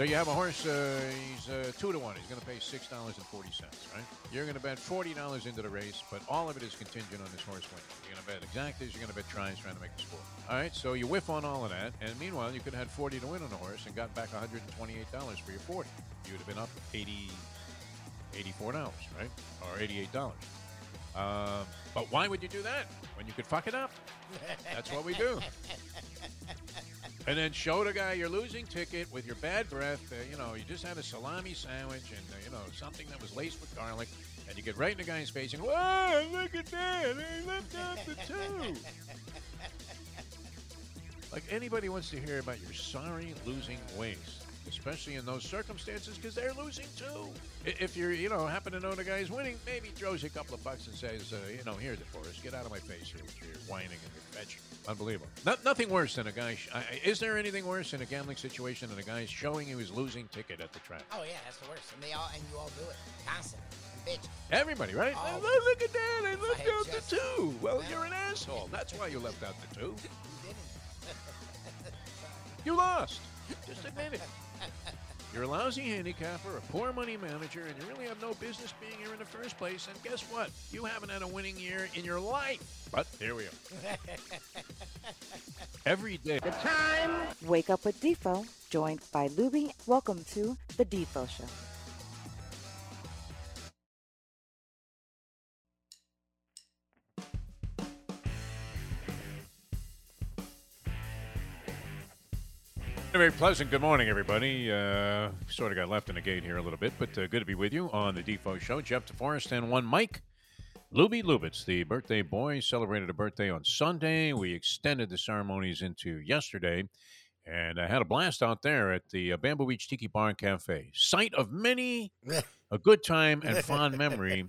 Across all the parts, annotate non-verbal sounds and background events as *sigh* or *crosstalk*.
So you have a horse. Uh, he's uh, two to one. He's going to pay six dollars and forty cents. Right? You're going to bet forty dollars into the race, but all of it is contingent on this horse winning. You're going to bet exactas. You're going to bet tries, trying to make the score. All right. So you whiff on all of that, and meanwhile, you could have had forty to win on the horse and got back one hundred and twenty-eight dollars for your forty. You would have been up 80 $84, right? Or $88. Um, but why would you do that when you could fuck it up? That's what we do. *laughs* And then show the guy your losing ticket with your bad breath. Uh, you know, you just had a salami sandwich and, uh, you know, something that was laced with garlic. And you get right in the guy's face and, whoa, look at that. They left out the two. Like anybody wants to hear about your sorry losing ways especially in those circumstances because they're losing too. If you're, you know, happen to know the guy's winning, maybe throws you a couple of bucks and says, uh, you know, here's it for us. Get out of my face here with your whining and your fetching. Unbelievable. No, nothing worse than a guy. Sh- I, is there anything worse in a gambling situation than a guy showing he was losing ticket at the track? Oh yeah, that's the worst. And they all and you all do it constantly. Bitch. Everybody, right? Oh. Oh, look at that! I left I out just- the two. Well, Well- you're an asshole. That's why you left out the two. *laughs* You didn't. *laughs* You lost. Just admit it. *laughs* You're a lousy handicapper, a poor money manager, and you really have no business being here in the first place. And guess what? You haven't had a winning year in your life. But here we are. *laughs* Every day. The time. Wake up with Defo, joined by Lubie. Welcome to the Defo Show. Very pleasant. Good morning, everybody. Uh, sort of got left in the gate here a little bit, but uh, good to be with you on the Defo Show. Jeff DeForrest and one Mike. Lubie Lubitz, the birthday boy, celebrated a birthday on Sunday. We extended the ceremonies into yesterday, and I had a blast out there at the uh, Bamboo Beach Tiki Bar and Cafe. Site of many *laughs* a good time and fond memory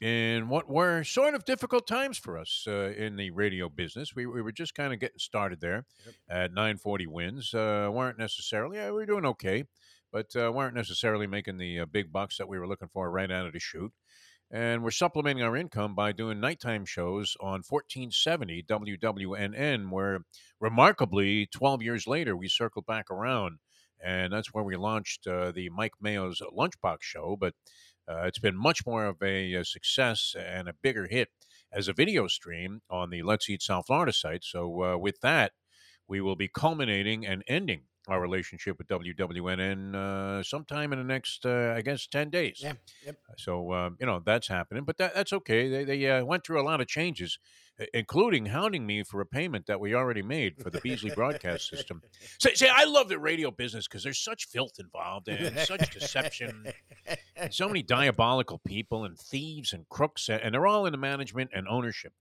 in what were sort of difficult times for us uh, in the radio business. We, we were just kind of getting started there at 940 WINZ. Uh, weren't necessarily, yeah, we were doing okay, but uh, weren't necessarily making the uh, big bucks that we were looking for right out of the chute. And we're supplementing our income by doing nighttime shows on 1470 WWNN, where remarkably, 12 years later, we circled back around. And that's where we launched uh, the Mike Mayo's Lunchbox Show. But uh, it's been much more of a, uh success and a bigger hit as a video stream on the Let's Eat South Florida site. So, uh, with that, we will be culminating and ending our relationship with WWNN uh, sometime in the next, uh, I guess, 10 days. Yeah. Yep. So, um, you know, that's happening. But that, that's okay. They, they uh, went through a lot of changes, including hounding me for a payment that we already made for the Beasley broadcast system. *laughs* See, see I love the radio business because there's such filth involved and such deception and so many diabolical people and thieves and crooks, and they're all in the management and ownership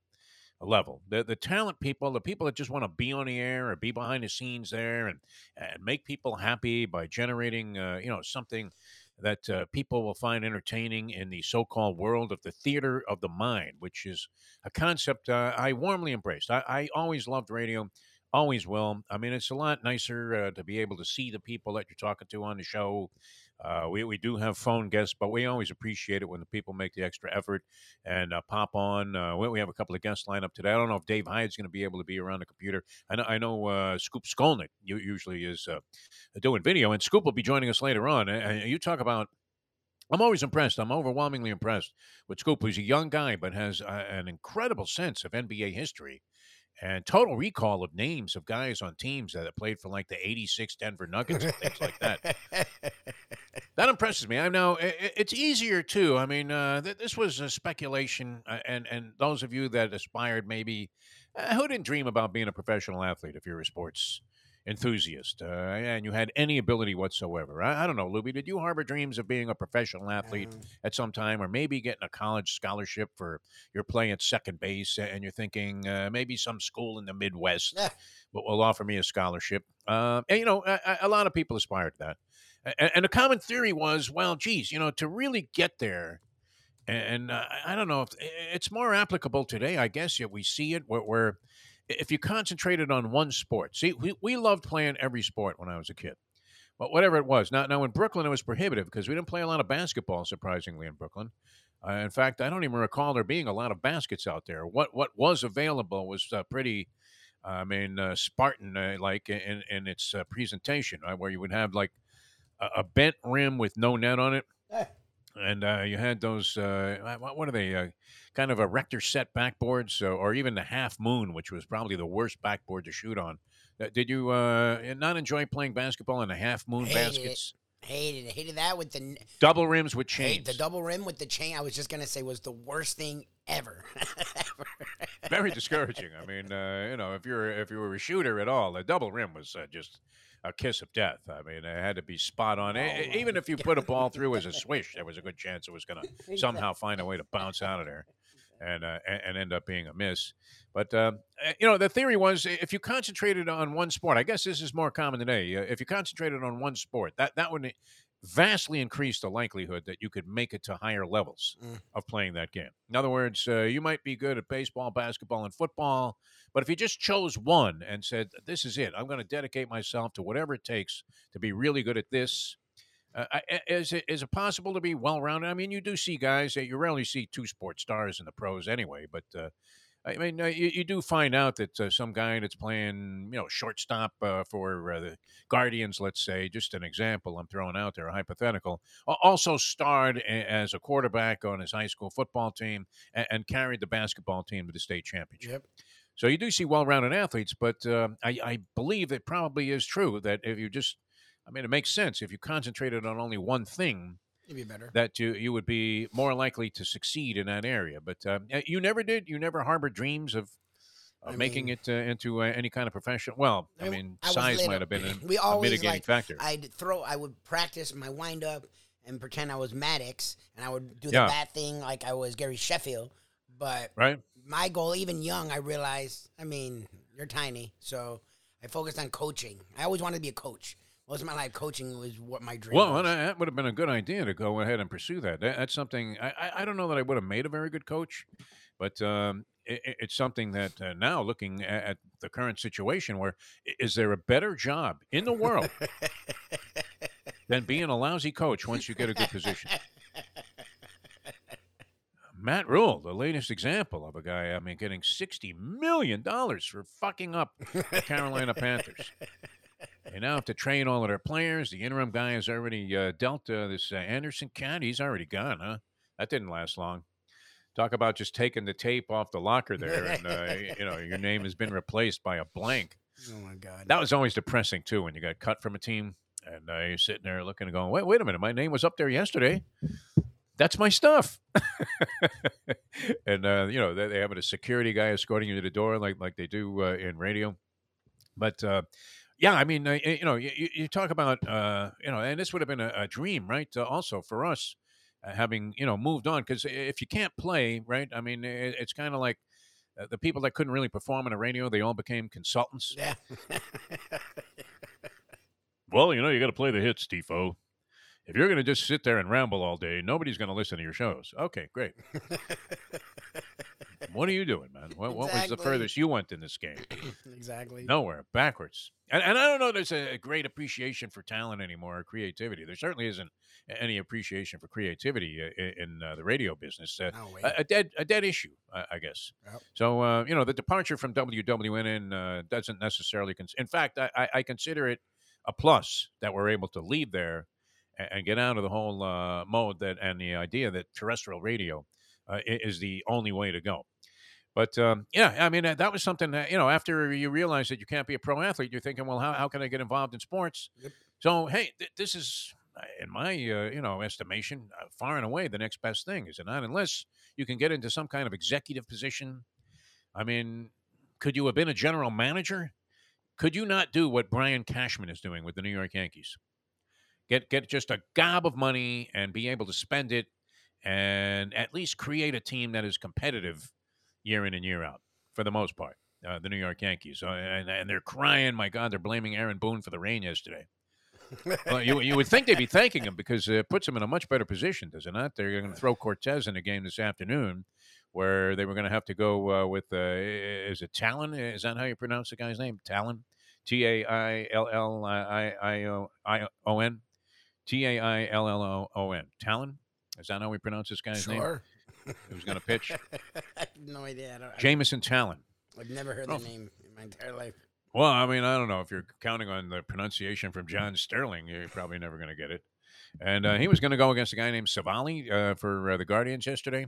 level. The the talent people, the people that just want to be on the air or be behind the scenes there and and make people happy by generating, uh, you know, something that uh, people will find entertaining in the so-called world of the theater of the mind, which is a concept uh, I warmly embraced. I, I always loved radio. Always will. I mean, it's a lot nicer uh, to be able to see the people that you're talking to on the show. Uh, we, we do have phone guests, but we always appreciate it when the people make the extra effort and uh, pop on. Uh, we, we have a couple of guests lined up today. I don't know if Dave Hyde's going to be able to be around the computer. I know, I know uh, Scoop Skolnick usually is uh, doing video, and Scoop will be joining us later on. Uh, you talk about I'm always impressed. I'm overwhelmingly impressed with Scoop, who's a young guy but has uh, an incredible sense of NBA history and total recall of names of guys on teams that have played for like the 86 Denver Nuggets and things like that. *laughs* That impresses me. I know it's easier too. I mean, uh, th- this was a speculation, uh, and and those of you that aspired, maybe uh, who didn't dream about being a professional athlete if you're a sports enthusiast uh, and you had any ability whatsoever. I, I don't know, Lubie. Did you harbor dreams of being a professional athlete Um, at some time, or maybe getting a college scholarship for your play at second base, and you're thinking uh, maybe some school in the Midwest Yeah. will, offer me a scholarship? Uh, and you know, a, a- a lot of people aspire to that. And, and the common theory was, well, geez, you know, to really get there, and uh, I I don't know if it's more applicable today. I guess yeah, we see it where, where if you concentrated on one sport. See, we, we loved playing every sport when I was a kid. But whatever it was. Now, now in Brooklyn, it was prohibitive because we didn't play a lot of basketball, surprisingly, in Brooklyn. Uh, in fact, I don't even recall there being a lot of baskets out there. What what was available was uh, pretty, I mean, uh, Spartan uh, like in, in its uh, presentation, right? where you would have like a, a bent rim with no net on it. And uh, you had those. Uh, what, what are they? Uh, kind of erector set backboards, uh, or even the half moon, which was probably the worst backboard to shoot on. Uh, did you uh, not enjoy playing basketball in the half moon Hated it. baskets? Hated it. Hated that with the Double rims with hate chains. the double rim with the chain. I was just gonna say was the worst thing ever. *laughs* Ever. Very discouraging. I mean, uh, you know, if you're if you were a shooter at all, the double rim was uh, just a kiss of death. I mean, it had to be spot on. Oh, e- Even if you put a ball through as a swish, there was a good chance it was going *laughs* to somehow find a way to bounce out of there and uh, and end up being a miss. But uh, uh, you know, the theory was if you concentrated on one sport, I guess this is more common today. Uh, if you concentrated on one sport, that that would vastly increase the likelihood that you could make it to higher levels Mm. of playing that game. In other words, uh, you might be good at baseball, basketball, and football, but if you just chose one and said, "This is it. I'm going to dedicate myself to whatever it takes to be really good at this." Uh, is it is it possible to be well rounded? I mean, you do see guys that you rarely see two sport stars in the pros anyway, but uh, I mean, uh, you, you do find out that uh, some guy that's playing, you know, shortstop uh, for uh, the Guardians, let's say, just an example I'm throwing out there, a hypothetical, also starred a- as a quarterback on his high school football team and, and carried the basketball team to the state championship. yep. So you do see well-rounded athletes, but uh, I, I believe it probably is true that if you just, I mean, it makes sense if you concentrated on only one thing, It'd be better. that you you would be more likely to succeed in that area. But uh, you never did. You never harbored dreams of. of I making mean- it uh, into uh, any kind of profession. Well, I mean, I size might have been a, We a mitigating like, factor. I'd throw. I would practice my wind up and pretend I was Maddux, and I would do the Yeah. bat thing like I was Gary Sheffield. But right? my goal, even young, I realized. I mean, you're tiny, so I focused on coaching. I always wanted to be a coach. Most of my life, coaching was what my dream. Well, was. that would have been a good idea to go ahead and pursue that. that that's something I, I, don't know that I would have made a very good coach, but um, it- it's something that uh, now looking at, at the current situation, where is there a better job in the world *laughs* than being a lousy coach once you get a good position? Matt Rhule, the latest example of a guy, I mean, getting $60 million for fucking up the Carolina Panthers. *laughs* They now have to train all of their players. The interim guy has already uh, dealt uh, this uh, Anderson cat. He's already gone, huh? That didn't last long. Talk about just taking the tape off the locker there, and uh, you know your name has been replaced by a blank. oh my god. That was always depressing too when you got cut from a team and uh, you're sitting there looking and going, "Wait, wait a minute, my name was up there yesterday. That's my stuff." *laughs* and uh, you know they, they have a security guy escorting you to the door like like they do uh, in radio. But uh, yeah, I mean, uh, you know, you, you talk about uh, you know, and this would have been a, a dream, right? Uh, also for us, uh, having you know moved on, because if you can't play, right? I mean, it, it's kind of like. Uh, the people that couldn't really perform on the radio, they all became consultants. yeah. Well, you know, you got to play the hits, Defo. If you're going to just sit there and ramble all day, nobody's going to listen to your shows. Okay, great. *laughs* what are you doing, man? What, what was the furthest you went in this game? *clears throat* exactly. Nowhere, backwards. And, and I don't know there's a great appreciation for talent anymore or creativity. There certainly isn't any appreciation for creativity uh, i- in uh, the radio business. Uh, No a, a dead a dead issue, I, I guess. Yep. So uh, you know, the departure from WWNN uh, doesn't necessarily. Cons- in fact, I, I, I consider it a plus that we're able to leave there and, and get out of the whole uh, mode that and the idea that terrestrial radio uh, is the only way to go. But um, yeah, I mean that was something that you know after you realize that you can't be a pro athlete, you're thinking, well, how, how can I get involved in sports? Yep. So hey, th- this is uh, in my uh, you know estimation uh, far and away the next best thing, is it not? Unless you can get into some kind of executive position. I mean, could you have been a general manager? Could you not do what Brian Cashman is doing with the New York Yankees? Get get just a gob of money and be able to spend it, and at least create a team that is competitive year in and year out for the most part. Uh, the New York Yankees, uh, and, and they're crying. My God, they're blaming Aaron Boone for the rain yesterday. *laughs* Well, you, you would think they'd be thanking him because it puts them in a much better position, does it not? They're going to throw Cortes in the game this afternoon, where they were going to have to go uh, with uh, is it Talon? Is that how you pronounce the guy's name? Talon, T A I L L I I O I O N, T A I L L O O N. Talon. Is that how we pronounce this guy's name? sure. Who's going to pitch? I *laughs* have no idea. I don't, I, Jameson Talon. I've never heard Oh. the name in my entire life. Well, I mean, I don't know if you're counting on the pronunciation from John Sterling, you're probably never going to get it. And uh, he was going to go against a guy named Civale uh, for uh, the Guardians yesterday.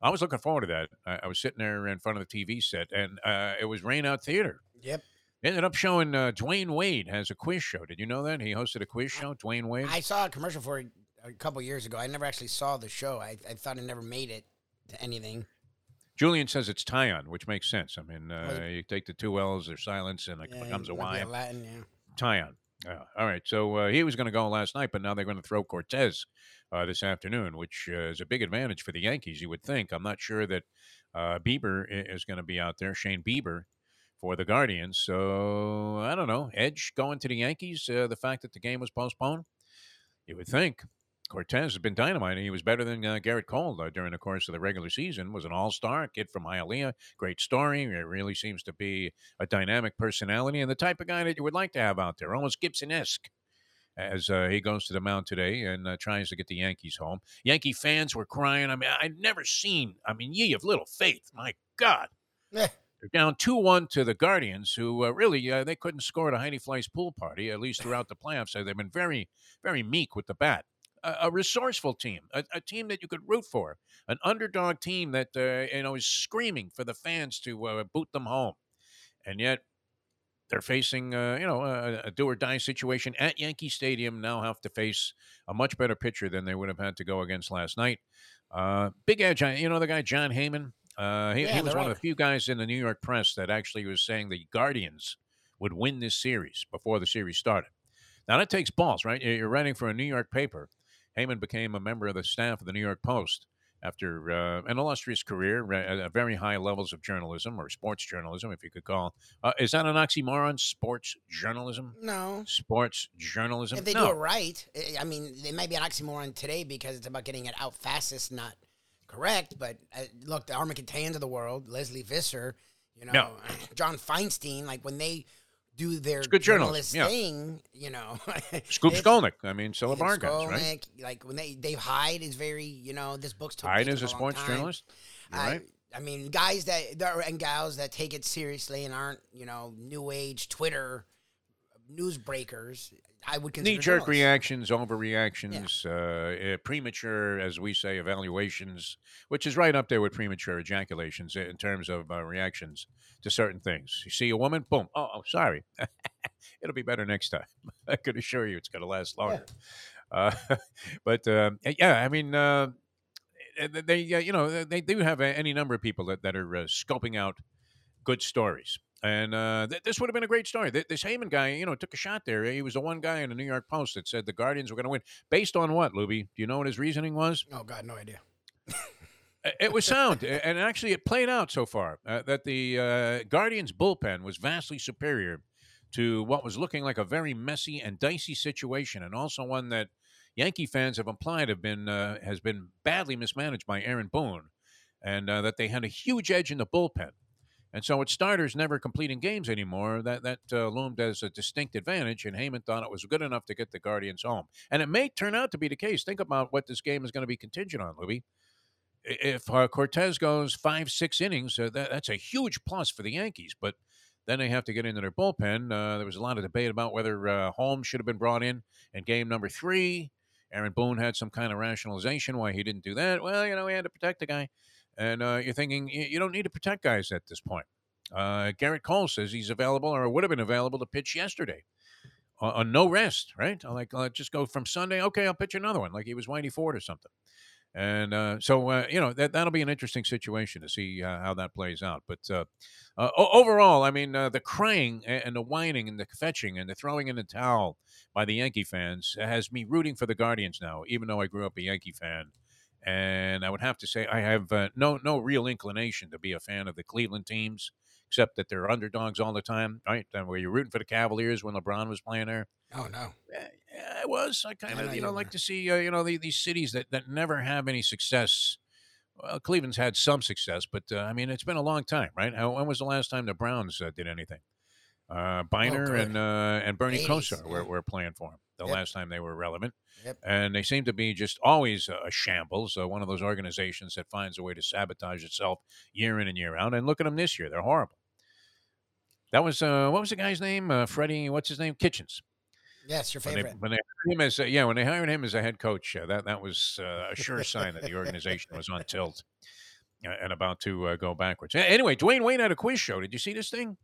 I was looking forward to that. I, I was sitting there in front of the TV set, and uh, it was Rain Out Theater. Yep. Ended up showing uh, Dwyane Wade has a quiz show. Did you know that he hosted a quiz show? Dwyane Wade. I saw a commercial for it a couple years ago. I never actually saw the show. I, I thought it never made it to anything. Julian says it's Tyon, which makes sense. I mean, uh, Well, you take the two L's, there's silence, and it Yeah, becomes a Y. Latin, yeah. Tyon. Yeah. All right. So uh, he was going to go last night, but now they're going to throw Cortes uh, this afternoon, which uh, is a big advantage for the Yankees, you would think. I'm not sure that uh, Bieber is going to be out there, Shane Bieber, for the Guardians. So I don't know. Edge going to the Yankees, uh, the fact that the game was postponed, you would think. Cortes has been dynamite. He was better than uh, Gerrit Cole uh, during the course of the regular season. Was an all-star kid from Hialeah. Great story. It really seems to be a dynamic personality and the type of guy that you would like to have out there, almost Gibson-esque. As uh, he goes to the mound today and uh, tries to get the Yankees home, Yankee fans were crying. I mean, I've never seen. I mean, ye of little faith. My God, Eh, they're down 2 1 to the Guardians, who uh, really uh, they couldn't score at a Heidi Fleiss pool party, at least throughout the playoffs. So they've been very, very meek with the bat. A, a resourceful team, a, a team that you could root for, an underdog team that uh, you know is screaming for the fans to uh, boot them home, and yet they're facing uh, you know a, a do or die situation at Yankee Stadium. Now have to face a much better pitcher than they would have had to go against last night. Uh, big edge, you know the guy Jon Heyman. Uh, he, Yeah, he was one of the few guys in the New York press that actually was saying the Guardians would win this series before the series started. Now that takes balls, right? You're writing for a New York paper. Heyman became a member of the staff of the New York Post after uh, an illustrious career at very high levels of journalism or sports journalism, if you could call. Uh, is that an oxymoron? Sports journalism? no. Sports journalism? If they no. do it right, I- I mean, they might be an oxymoron today because it's about getting it out fastest, not correct. But uh, look, the Catans of the world, Lesley Visser, you know, No. *sighs* John Feinstein, like when they do their good journalist yeah. thing, you know, *laughs* Scoop Skolnick. I mean, Cilla and Bar guys, right? Like when they Dave Hyde is very, you know, this book's took Hyde is a long sports time. journalist. You're I, right. I mean, guys that and gals that take it seriously and aren't, you know, new age Twitter news breakers. I would consider Knee jerk reactions, overreactions, uh, uh, premature, as we say, evaluations, which is right up there with premature ejaculations in terms of uh, reactions to certain things. You see a woman, boom, oh, oh sorry. *laughs* It'll be better next time. *laughs* I could assure you it's going to last longer. *laughs* Uh, but um, yeah, I mean, uh, they, uh, you know, they do have any number of people that, that are uh, scoping out good stories. And uh, th- this would have been a great story. Th- This Heyman guy, you know, took a shot there. He was the one guy in the New York Post that said the Guardians were going to win. Based on what, Lubie? Do you know what his reasoning was? Oh God, no idea. It was sound, and actually, it played out so far uh, that the uh, Guardians' bullpen was vastly superior to what was looking like a very messy and dicey situation, and also one that Yankee fans have implied have been uh, has been badly mismanaged by Aaron Boone, and uh, that they had a huge edge in the bullpen. And so, with starters never completing games anymore, that that uh, loomed as a distinct advantage. And Heyman thought it was good enough to get the Guardians home. And it may turn out to be the case. Think about what this game is going to be contingent on, Louis if uh, Cortes goes five, six innings, uh, that, that's a huge plus for the Yankees. But then they have to get into their bullpen. Uh, there was a lot of debate about whether uh, Holmes should have been brought in in game number three. Aaron Boone had some kind of rationalization why he didn't do that. Well, you know, he had to protect the guy. And uh, you're thinking, you don't need to protect guys at this point. Uh, Gerrit Cole says he's available or would have been available to pitch yesterday on, on no rest, right? Like, uh, just go from Sunday, okay, I'll pitch another one, like he was Whitey Ford or something. And uh, so, uh, you know, that, that'll be an interesting situation to see uh, how that plays out. But uh, uh, overall, I mean, uh, the crying and the whining and the fetching and the throwing in the towel by the Yankee fans has me rooting for the Guardians now, even though I grew up a Yankee fan. And I would have to say I have uh, no no real inclination to be a fan of the Cleveland teams, except that they're underdogs all the time, right? And where you're rooting for the Cavaliers when LeBron was playing there. Oh no. Yeah, yeah, I was. I kind of, you you know, like to see, uh, you know, the, these cities that, that never have any success. Well, Cleveland's had some success, but uh, I mean, it's been a long time, right? How, when was the last time the Browns uh, did anything? Uh, Biner good. and uh, and Bernie 80s, Kosar were, were playing for him the Yep. last time they were relevant, Yep. and they seem to be just always a shambles. Uh, one of those organizations that finds a way to sabotage itself year in and year out. And look at them this year; they're horrible. That was uh, what was the guy's name? Uh, Freddie. What's his name? Kitchens. Yes, your When they, favorite. when they hired him as uh, yeah, when they hired him as a head coach, uh, that that was uh, a sure sign that the organization was on tilt and about to uh, go backwards. Anyway, Dwayne Wayne had a quiz show. Did you see this thing?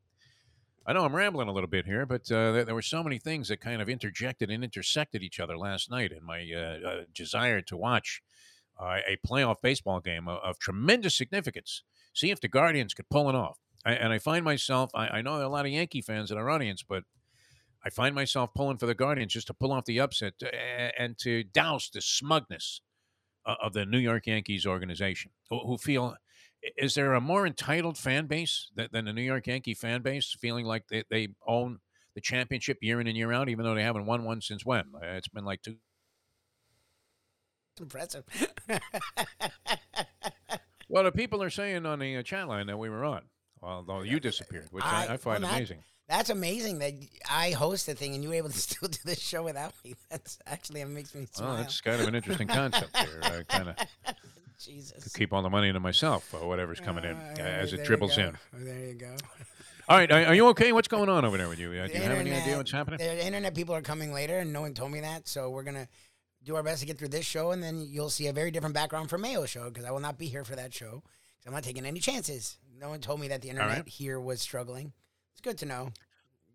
I know I'm rambling a little bit here, but uh, there, there were so many things that kind of interjected and intersected each other last night in my uh, uh, desire to watch uh, a playoff baseball game of, of tremendous significance. See if the Guardians could pull it off. I, and I find myself, I, I know there are a lot of Yankee fans in our audience, but I find myself pulling for the Guardians just to pull off the upset uh, and to douse the smugness of the New York Yankees organization, who, who feel. Is there a more entitled fan base than, than the New York Yankee fan base, feeling like they, they own the championship year in and year out, even though they haven't won one since when? Uh, It's been like two. It's Impressive. *laughs* Well, the people are saying on the uh, chat line that we were on, although you disappeared, which I, I- I find well, that- amazing. That's amazing that I host the thing and you were able to *laughs* still do this show without me. That's actually it makes me smile. Well, that's kind of an interesting concept here. I kind of *laughs* Jesus. keep all the money to myself or whatever's coming in Uh, as it dribbles in. There you go. *laughs* All right, are, you okay? What's going on over there with you? Uh, do you have any idea what's happening? The internet people are coming later, and no one told me that. So we're gonna do our best to get through this show, and then you'll see a very different background for Mayo's show because I will not be here for that show. I'm not taking any chances. No one told me that the internet right. here was struggling. It's good to know.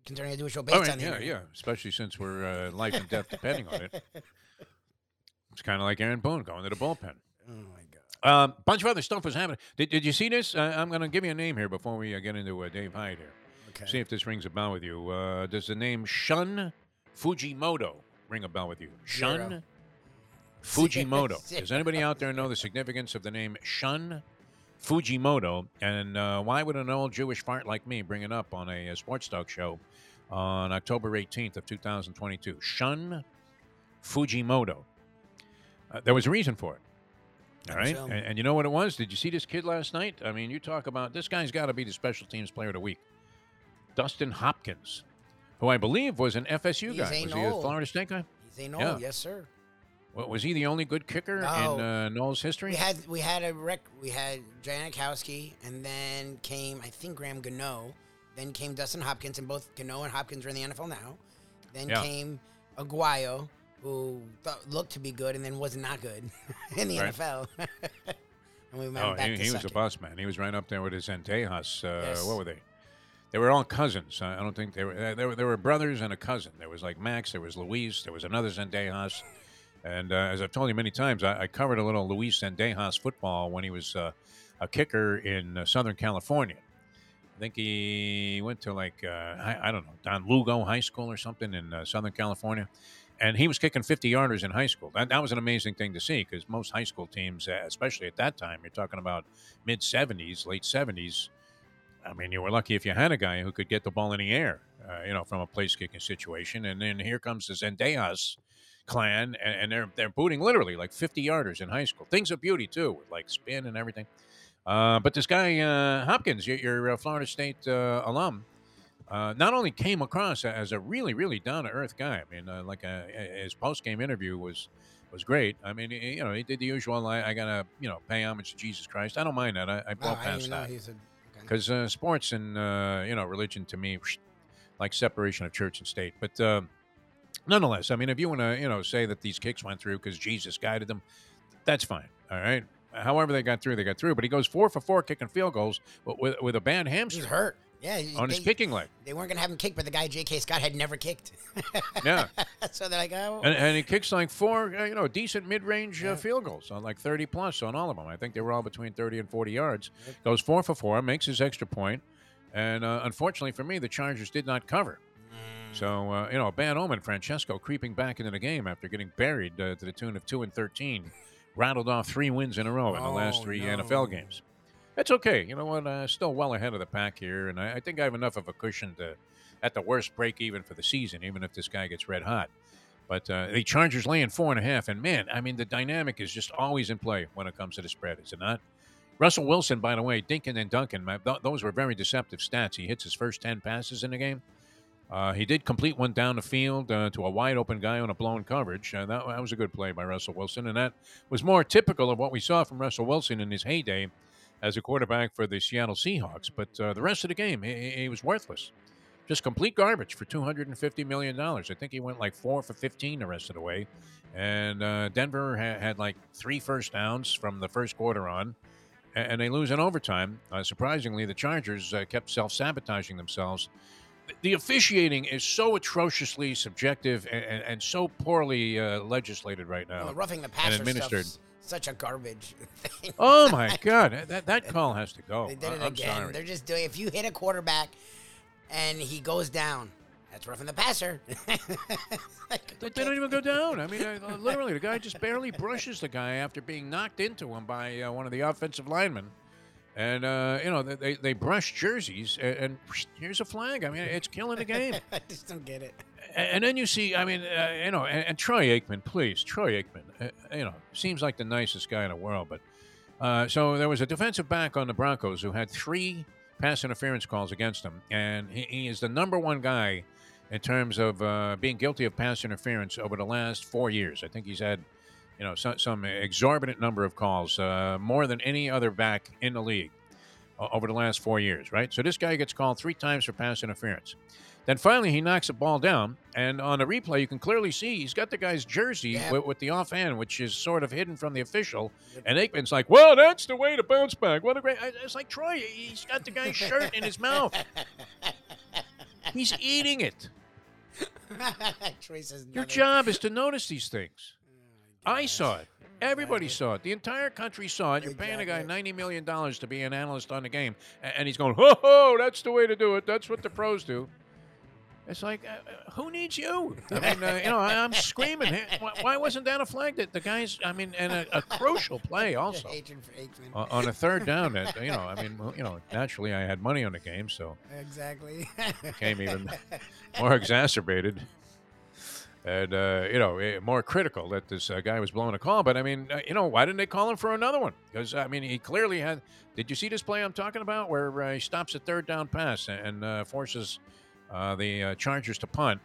Considering I do a show based right, on the yeah, internet. yeah. Especially since we're uh, life and death depending on it. *laughs* It's kind of like Aaron Boone going to the bullpen. Oh god. Um, bunch of other stuff was happening. Did, did you see this? Uh, I'm going to give you a name here before we uh, get into uh, Dave Hyde here. Okay. See if this rings a bell with you. Uh, does the name Shun Fujimoto ring a bell with you? Shun *laughs* Zero. Fujimoto. Does anybody out there know the significance of the name Shun Fujimoto? And uh, why would an old Jewish fart like me bring it up on a, uh sports talk show on October 18th of 2022? Shun Fujimoto. Uh, there was a reason for it. All right. So- And, and you know what it was? Did you see this kid last night? I mean, you talk about this guy's got to be the special teams player of the week. Dustin Hopkins, who I believe was an FSU He's guy. Was he a Florida State guy? He's a Yeah. yes sir. Wa- Was he the only good kicker No. in uh, Noles history? We had we had a rec. We had Janikowski, and then came I think Graham Gano. Then came Dustin Hopkins, and both Gano and Hopkins are in the NFL now. Then Yeah. came Aguayo, who thought, looked to be good, and then was not good *laughs* in the Right. NFL. *laughs* and we went oh, back he, to he was a boss man. He was right up there with his Zendejas. Uh, Yes. What were they? They were all cousins. I don't think they were. uh, They were. They were brothers and a cousin. There was like Max. There was Luis. There was another Zendejas. And uh, as I've told you many times, I, I covered a little Luis Zendejas football when he was uh, a kicker in uh, Southern California. I think he went to like uh, I, I don't know Don Lugo High School or something in uh, Southern California, and he was kicking 50 yarders in high school. That, that was an amazing thing to see because most high school teams, uh, especially at that time, you're talking about mid 70s, late 70s. I mean, you were lucky if you had a guy who could get the ball in the air, uh, you know, from a place kicking situation. And then here comes the Zendejas clan, and, and they're they're booting literally like 50 yarders in high school. Things of beauty too, with like spin and everything. Uh, but this guy uh, Hopkins, your, your uh, Florida State uh, alum, uh, not only came across as a really really down to earth guy. I mean, uh, like uh his post game interview was was great. I mean, he- you know, he did the usual. I, I gotta you know pay homage to Jesus Christ. I don't mind that. I, I blow past that he's a. okay. because uh, sports and uh, you know religion to me like separation of church and state but uh, nonetheless i mean if you want to you know say that these kicks went through because jesus guided them that's fine all right however they got through they got through but he goes four for four kicking field goals with, with a bad He's hamstring hurt. Yeah, on his they, kicking leg they weren't gonna have him kick, but the guy J.K. Scott had never kicked. *laughs* Yeah. so they're like, oh, and, and he kicks like four uh, you know decent mid-range Yeah. uh, field goals on like 30 plus on all of them i think they were all between 30 and 40 yards goes four for four makes his extra point and uh, unfortunately for me the chargers did not cover Mm. So uh, you know, a bad omen. Francesco creeping back into the game after getting buried uh, to the tune of two and thirteen, rattled off three wins in a row in the last three no. NFL games. That's okay. You know what? Uh, still well ahead of the pack here, and I, I think I have enough of a cushion to, at the worst, break even for the season, even if this guy gets red hot. But uh, the Chargers laying four and a half, and man, I mean, the dynamic is just always in play when it comes to the spread, is it not? Russell Wilson, by the way, Dinkin and Duncan, those were very deceptive stats. He hits his first 10 passes in the game. Uh, he did complete one down the field uh, to a wide open guy on a blown coverage. Uh, that, that was a good play by Russell Wilson, and that was more typical of what we saw from Russell Wilson in his heyday as a quarterback for the Seattle Seahawks. But uh, the rest of the game, he, he was worthless. Just complete garbage for $250 million. I think he went like four for 15 the rest of the way. And uh, Denver ha- had like three first downs from the first quarter on, a- and they lose in overtime. Uh, surprisingly, the Chargers uh, kept self sabotaging themselves. The- The officiating is so atrociously subjective and, and, and so poorly uh, legislated right now. Well, roughing the passer and administered. stuff's such a garbage *laughs* thing. Oh my God, that that call has to go. They did it I- I'm again. sorry. They're just doing. If you hit a quarterback and he goes down, that's roughing the passer. *laughs* Like, They, they don't even go down. I mean, *laughs* uh, literally, the guy just barely brushes the guy after being knocked into him by uh, one of the offensive linemen. And, uh, you know, they, they brush jerseys, and, and here's a flag. I mean, it's killing the game. I just don't get it. And, then you see, I mean, uh, you know, and, and Troy Aikman, please, Troy Aikman, uh, you know, seems like the nicest guy in the world. But uh, so there was a defensive back on the Broncos who had three pass interference calls against him, and he, he is the number one guy in terms of uh, being guilty of pass interference over the last four years. I think he's had, you know, some, some exorbitant number of calls, uh, more than any other back in the league over the last four years, right? So this guy gets called three times for pass interference. Then finally, he knocks the ball down, and on a replay, you can clearly see he's got the guy's jersey Yeah. with, with the offhand, which is sort of hidden from the official. And Aikman's like, "Well, that's the way to bounce back." What a great! It's like Troy. He's got the guy's shirt in his *laughs* mouth. He's eating it. *laughs* Troy says Your job is to notice these things. *laughs* Oh, I saw it. Everybody saw it. The entire country saw it. You're paying a guy ninety million dollars to be an analyst on the game, and he's going, "Ho ho! That's the way to do it. That's what the pros do." It's like, uh, uh, who needs you? I mean, uh, you know, I, I'm screaming. Why, why wasn't that a flag? That the guys, I mean, and a, a crucial play *laughs* also Aikman. on a third down. That you know, I mean, you know, naturally I had money on the game, so exactly. became even *laughs* more exacerbated and uh, you know eh, more critical that this uh, guy was blowing a call. But I mean, uh, you know, why didn't they call him for another one? Because I mean, he clearly had. Did you see this play I'm talking about, where uh, he stops a third down pass and uh, forces uh, the uh, Chargers to punt?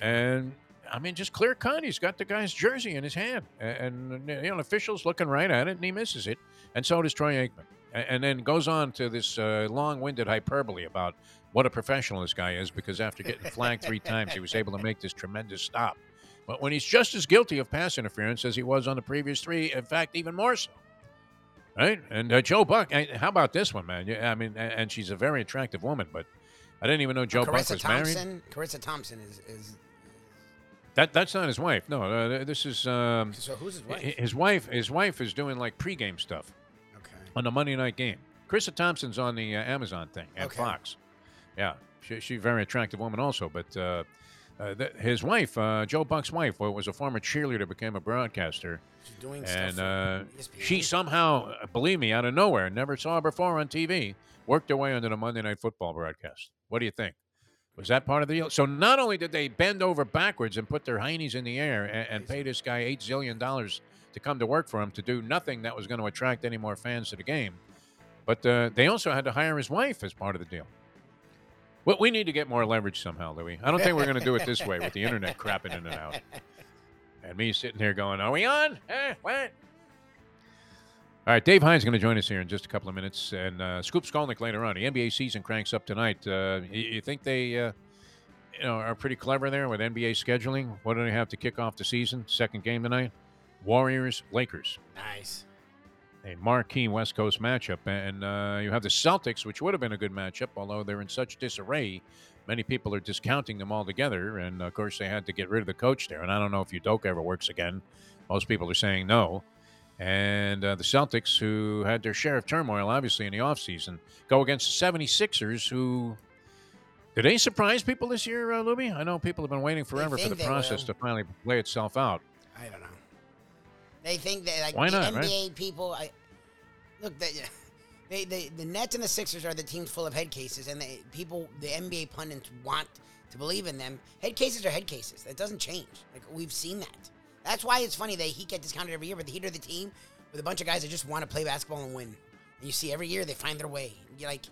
And I mean, just clear cut. He's got the guy's jersey in his hand, and, and you know, the officials looking right at it, and he misses it, and so does Troy Aikman, and, and then goes on to this uh, long-winded hyperbole about what a professional this guy is because after getting flagged three *laughs* times, he was able to make this tremendous stop. But when he's just as guilty of pass interference as he was on the previous three, in fact, even more so. Right? And uh, Joe Buck, how about this one, man? Yeah, I mean, and she's a very attractive woman, but I didn't even know Joe Buck Charissa was married. Thompson. Charissa Thompson is is. That that's not his wife. No, uh, this is um, So who's his wife? his wife. His wife is doing like pregame stuff Okay. on the Monday night game. Krista Thompson's on the uh, Amazon thing and Okay. Fox. Yeah, she, she's a very attractive woman also. But uh, uh, th- his wife, uh, Joe Buck's wife, wa- was a former cheerleader, became a broadcaster, She's doing and stuff. for uh, she somehow, believe me, out of nowhere, never saw her before on TV, worked her way into the Monday Night Football broadcast. What do you think? Was that part of the deal? So not only did they bend over backwards and put their heinies in the air and, and pay this guy eight zillion dollars to come to work for him to do nothing that was going to attract any more fans to the game, but uh, they also had to hire his wife as part of the deal. Well, we need to get more leverage somehow, Louis. I don't think we're going to do it this way with the internet crapping in and out, and me sitting here going, "Are we on? Eh, what?" All right, Dave Hyde is going to join us here in just a couple of minutes, and uh, Scoop Skolnick later on. The NBA season cranks up tonight. Uh, you, you think they, uh, you know, are pretty clever there with NBA scheduling? What do they have to kick off the season? Second game tonight, Warriors Lakers, nice. a marquee West Coast matchup, and uh, you have the Celtics, which would have been a good matchup, although they're in such disarray. Many people are discounting them altogether, and of course they had to get rid of the coach there. And I don't know if Udoka ever works again. Most people are saying no. And uh, the Celtics, who had their share of turmoil, obviously, in the offseason, go against the 76ers, who. Did they surprise people this year, uh, Lubie? I know people have been waiting forever for the process will. to finally play itself out. I don't know. They think that like Why the not, right? NBA people. I look they, *laughs* they, they, the Nets and the Sixers are the teams full of head cases, and they, people, the NBA pundits want to believe in them. Head cases are head cases. That doesn't change. Like we've seen that. That's why it's funny that he get discounted every year, but the Heat are the team with a bunch of guys that just want to play basketball and win. And you see every year they find their way. You're like,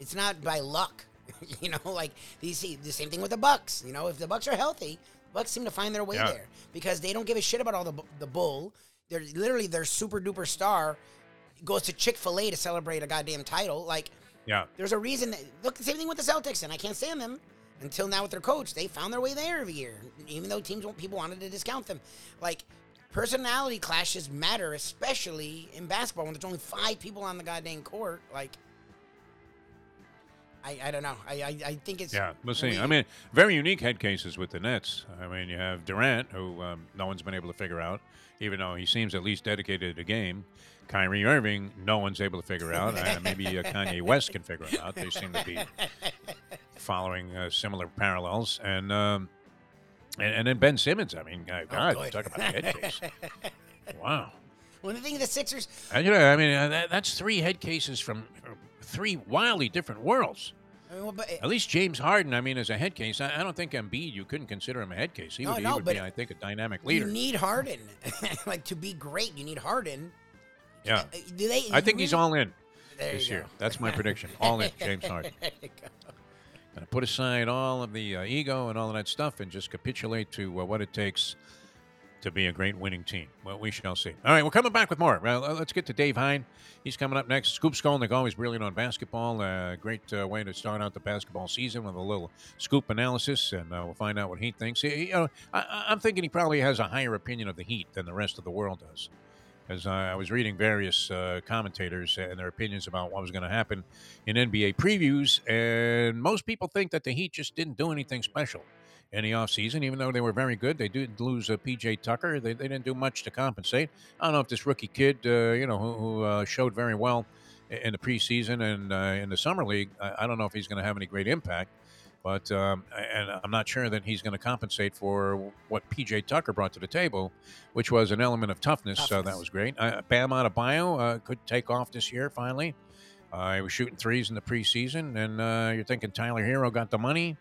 it's not by luck. *laughs* you know, like you see the same thing with the Bucks. You know, if the Bucks are healthy, Bucks seem to find their way Yeah. there because they don't give a shit about all the the bull. They're literally their super duper star. goes to Chick Fil A to celebrate a goddamn title. Like, Yeah. there's a reason. That, look, the same thing with the Celtics, and I can't stand them until now with their coach. They found their way there every year, even though teams people wanted to discount them. Like, personality clashes matter, especially in basketball when there's only five people on the goddamn court. Like, I, I don't know. I, I, I think it's Yeah, we'll see. we- I mean, very unique head cases with the Nets. I mean, you have Durant, who um, no one's been able to figure out, even though he seems at least dedicated to the game. Kyrie Irving, no one's able to figure out. Uh, maybe uh, Kanye West can figure it out. They seem to be *laughs* following uh, similar parallels. And, um, and and then Ben Simmons. I mean, uh, God, good. talk about a head case. *laughs* Wow. When the thing of the Sixers, And, you know, I mean, uh, that, that's three head cases from three wildly different worlds. I mean, well, but At least James Harden, I mean, is a head case, I, I don't think Embiid, you couldn't consider him a head case. He No, would, no, he would be, I think, a dynamic leader. you need Harden. *laughs* like to be great, you need Harden. yeah. Uh, Do they? I think he's all in There this year. That's my prediction. All in, James Harden. *laughs* You to put aside all of the uh, ego and all of that stuff and just capitulate to uh, what it takes to be a great winning team. Well, we shall see. All right, we're coming back with more. Uh, let's get to Dave Hyde. He's coming up next. Scoop Skolnick, always brilliant on basketball. Uh, great uh, way to start out the basketball season with a little scoop analysis, and uh, we'll find out what he thinks. He, he, uh, I, I- I'm thinking he probably has a higher opinion of the Heat than the rest of the world does. As I was reading various uh, commentators and their opinions about what was going to happen in NBA previews, and most people think that the Heat just didn't do anything special in the offseason, even though they were very good. They did lose uh, PJ Tucker. They, they didn't do much to compensate. I don't know if this rookie kid, uh, you know, who, who uh, showed very well in the preseason and uh, in the summer league, I, I don't know if he's going to have any great impact. But um, and I'm not sure that he's going to compensate for what PJ Tucker brought to the table, which was an element of toughness. So that was great. Uh, Bam Adebayo uh, could take off this year finally. Uh, he was shooting threes in the preseason, and uh, you're thinking Tyler Herro got the money.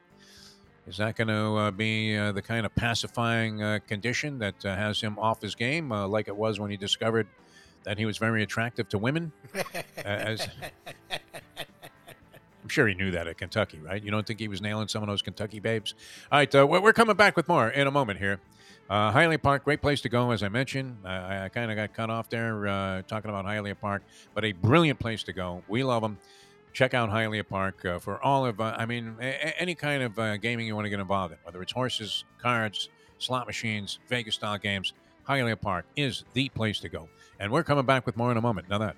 Is that going to uh, be uh, the kind of pacifying uh, condition that uh, has him off his game, uh, like it was when he discovered that he was very attractive to women? *laughs* as I'm sure he knew that at Kentucky, right? You don't think he was nailing some of those Kentucky babes? All right, uh, we're coming back with more in a moment here. Uh, Hialeah Park, great place to go, as I mentioned. I, I kind of got cut off there uh, talking about Hialeah Park, but a brilliant place to go. We love them. Check out Hialeah Park uh, for all of, uh, I mean, a- any kind of uh, gaming you want to get involved in, whether it's horses, cards, slot machines, Vegas style games. Hialeah Park is the place to go. And we're coming back with more in a moment. Now that.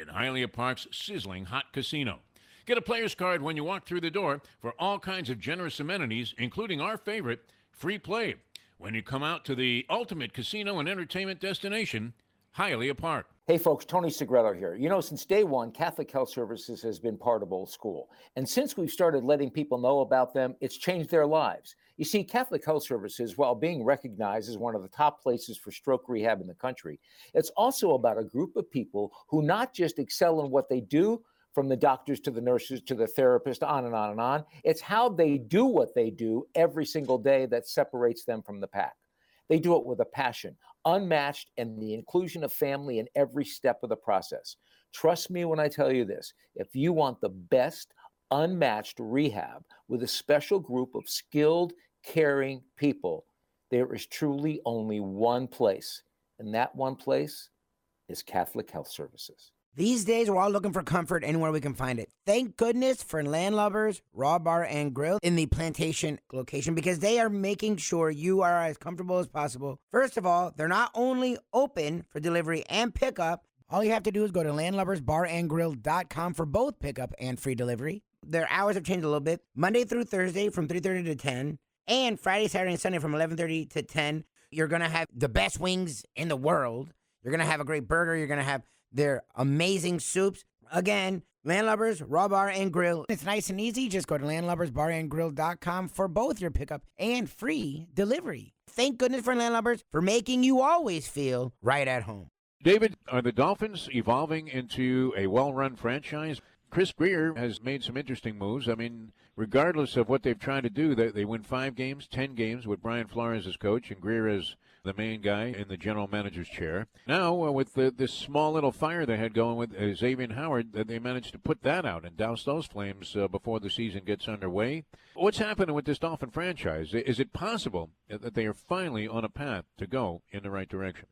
in Hialeah Park's sizzling hot casino. Get a player's card when you walk through the door for all kinds of generous amenities, including our favorite, free play, when you come out to the ultimate casino and entertainment destination, Hialeah Park. Hey folks, Tony Segreto here. You know, since day one, Catholic Health Services has been part of Old School. And since we've started letting people know about them, it's changed their lives. You see, Catholic Health Services, while being recognized as one of the top places for stroke rehab in the country, it's also about a group of people who not just excel in what they do, from the doctors to the nurses to the therapist, on and on and on. It's how they do what they do every single day that separates them from the pack. They do it with a passion, unmatched, and the inclusion of family in every step of the process. Trust me when I tell you this if you want the best, unmatched rehab with a special group of skilled, caring people, there is truly only one place, and that one place is Catholic Health Services. These days, we're all looking for comfort anywhere we can find it. Thank goodness for Landlubbers Raw Bar and Grill in the plantation location because they are making sure you are as comfortable as possible. First of all, they're not only open for delivery and pickup, all you have to do is go to landlubbersbarandgrill.com for both pickup and free delivery. Their hours have changed a little bit. Monday through Thursday from 3:30 to 10, and Friday, Saturday, and Sunday from 11:30 to 10. You're to have the best wings in the world. You're to have a great burger. You're to have their amazing soups. Again, Landlubbers, Raw Bar, and Grill. It's nice and easy. Just go to landlubbersbarandgrill.com for both your pickup and free delivery. Thank goodness for Landlubbers for making you always feel right at home. David, are the Dolphins evolving into a well-run franchise? Chris Grier has made some interesting moves. I mean, regardless of what they've tried to do, they, they win five games, ten games with Brian Flores as coach and Grier as the main guy in the general manager's chair. Now, uh, with the, this small little fire they had going with uh, Xavier Howard, uh, they managed to put that out and douse those flames uh, before the season gets underway. What's happening with this Dolphin franchise? Is it possible that they are finally on a path to go in the right direction?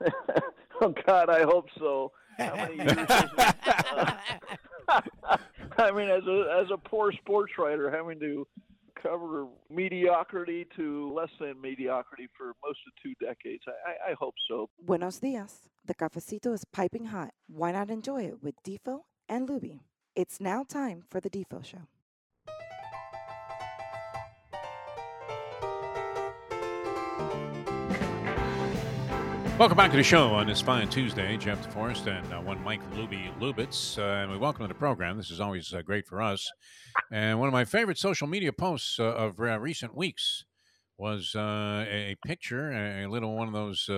*laughs* oh God, I hope so. How many *laughs* years? uh, I mean, as a as a poor sports writer, having to cover mediocrity to less than mediocrity for most of two decades. I, I hope so. Buenos dias. The cafecito is piping hot. Why not enjoy it with Defo and Lubie? It's now time for the Defo Show. Welcome back to the show on this fine Tuesday. Jeff DeForrest and uh, one Mike Lubie Lubitz. Uh, and we welcome to the program. This is always uh, great for us. And one of my favorite social media posts uh, of uh, recent weeks was uh, a picture, a little one of those you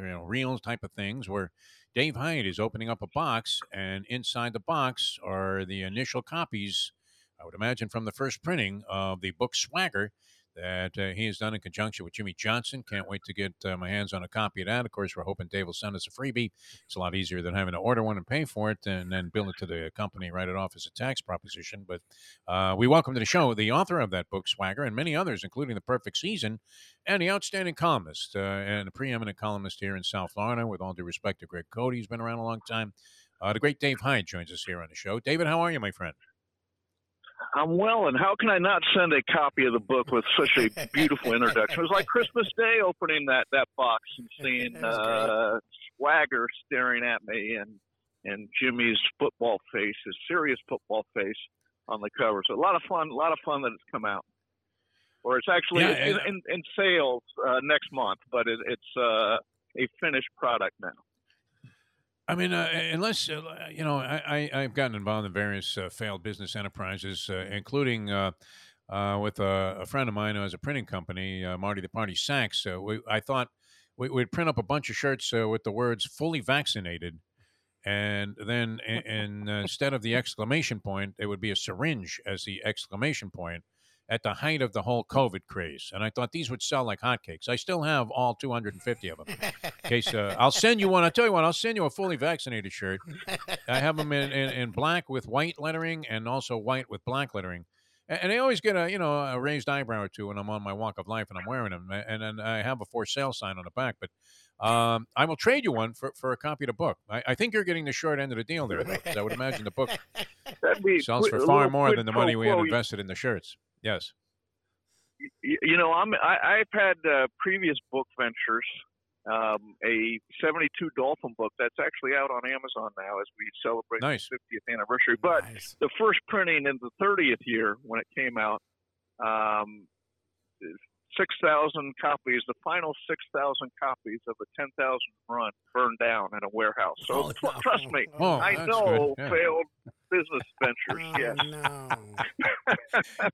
know reels type of things where Dave Hyde is opening up a box, and inside the box are the initial copies, I would imagine, from the first printing of the book Swagger that uh, he has done in conjunction with Jimmy Johnson. Can't wait to get uh, my hands on a copy of that. Of course, we're hoping Dave will send us a freebie. It's a lot easier than having to order one and pay for it and then bill it to the company, write it off as a tax proposition. But uh, we welcome to the show the author of that book, Swagger, and many others, including The Perfect Season, and the outstanding columnist uh, and preeminent columnist here in South Florida. With all due respect to Greg Cody, he's been around a long time. Uh, the great Dave Hyde joins us here on the show. David, how are you, my friend? I'm well, and how can I not send a copy of the book with such a *laughs* beautiful introduction? It was like Christmas Day opening that that box and *laughs* seeing uh, Swagger staring at me and and Jimmy's football face, his serious football face on the cover. So a lot of fun, a lot of fun that it's come out. Or it's actually yeah, in, in, in, sales uh, next month, but it, it's uh, a finished product now. I mean, uh, unless uh, you know, I, I have gotten involved in various uh, failed business enterprises, uh, including uh, uh, with a, a, friend of mine who has a printing company, Marty the Party Sachs. we, I thought we, would print up a bunch of shirts with the words "fully vaccinated," and then *laughs* and, instead of the exclamation point, it would be a syringe as the exclamation point, at the height of the whole COVID craze, and I thought these would sell like hotcakes. I still have all 250 of them. In case uh, I'll send you one. I'll tell you what. I'll send you a fully vaccinated shirt. I have them in, in, in black with white lettering and also white with black lettering. And, and I always get a you know a raised eyebrow or two when I'm on my walk of life and I'm wearing them. And then I have a for sale sign on the back, but. Um, I will trade you one for, for a copy of the book. I, I think you're getting the short end of the deal there, though, I would imagine the book sells for far more than the money we had invested in the shirts. Yes. You, you know, I'm I, I've had uh, previous book ventures. Um, a 72 Dolphin book that's actually out on Amazon now as we celebrate nice. the 50th anniversary. But nice. the first printing in the 30th year when it came out, um, 6,000 copies, the final 6,000 copies of a 10,000 run burned down in a warehouse. So oh, no. trust me, oh, I know yeah. failed business *laughs* ventures. Oh, yes. No. *laughs*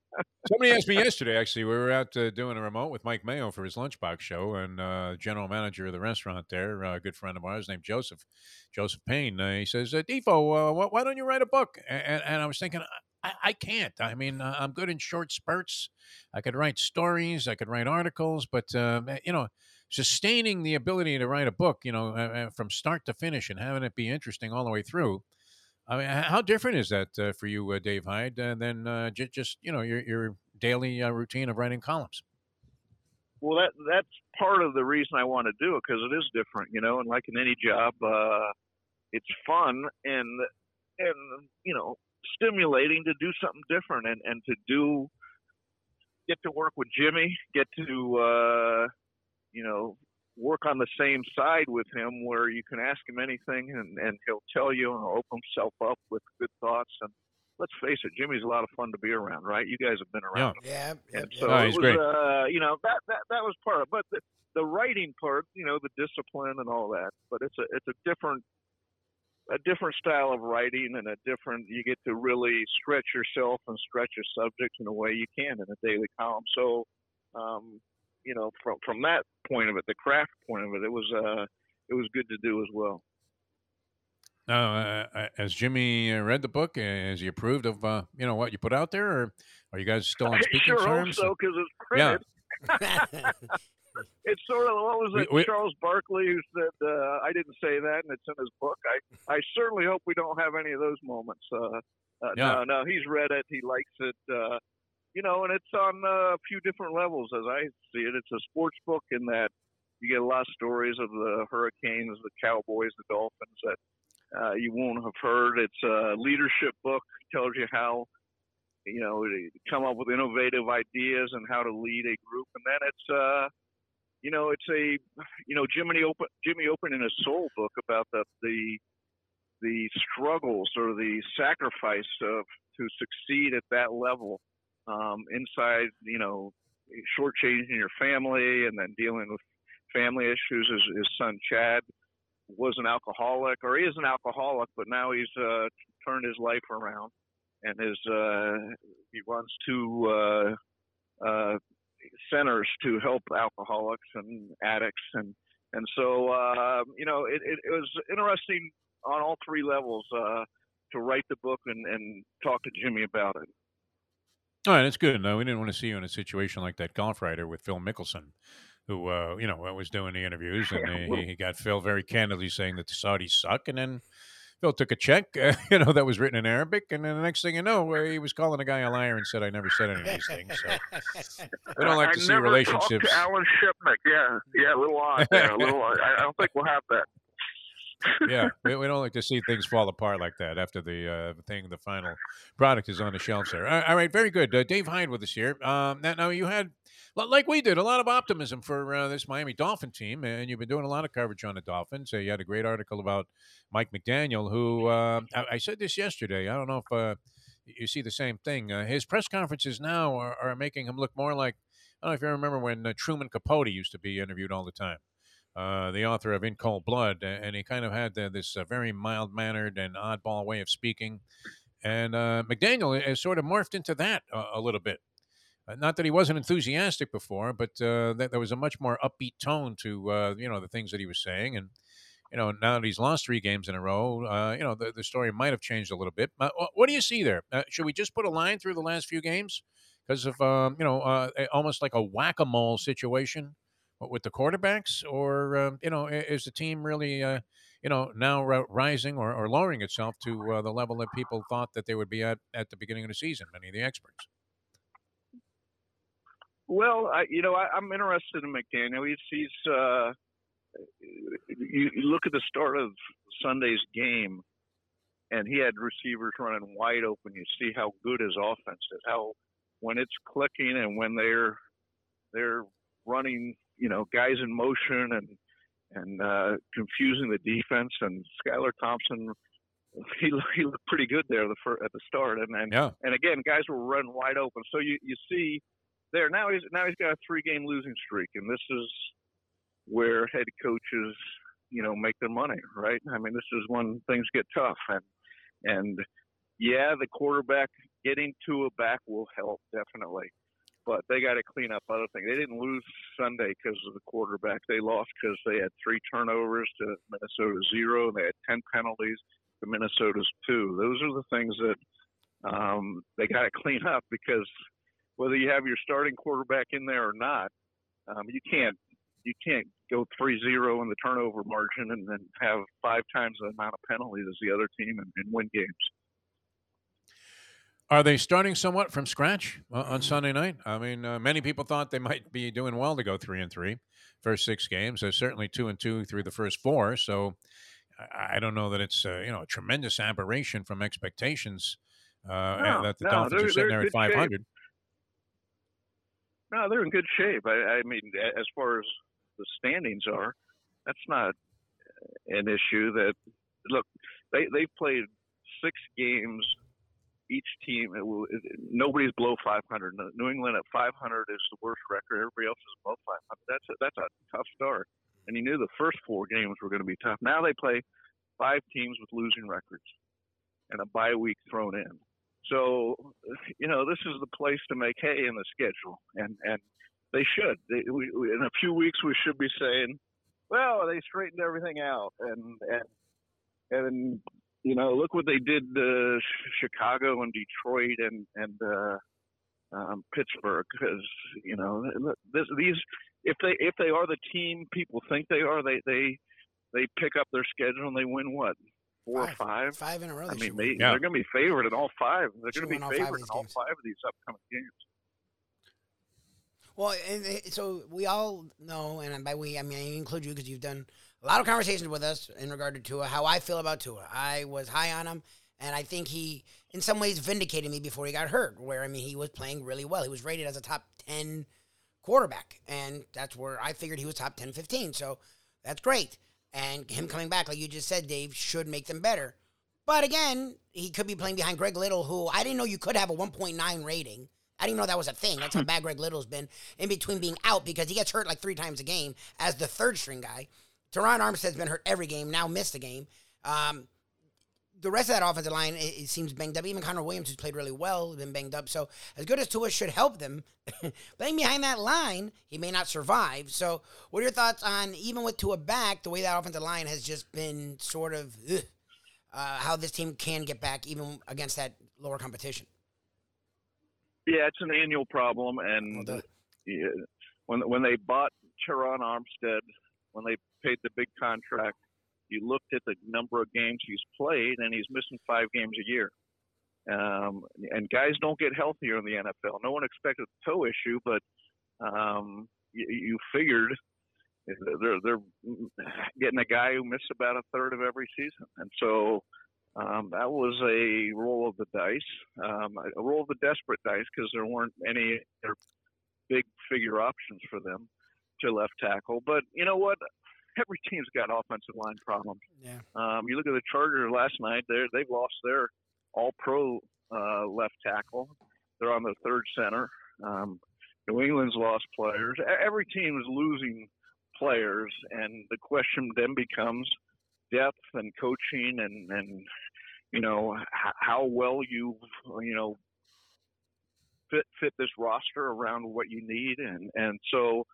Somebody asked me yesterday, actually, we were out uh, doing a remote with Mike Mayo for his lunchbox show, and uh, general manager of the restaurant there, uh, a good friend of ours named Joseph, Joseph Payne, uh, he says, uh, Defo, uh, why don't you write a book? And, and I was thinking, I, I can't. I mean, uh, I'm good in short spurts. I could write stories, I could write articles, but uh, you know, sustaining the ability to write a book, you know, uh, from start to finish and having it be interesting all the way through. I mean, how different is that uh, for you, uh, Dave Hyde, uh, than j- just you know your your daily routine of writing columns? Well, that that's part of the reason I want to do it because it is different, you know, and like in any job, it's fun and and you know stimulating to do something different and, and to do get to work with Jimmy, get to uh, you know work on the same side with him where you can ask him anything and, and he'll tell you and he'll open himself up with good thoughts and let's face it, Jimmy's a lot of fun to be around, right? You guys have been around. Yeah, yeah. And so no, it was, great. uh, you know, that, that that was part of, it. but the, the writing part, you know, the discipline and all that. But it's a it's a different a different style of writing and a different you get to really stretch yourself and stretch your subject in a way you can in a daily column so um, you know from from that point of it the craft point of it it was uh it was good to do as well Now, uh, uh, has Jimmy uh, read the book? Uh, Has he approved of uh, you know what you put out there, or are you guys still on I speaking sure hope terms? so because it's Yeah. *laughs* *laughs* it's sort of what was We- it? we- Charles Barkley who said, uh, "I didn't say that," and it's in his book. I I certainly hope we don't have any of those moments. Uh, uh, Yeah. No, no, he's read it. He likes it. Uh, you know, and it's on uh, a few different levels as I see it. It's a sports book in that you get a lot of stories of the Hurricanes, the Cowboys, the Dolphins that uh, you won't have heard. It's a leadership book. Tells you how you know to come up with innovative ideas and how to lead a group. And then it's uh, you know it's a you know Jimmy open Jimmy opened in his soul book about the the the struggles or the sacrifice of to succeed at that level um, inside you know shortchanging your family and then dealing with family issues. His, his son Chad was an alcoholic, or he is an alcoholic, but now he's uh, turned his life around and is uh, he runs two uh, uh, centers to help alcoholics and addicts, and and so uh, you know it, it, it was interesting on all three levels uh, to write the book and, and talk to Jimmy about it. All right, that's good. No, we didn't want to see you in a situation like that golf writer with Phil Mickelson, who uh, you know was doing the interviews, and *laughs* uh, he, he got Phil very candidly saying that the Saudis suck, and then Phil took a check, *laughs* uh, you know, that was written in Arabic, and then the next thing you know, uh, he was calling the guy a liar and said, "I never said any of these things." So we don't *laughs* like I to see relationships. To Alan Shipnuck. Yeah, yeah, a little odd there. A little odd. I don't think we'll have that. yeah, *laughs* we, we don't like to see things fall apart like that after the uh, thing, the final product is on the shelves there. All all right, very good. Uh, Dave Hyde with us here. Um, now, now you had, like we did, a lot of optimism for uh, this Miami Dolphin team, and you've been doing a lot of coverage on the Dolphins. Uh, you had a great article about Mike McDaniel, who uh, I, I said this yesterday. I don't know if uh, you see the same thing. Uh, his press conferences now are, are making him look more like I don't know if you remember when uh, Truman Capote used to be interviewed all the time uh, the author of In Cold Blood, and he kind of had this uh, very mild mannered and oddball way of speaking. And uh, McDaniel has sort of morphed into that a, a little bit. Uh, not that he wasn't enthusiastic before, but uh, that there was a much more upbeat tone to uh, you know the things that he was saying. And you know now that he's lost three games in a row, you know the, the story might have changed a little bit. What do you see there? Should we just put a line through the last few games because of um, you know almost like a whack a mole situation? With the quarterbacks, or um, you know, is the team really, uh, you know, now rising or, or lowering itself to uh, the level that people thought that they would be at at the beginning of the season? Many of the experts. Well, I, you know, I, I'm interested in McDaniel. He's, he's uh, you, you look at the start of Sunday's game, and he had receivers running wide open. You see how good his offense is. How when it's clicking and when they're they're running, you know, guys in motion and and uh, confusing the defense. And Skylar Thompson, he looked- *laughs* he looked pretty good there the at the start. And and Yeah, and again, guys were running wide open. So you you see there now he's now he's got a three game losing streak, and this is where head coaches you know make their money, right? I mean, this is when things get tough, and and yeah, the quarterback getting to a back will help definitely. But they got to clean up other things. They didn't lose Sunday because of the quarterback. They lost because they had three turnovers to Minnesota zero. and They had ten penalties to Minnesota's two. Those are the things that um, they got to clean up because whether you have your starting quarterback in there or not, um, you can't you can't go 3-0 in the turnover margin and then have five times the amount of penalties as the other team and, and win games. are they starting somewhat from scratch uh, on Sunday night? I mean, uh, many people thought they might be doing well to go three and three, first six games. They're certainly two and two through the first four. So I, don't know that it's uh, you know a tremendous aberration from expectations uh, No, that the no, Dolphins they're- sitting there at five hundred. No, they're in good shape. I, I mean, as far as the standings are, that's not an issue. That look, they they played six games. Each team, it nobody's below 500. New England at 500 is the worst record. Everybody else is above 500. That's a, that's a tough start. And you knew the first four games were going to be tough. Now they play five teams with losing records and a bye week thrown in. So, you know, this is the place to make hay in the schedule, and and they should. They, we, we, in a few weeks, we should be saying, "Well, they straightened everything out," and and and you know, look what they did to Chicago and Detroit and and uh, um, Pittsburgh. Because you know, this, these if they if they are the team people think they are, they they they pick up their schedule and they win what four Five. or five. Five in a row. I mean, they, yeah. they're going to be favored in all five. They're going to be all five of favored in all games. five of these upcoming games. Well, and, and so we all know, and by we, I mean I include you because you've done a lot of conversations with us in regard to Tua. How I feel about Tua. I was high on him, and I think he, in some ways, vindicated me before he got hurt. Where I mean, he was playing really well. He was rated as a top ten quarterback, and that's where I figured he was top 10, 15. So that's great. And him coming back, like you just said, Dave, should make them better. But again, he could be playing behind Greg Little, who I didn't know you could have a 1.9 rating. I didn't know that was a thing. That's how *laughs* bad Greg Little's been in between being out because he gets hurt like three times a game as the third string guy. Terron Armstead's been hurt every game, now missed a game. Um, the rest of that offensive line, it, it seems banged up. Even Connor Williams, who's played really well, has been banged up. So as good as Tua should help them, *laughs* playing behind that line, he may not survive. So what are your thoughts on even with Tua back, the way that offensive line has just been sort of ugh, uh, how this team can get back even against that lower competition? Yeah, it's an annual problem, and yeah, when when they bought Terron Armstead, when they paid the big contract, you looked at the number of games he's played, and he's missing five games a year. Um, and guys don't get healthier in the NFL. No one expected a toe issue, but um, you, you figured they're they're getting a guy who missed about a third of every season, and so um, that was a roll of the dice, um, a roll of the desperate dice because there weren't any big figure options for them to left tackle. But you know what? Every team's got offensive line problems. Yeah. Um, you look at the Chargers last night; they they've lost their All-Pro uh, left tackle. They're on the third center. Um, New England's lost players. Every team is losing players, and the question then becomes depth and coaching and and you know h- how well you you know fit fit this roster around what you need and and so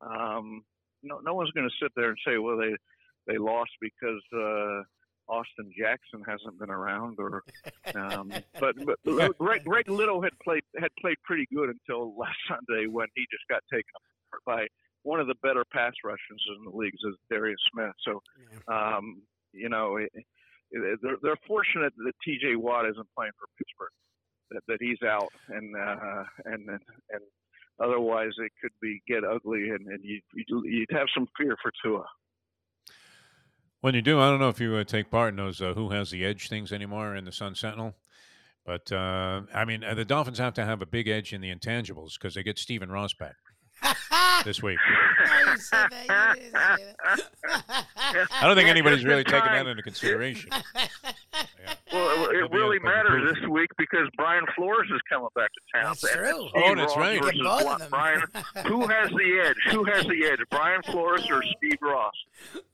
um no no one's going to sit there and say well they they lost because uh Austin Jackson hasn't been around or um *laughs* but but Greg, Greg Little had played had played pretty good until last *laughs* Sunday when he just got taken by one of the better pass rushers in the leagues is Darius Smith so um, you know, it, it, they're, they're fortunate that T.J. Watt isn't playing for Pittsburgh, that, that he's out, and uh, and and and otherwise it could be get ugly, and, and you you'd, you'd have some fear for Tua. When you do, I don't know if you uh, take part in those uh, "Who Has the Edge" things anymore in the Sun Sentinel, but uh, I mean, uh, the Dolphins have to have a big edge in the intangibles because they get Stephen Ross back *laughs* this week. No, you said that. You didn't say that. *laughs* I don't think anybody's really in taking that into consideration. *laughs* Well, He'll it really up like a matters this week because Brian Flores is coming back to town. That's true. Steve Oh, that's Ross right. versus Get both of Bla- them. Brian, who has the edge? Who has the edge? Brian Flores or Steve Ross?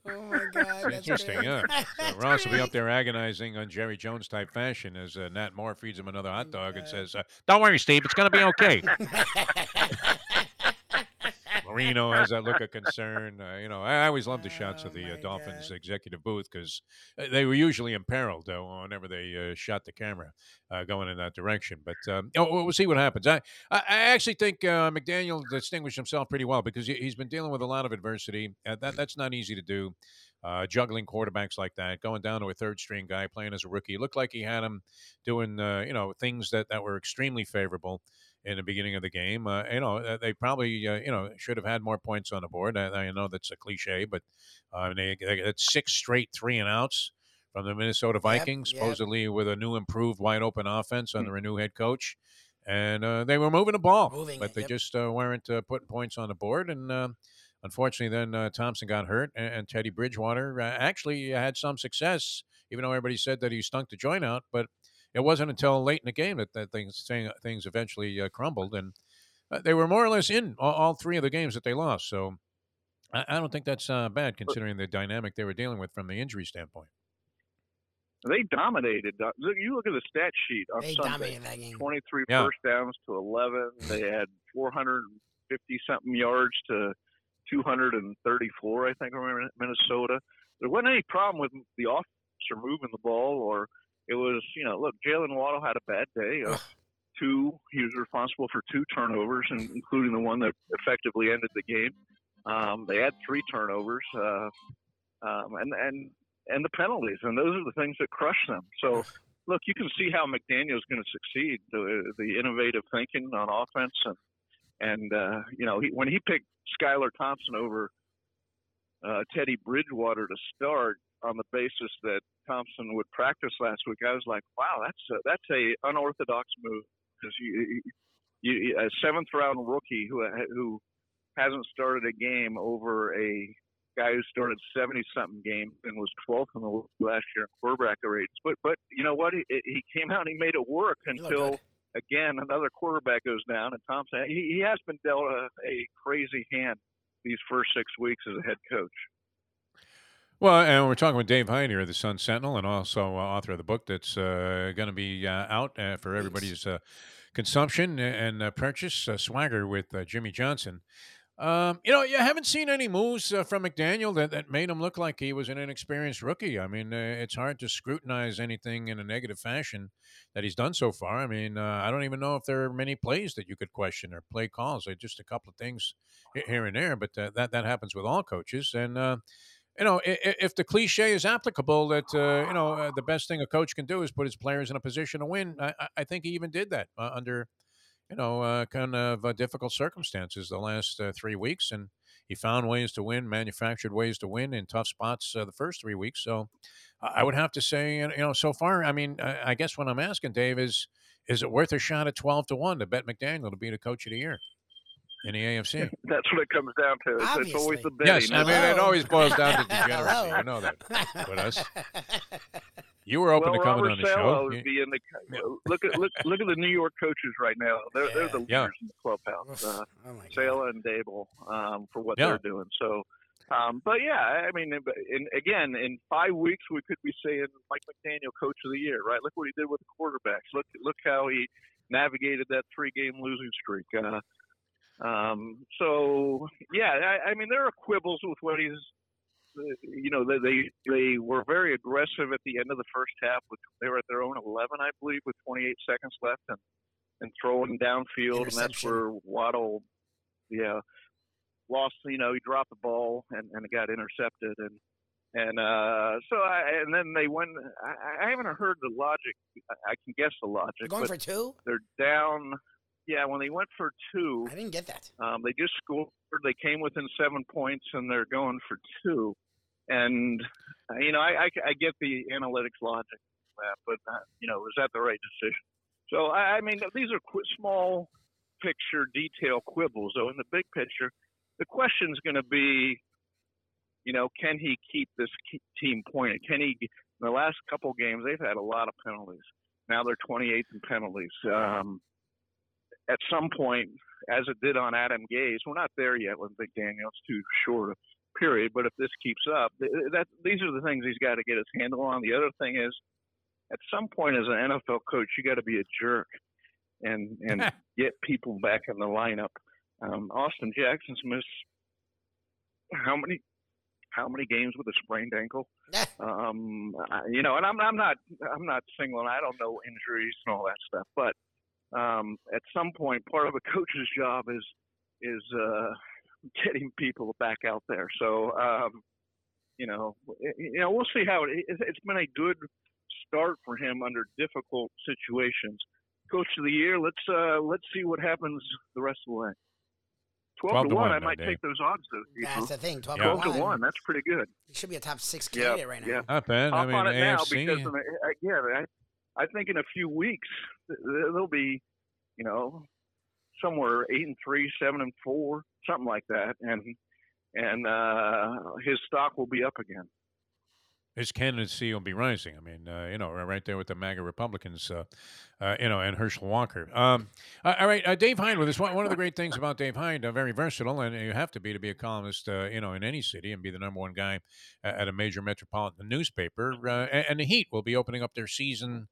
Oh my God, Interesting, great. yeah. *laughs* So That's Ross will be up there agonizing on Jerry Jones type fashion as uh, Nat Moore feeds him another hot dog and says, uh, "Don't worry, Steve, it's going to be okay." Marino has that look of concern. Uh, you know, I I always loved the shots of Oh, the uh, Dolphins God. executive booth because they were usually imperiled though whenever they uh, shot the camera uh, going in that direction. But um, oh, we'll see what happens. I I actually think uh, McDaniel distinguished himself pretty well because he, he's been dealing with a lot of adversity. Uh, that that's not easy to do. Uh, juggling quarterbacks like that, going down to a third string guy playing as a rookie, it looked like he had him doing uh, you know things that, that were extremely favorable in the beginning of the game. Uh, you know, uh, they probably uh, you know should have had more points on the board. I, I know that's a cliche, but uh, they, they got six straight three and outs from the Minnesota Vikings, yep. supposedly with a new improved wide open offense under a new head coach. And uh, they were moving the ball, Moving but it, they yep. just uh, weren't uh, putting points on the board. And uh, unfortunately, then uh, Thompson got hurt, and, and Teddy Bridgewater uh, actually had some success, even though everybody said that he stunk to join out. But it wasn't until late in the game that, that things thing- things eventually uh, crumbled, and uh, they were more or less in all, all three of the games that they lost. So I, I don't think that's uh, bad considering the dynamic they were dealing with from the injury standpoint. They dominated. Uh, you look at the stat sheet on They Sunday. dominated that game. 23 Yeah. first downs to 11. They had 450 something yards to 234, I think, around Minnesota. There wasn't any problem with the off or moving the ball, or it was, you know, look, Jaylen Waddle had a bad day. Uh, two, he was responsible for two turnovers, and including the one that effectively ended the game. Um, they had three turnovers, uh, um, and and and the penalties, and those are the things that crush them. So, look, you can see how McDaniel's going to succeed. The the innovative thinking on offense, and and uh, you know, he, when he picked Skylar Thompson over uh, Teddy Bridgewater to start on the basis that Thompson would practice last week, I was like, wow, that's a, that's a unorthodox move because you, you, a seventh round rookie who who hasn't started a game over a guy who started 70 something games and was 12th in the last year in quarterback rates. But but you know what? He, he came out and he made it work until again another quarterback goes down and Thompson. He, he has been dealt a, a crazy hand these first six weeks as a head coach. Well, and we're talking with Dave Hyde here, the Sun Sentinel, and also uh, author of the book that's uh, going to be uh, out uh, for everybody's uh, consumption and uh, purchase. Swagger with Jimmy Johnson. Um, you know, you haven't seen any moves uh, from McDaniel that, that made him look like he was an inexperienced rookie. I mean, uh, it's hard to scrutinize anything in a negative fashion that he's done so far. I mean, uh, I don't even know if there are many plays that you could question or play calls. They're just a couple of things here and there, but uh, that that happens with all coaches. And uh, you know, if, if, the cliche is applicable that uh, you know the best thing a coach can do is put his players in a position to win, I, I think he even did that under you know, uh, kind of uh, difficult circumstances the last uh, three weeks, and he found ways to win, manufactured ways to win in tough spots uh, the first three weeks. So, I would have to say, you know, so far, I mean, I guess what I'm asking, Dave, is is it worth a shot at twelve to one to bet McDaniel to be the coach of the year? In the AFC. *laughs* That's what it comes down to. It's, it's always the betting. Yes, I mean it always boils down to *laughs* degeneracy. I know that. But us, you were open well, to coming Robert on the show. Would be in the, look at look look at the New York coaches right now. They're yeah. they're the leaders yeah. in the clubhouse. Uh, oh Saleh and Daboll um, for what yeah. they're doing. So. Um, but yeah, I mean, in, again, in five weeks we could be saying Mike McDaniel, Coach of the Year, right? Look what he did with the quarterbacks. Look, look how he navigated that three-game losing streak. Uh, um, so yeah, I, I mean there are quibbles with what he's. You know they, they were very aggressive at the end of the first half. With they were at their own 11, I believe, with 28 seconds left, and and throwing downfield, and that's where Waddle, yeah, lost. You know, he dropped the ball and and it got intercepted, and and uh, so I and then they went. I, I haven't heard the logic. I can guess the logic. They're Going for two. They're down yeah, when they went for two, I didn't get that. Um, they just scored. They came within seven points, and they're going for two. And uh, you know, I, I, I get the analytics logic, that, but uh, you know, is that the right decision? So I, I mean, these are qu- small picture detail quibbles. Though in the big picture, the question is going to be, you know, can he keep this team pointed? Can he? In the last couple games, they've had a lot of penalties. Now they're 28th in penalties. Um, at some point, as it did on Adam Gase, we're not there yet with McDaniel. It's too short a period. But if this keeps up, that these are the things he's got to get his handle on. The other thing is, at some point as an NFL coach, you got to be a jerk and and *laughs* get people back in the lineup. Um, Austin Jackson's missed how many how many games with a sprained ankle? *laughs* um, I, you know, and I'm I'm not I'm not singling. I don't know injuries and all that stuff, but um, at some point, part of a *laughs* coach's job is is uh, getting people back out there. So um, you know, you know, we'll see how it. It's been a good start for him under difficult situations. Coach of the year. Let's uh, let's see what happens the rest of the way. 12, 12 to 1, 1 I might take those odds. Though, That's the thing. 12, yeah. 12 to 1. 1. That's pretty good. He should be a top six candidate yeah, right now. Yeah. Not bad. I mean, on it AFC. now because, again, I, I think in a few weeks, there'll be you know, somewhere eight and three, seven and four, something like that, and and uh, his stock will be up again. His candidacy will be rising. I mean, uh, you know, right there with the MAGA Republicans, uh, uh, you know, and Herschel Walker. Um, all right, uh, Dave Hyde with us. One, of the great things about Dave Hyde, uh, very versatile, and you have to be to be a columnist, uh, you know, in any city and be the number one guy at a major metropolitan newspaper. and the Heat will be opening up their season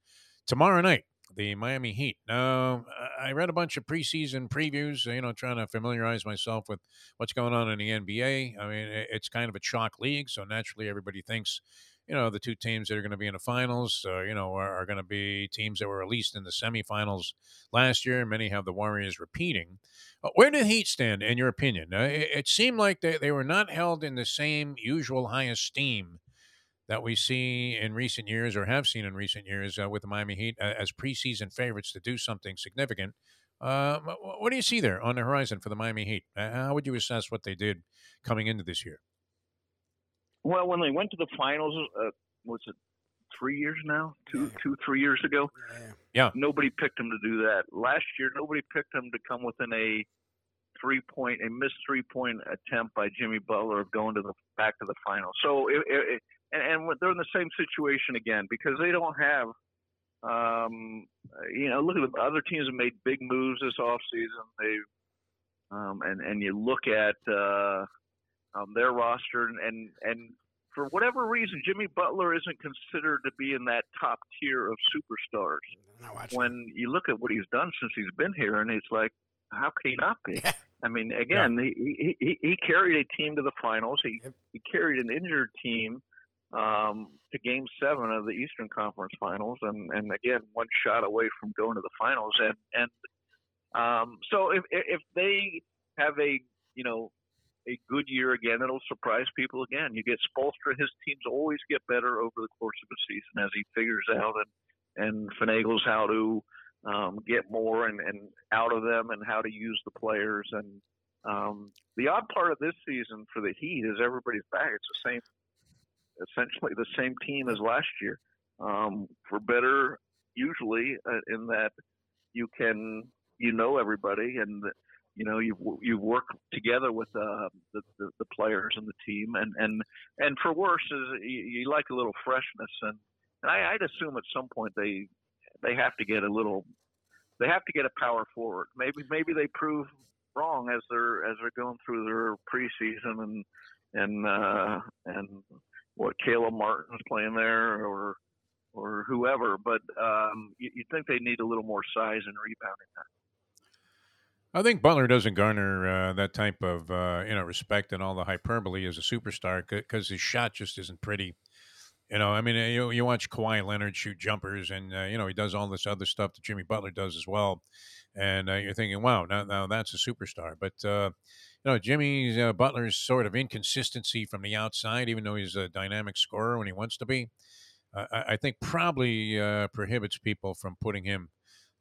tomorrow night the Miami Heat. Now, I read a bunch of preseason previews, you know, trying to familiarize myself with what's going on in the NBA. I mean, it's kind of a chalk league, so naturally everybody thinks, you know, the two teams that are going to be in the finals, uh, you know, are, are going to be teams that were at least in the semifinals last year. Many have the Warriors repeating. Uh, where did the Heat stand, in your opinion? Uh, it, it, seemed like they, they were not held in the same usual high esteem that we see in recent years or have seen in recent years uh, with the Miami Heat uh, as preseason favorites to do something significant. Uh, what do you see there on the horizon for the Miami Heat? how would you assess what they did coming into this year? Well, when they went to the finals, uh, was it three years now? Two, yeah. two, three years ago. Yeah. yeah. Nobody picked them to do that last year. Nobody picked them to come within a three point, a missed three point attempt by Jimmy Butler of going to the back to the final. So, it, it, and, and they're in the same situation again because they don't have. Um, you know, look at the other teams have made big moves this offseason. They've um, and and you look at uh, um, their roster, and, and and for whatever reason, Jimmy Butler isn't considered to be in that top tier of superstars. When you look at what he's done since he's been here, and it's like, how can he not be? I mean, again, yeah. he, he he carried a team to the finals. He yep. he carried an injured team um, to Game Seven of the Eastern Conference Finals, and and again, one shot away from going to the finals. And and um, so if if they have a you know a good year again, it'll surprise people again. You get Spoelstra; his teams always get better over the course of a season as he figures out and and finagles how to um, get more and, and out of them and how to use the players. And um, the odd part of this season for the Heat is everybody's back. It's the same, essentially the same team as last year. Um, for better, usually uh, in that you can you know everybody and you know you've you work together with uh, the, the, the players and the team and and and for worse is you, you like a little freshness and, and I, I'd assume at some point they they have to get a little they have to get a power forward maybe maybe they prove wrong as they're as they're going through their preseason and and uh and what Caleb Martin's playing there or or whoever but um you, you think they need a little more size and rebounding. I think Butler doesn't garner uh, that type of uh, you know respect and all the hyperbole as a superstar because his shot just isn't pretty. You know, I mean, uh, you, you watch Kawhi Leonard shoot jumpers, and uh, you know he does all this other stuff that Jimmy Butler does as well, and uh, you're thinking, wow, now, now that's a superstar. But uh, you know, Jimmy Butler's sort of inconsistency from the outside, even though he's a dynamic scorer when he wants to be, I, I think probably prohibits people from putting him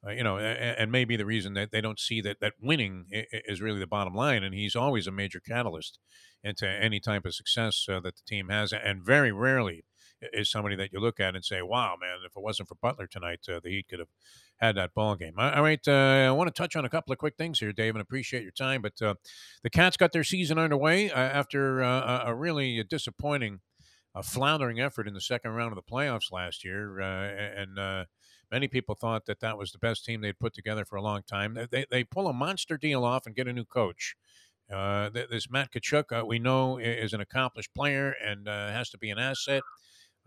uh, you know, and, and, maybe the reason that they don't see that that winning is really the bottom line, and he's always a major catalyst into any type of success uh, that the team has, and very rarely is somebody that you look at and say, "Wow, man! If it wasn't for Butler tonight, uh, the Heat could have had that ball game." All right, uh, I want to touch on a couple of quick things here, Dave, and appreciate your time. But uh, the Cats got their season underway uh, after a really disappointing, floundering effort in the second round of the playoffs last year, and Many people thought that that was the best team they'd put together for a long time. They, they pull a monster deal off and get a new coach. Uh, this Matt Tkachuk, uh, we know, is an accomplished player and uh, has to be an asset.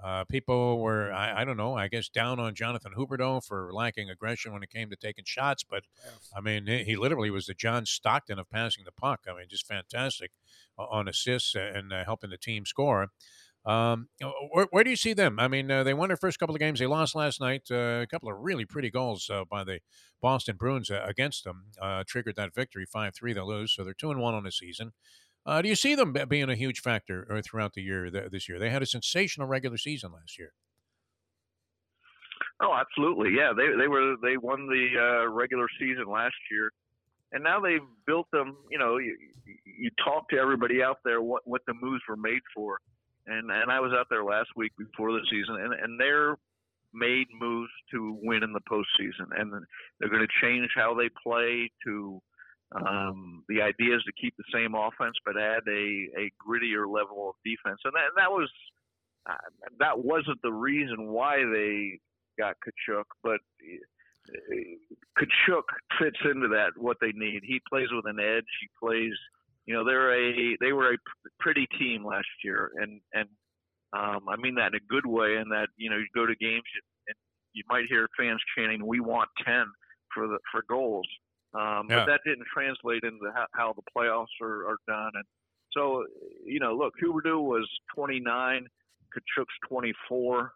Uh, people were, I, I, don't know, I guess down on Jonathan Huberdeau for lacking aggression when it came to taking shots. But I mean, he literally was the John Stockton of passing the puck. I mean, just fantastic on assists and uh, helping the team score. Um, where, where, do you see them? I mean, uh, they won their first couple of games. They lost last night. Uh, a couple of really pretty goals uh, by the Boston Bruins uh, against them uh, triggered that victory. Five three, they lose, so they're two and one on the season. Uh, do you see them being a huge factor throughout the year th- this year? They had a sensational regular season last year. Oh, absolutely. Yeah, they they were they won the uh, regular season last year, and now they've built them. You know, you, you talk to everybody out there what what the moves were made for and and I was out there last week before the season, and and they're made moves to win in the postseason, and they're going to change how they play. To um, the idea is to keep the same offense, but add a a grittier level of defense, and that that was uh, that wasn't the reason why they got Tkachuk, but. Uh, Tkachuk fits into that what they need. He plays with an edge. He plays you know they're a they were a pretty team last year, and and um, I mean that in a good way. And that you know you go to games and you might hear fans chanting, "We want ten for the for goals," um, yeah. but that didn't translate into how, how the playoffs are, are done. And so you know, look, Huberdeau was 29. Tkachuk's 24.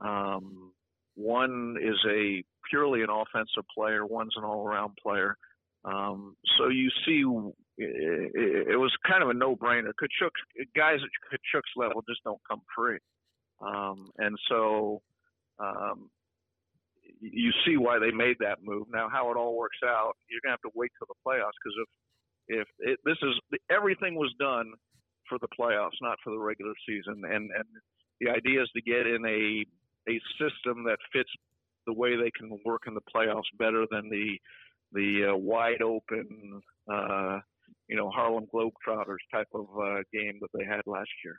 Um, one is a purely an offensive player. One's an all-around player. Um, so you see, it, it was kind of a no-brainer. Tkachuk guys at Tkachuk's level just don't come free, um, and so um, you see why they made that move. Now, how it all works out, you're gonna have to wait till the playoffs because if if it, this is everything was done for the playoffs, not for the regular season, and and the idea is to get in a a system that fits the way they can work in the playoffs better than the the uh, wide open, uh, you know, Harlem Globetrotters type of uh, game that they had last year.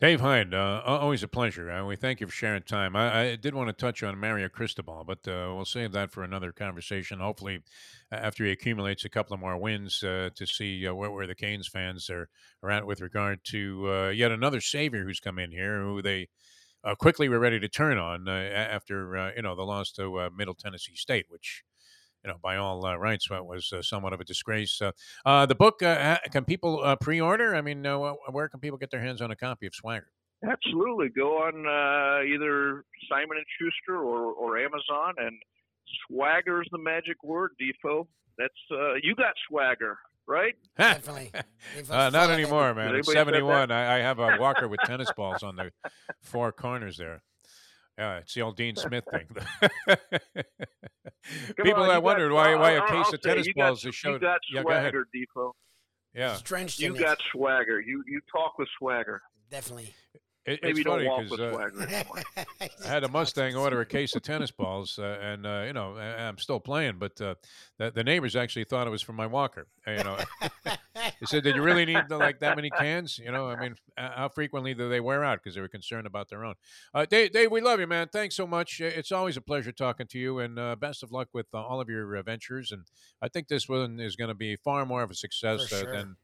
Dave Hyde, uh, always a pleasure. Uh, we thank you for sharing time. I, I, did want to touch on Mario Cristobal, but uh, we'll save that for another conversation. Hopefully, after he accumulates a couple of more wins, uh, to see uh, where, where, the Canes fans are, are at with regard to uh, yet another savior who's come in here, who they quickly were ready to turn on after you know the loss to Middle Tennessee State, which you know, by all uh, rights, was uh, somewhat of a disgrace. Uh, the book, uh, can people uh, pre-order? I mean, uh, where can people get their hands on a copy of Swagger? Absolutely, go on either Simon and Schuster or, or Amazon, and swagger is the magic word. Defo, that's you got Swagger, right? *laughs* Definitely. uh, not anymore, man. At 71, I, I, have a walker with tennis balls on the four corners there. Yeah, it's the old Dean *laughs* Smith thing. *laughs* People on, I wondered got, why why a I'll, case I'll of tennis balls got, is showed. You got yeah, swagger, Defo. Yeah, drenched you got it. swagger. You you talk with swagger. Definitely. It, Maybe it's funny because uh. *laughs* I had a Mustang order a case of tennis balls, uh, and uh, you know I, am still playing, but uh, the, the, neighbors actually thought it was from my walker. You know, they said, "Did you really need like that many cans?" You know, I mean, how frequently do they wear out? Because they were concerned about their own. Uh, Dave, Dave, we love you, man. Thanks so much. It's always a pleasure talking to you, and uh, best of luck with uh, all of your ventures. And I think this one is going to be far more of a success sure. than.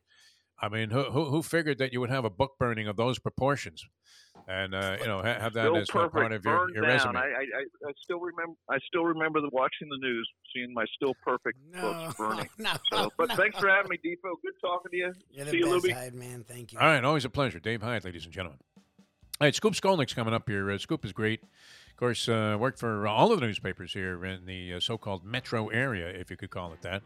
I mean, who, who, who figured that you would have a book burning of those proportions? And uh, you know ha- have that still as part of your, your resume. I, I, I, still remember I still remember the, watching the news, seeing my still perfect no, books *laughs* burning. No, so, but no. thanks for having me, Defo. Good talking to you. You're the See you, best, Lubie. Hyde, man. Thank you. All right, always a pleasure, Dave Hyde, ladies and gentlemen. All right, Scoop Skolnick's coming up here. Uh, Scoop is great. Of course, uh, worked for all of the newspapers here in the uh, so-called metro area, if you could call it that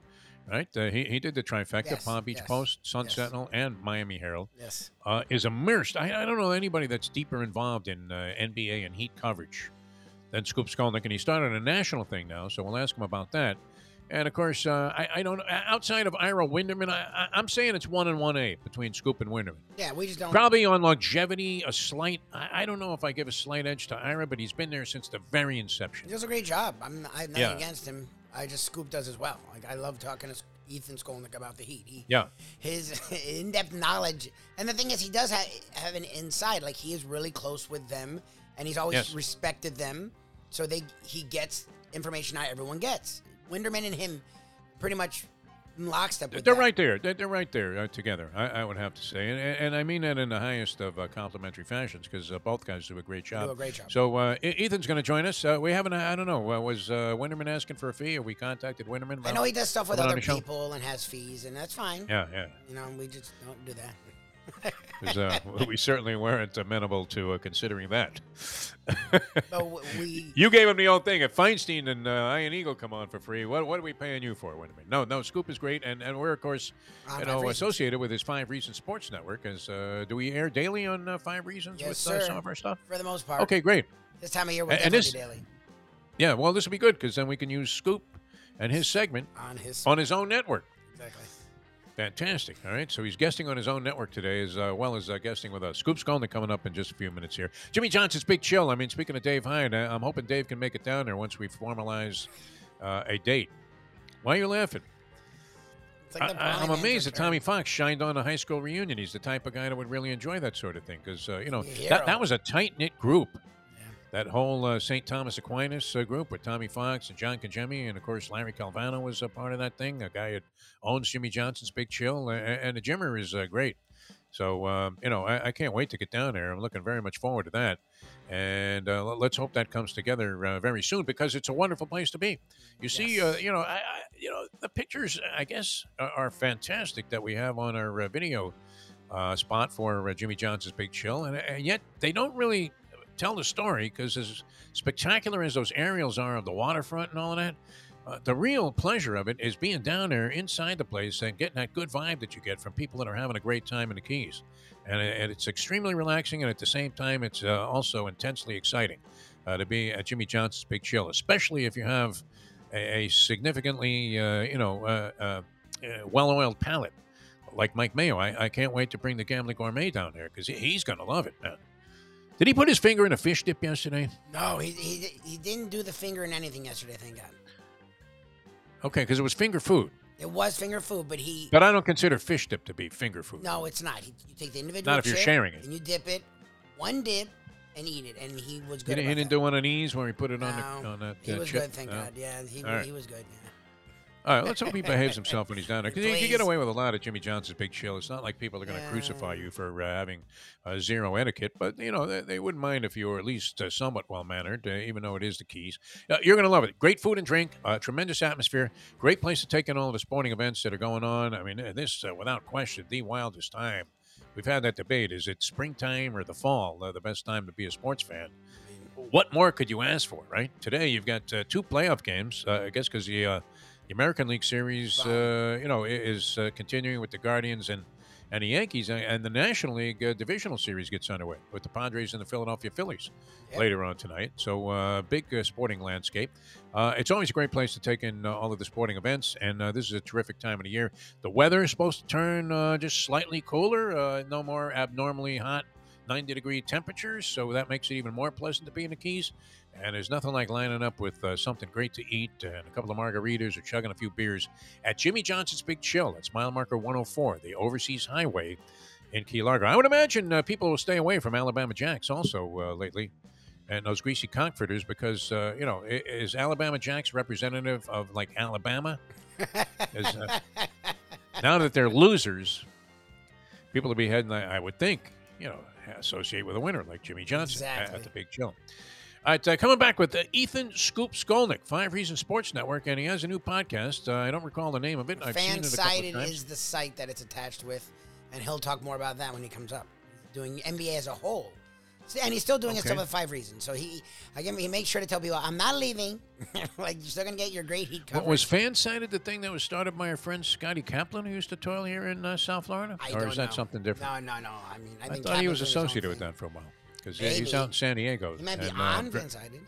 right? Uh, he, he did the trifecta: Yes, Palm Beach yes, Post, Sun yes. Sentinel, and Miami Herald. Yes. Uh, is immersed. I, I don't know anybody that's deeper involved in uh, NBA and Heat coverage than Scoop Skolnick, and he started a national thing now. So we'll ask him about that. And of course, uh, I, I don't outside of Ira Winderman, I, I, am saying it's one and one A between Scoop and Winderman. Yeah, we just don't. Probably on longevity, a slight. I, I don't know if I give a slight edge to Ira, but he's been there since the very inception. He does a great job. I'm, I have nothing Yeah. against him. I just Scoop does as well. Like I love talking to Ethan Skolnick about the Heat. He, Yeah. his *laughs* in-depth knowledge, and the thing is, he does ha- have an inside. Like he is really close with them, and he's always Yes. respected them. So they he gets information not everyone gets. Winderman and him, pretty much in lockstep. With They're that. right there. They're, they're right there uh, together. I, I would have to say, and, and I mean that in the highest of uh, complimentary fashions because uh, both guys do a great job. Do a great job. So uh, Ethan's going to join us. Uh, we haven't. I don't know. Uh, was uh, Winderman asking for a fee? Or we contacted Winderman? I know he does stuff with other people and has fees, and that's fine. Yeah, yeah. You know, we just don't do that. *laughs* uh, we certainly weren't amenable to uh, considering that. *laughs* W- we you gave him the old thing. If Feinstein and uh, Iron Eagle come on for free, what, what are we paying you for, Winderman? No, no. Scoop is great, and, and we're of course you know Reasons. associated with his Five Reasons Sports Network. As uh, do we air daily on uh, Five Reasons Yes, with uh, sir. some of our stuff? for the most part. Okay, great. This time of year, we're and this- daily Yeah, well, this will be good because then we can use Scoop and his segment on his. on his own network. Fantastic. All right. So he's guesting on his own network today as uh, well as uh, guesting with us. Scoop Skolnick coming up in just a few minutes here. Jimmy Johnson's Big Chill. I mean, speaking of Dave Hyde, I- I'm hoping Dave can make it down there once we formalize uh, a date. Why are you laughing? Like I, I'm amazed that. Tommy Fox shined on a high school reunion. He's the type of guy that would really enjoy that sort of thing because, uh, you know, that, that was a tight knit group. That whole uh, St. Thomas Aquinas uh, group with Tommy Fox and John Kajemi, and of course Larry Calvano was a part of that thing. A guy who owns Jimmy Johnson's Big Chill, uh, and the Jimmer is uh, great. So um, you know, I, I can't wait to get down there. I'm looking very much forward to that, and uh, let's hope that comes together uh, very soon because it's a wonderful place to be. You see, uh, Yes. you know, I, I, you know, the pictures I guess are, are fantastic that we have on our uh, video uh, spot for uh, Jimmy Johnson's Big Chill, and, and yet they don't really tell the story because as spectacular as those aerials are of the waterfront and all of that, uh, the real pleasure of it is being down there inside the place and getting that good vibe that you get from people that are having a great time in the Keys. And, and it's extremely relaxing, and at the same time, it's uh, also intensely exciting uh, to be at Jimmy Johnson's Big Chill, especially if you have a, a significantly, uh, you know, uh, uh, well-oiled palate like Mike Mayo. I, I can't wait to bring the Gambling Gourmet down there because he's going to love it, man. Did he put his finger in a fish dip yesterday? No, he, he he didn't do the finger in anything yesterday. Thank God. Okay, because it was finger food. It was finger food, but he But I don't consider fish dip to be finger food. no, it's not. He, you take the individual. Not if you're chip sharing it. And you dip it, one dip, and eat it. And he was good. didn't- he didn't that. do one of these where he put it on the on that He uh, was chip? good, thank No? God. Yeah, he, right. he was good. Yeah. All right, let's hope he behaves himself when he's down there. Because you, you get away with a lot at Jimmy Johnson's Big Chill. It's not like people are going to crucify you for uh, having uh, zero etiquette, but you know they, they wouldn't mind if you were at least uh, somewhat well mannered, uh, even though it is the Keys. Uh, you're going to love it. Great food and drink, uh, tremendous atmosphere, great place to take in all the sporting events that are going on. I mean, this uh, without question the wildest time. We've had that debate: is it springtime or the fall? Uh, the best time to be a sports fan. What more could you ask for, right? Today you've got uh, two playoff games. Uh, I guess because the uh, the American League Series, uh, you know, is uh, continuing with the Guardians and and the Yankees, and- the National League uh, Divisional Series gets underway with the Padres and the Philadelphia Phillies Yep. later on tonight. So uh, big uh, sporting landscape. Uh, it's always a great place to take in uh, all of the sporting events, and uh, this is a terrific time of the year. The weather is supposed to turn uh, just slightly cooler, uh, no more abnormally hot. 90 degree temperatures, so that makes it even more pleasant to be in the Keys. And there's nothing like lining up with uh, something great to eat and a couple of margaritas or chugging a few beers at Jimmy Johnson's Big Chill. That's mile marker 104, the Overseas Highway in Key Largo. I would imagine uh, people will stay away from Alabama Jacks also uh, lately and those greasy comforters because, uh, you know, is Alabama Jacks representative of like Alabama? Uh, now that they're losers, people will be heading, I would think, you know, associate with a winner like Jimmy Johnson at- at the Big Chill. All right, uh, coming back with uh, Ethan Scoop Skolnick, Five Reasons Sports Network, and he has a new podcast. Uh, I don't recall the name of it. I've seen Fan it a couple of sided is the site that it's attached with, and he'll talk more about that when he comes up. Doing NBA as a whole, and he's still doing his Okay. stuff with five reasons. So he again he makes sure to tell people, "I'm not leaving. *laughs* like you're still gonna get your great heat What coverage." was Fansided the thing that was started by our friend Scotty Kaplan, who used to toil here in uh, South Florida? I or is that know. something different? No, no, no. I mean, I, I think thought he was Kaplan's doing his own associated with that for a while because he's out in San Diego. He might be and, uh, on ver- Fansided.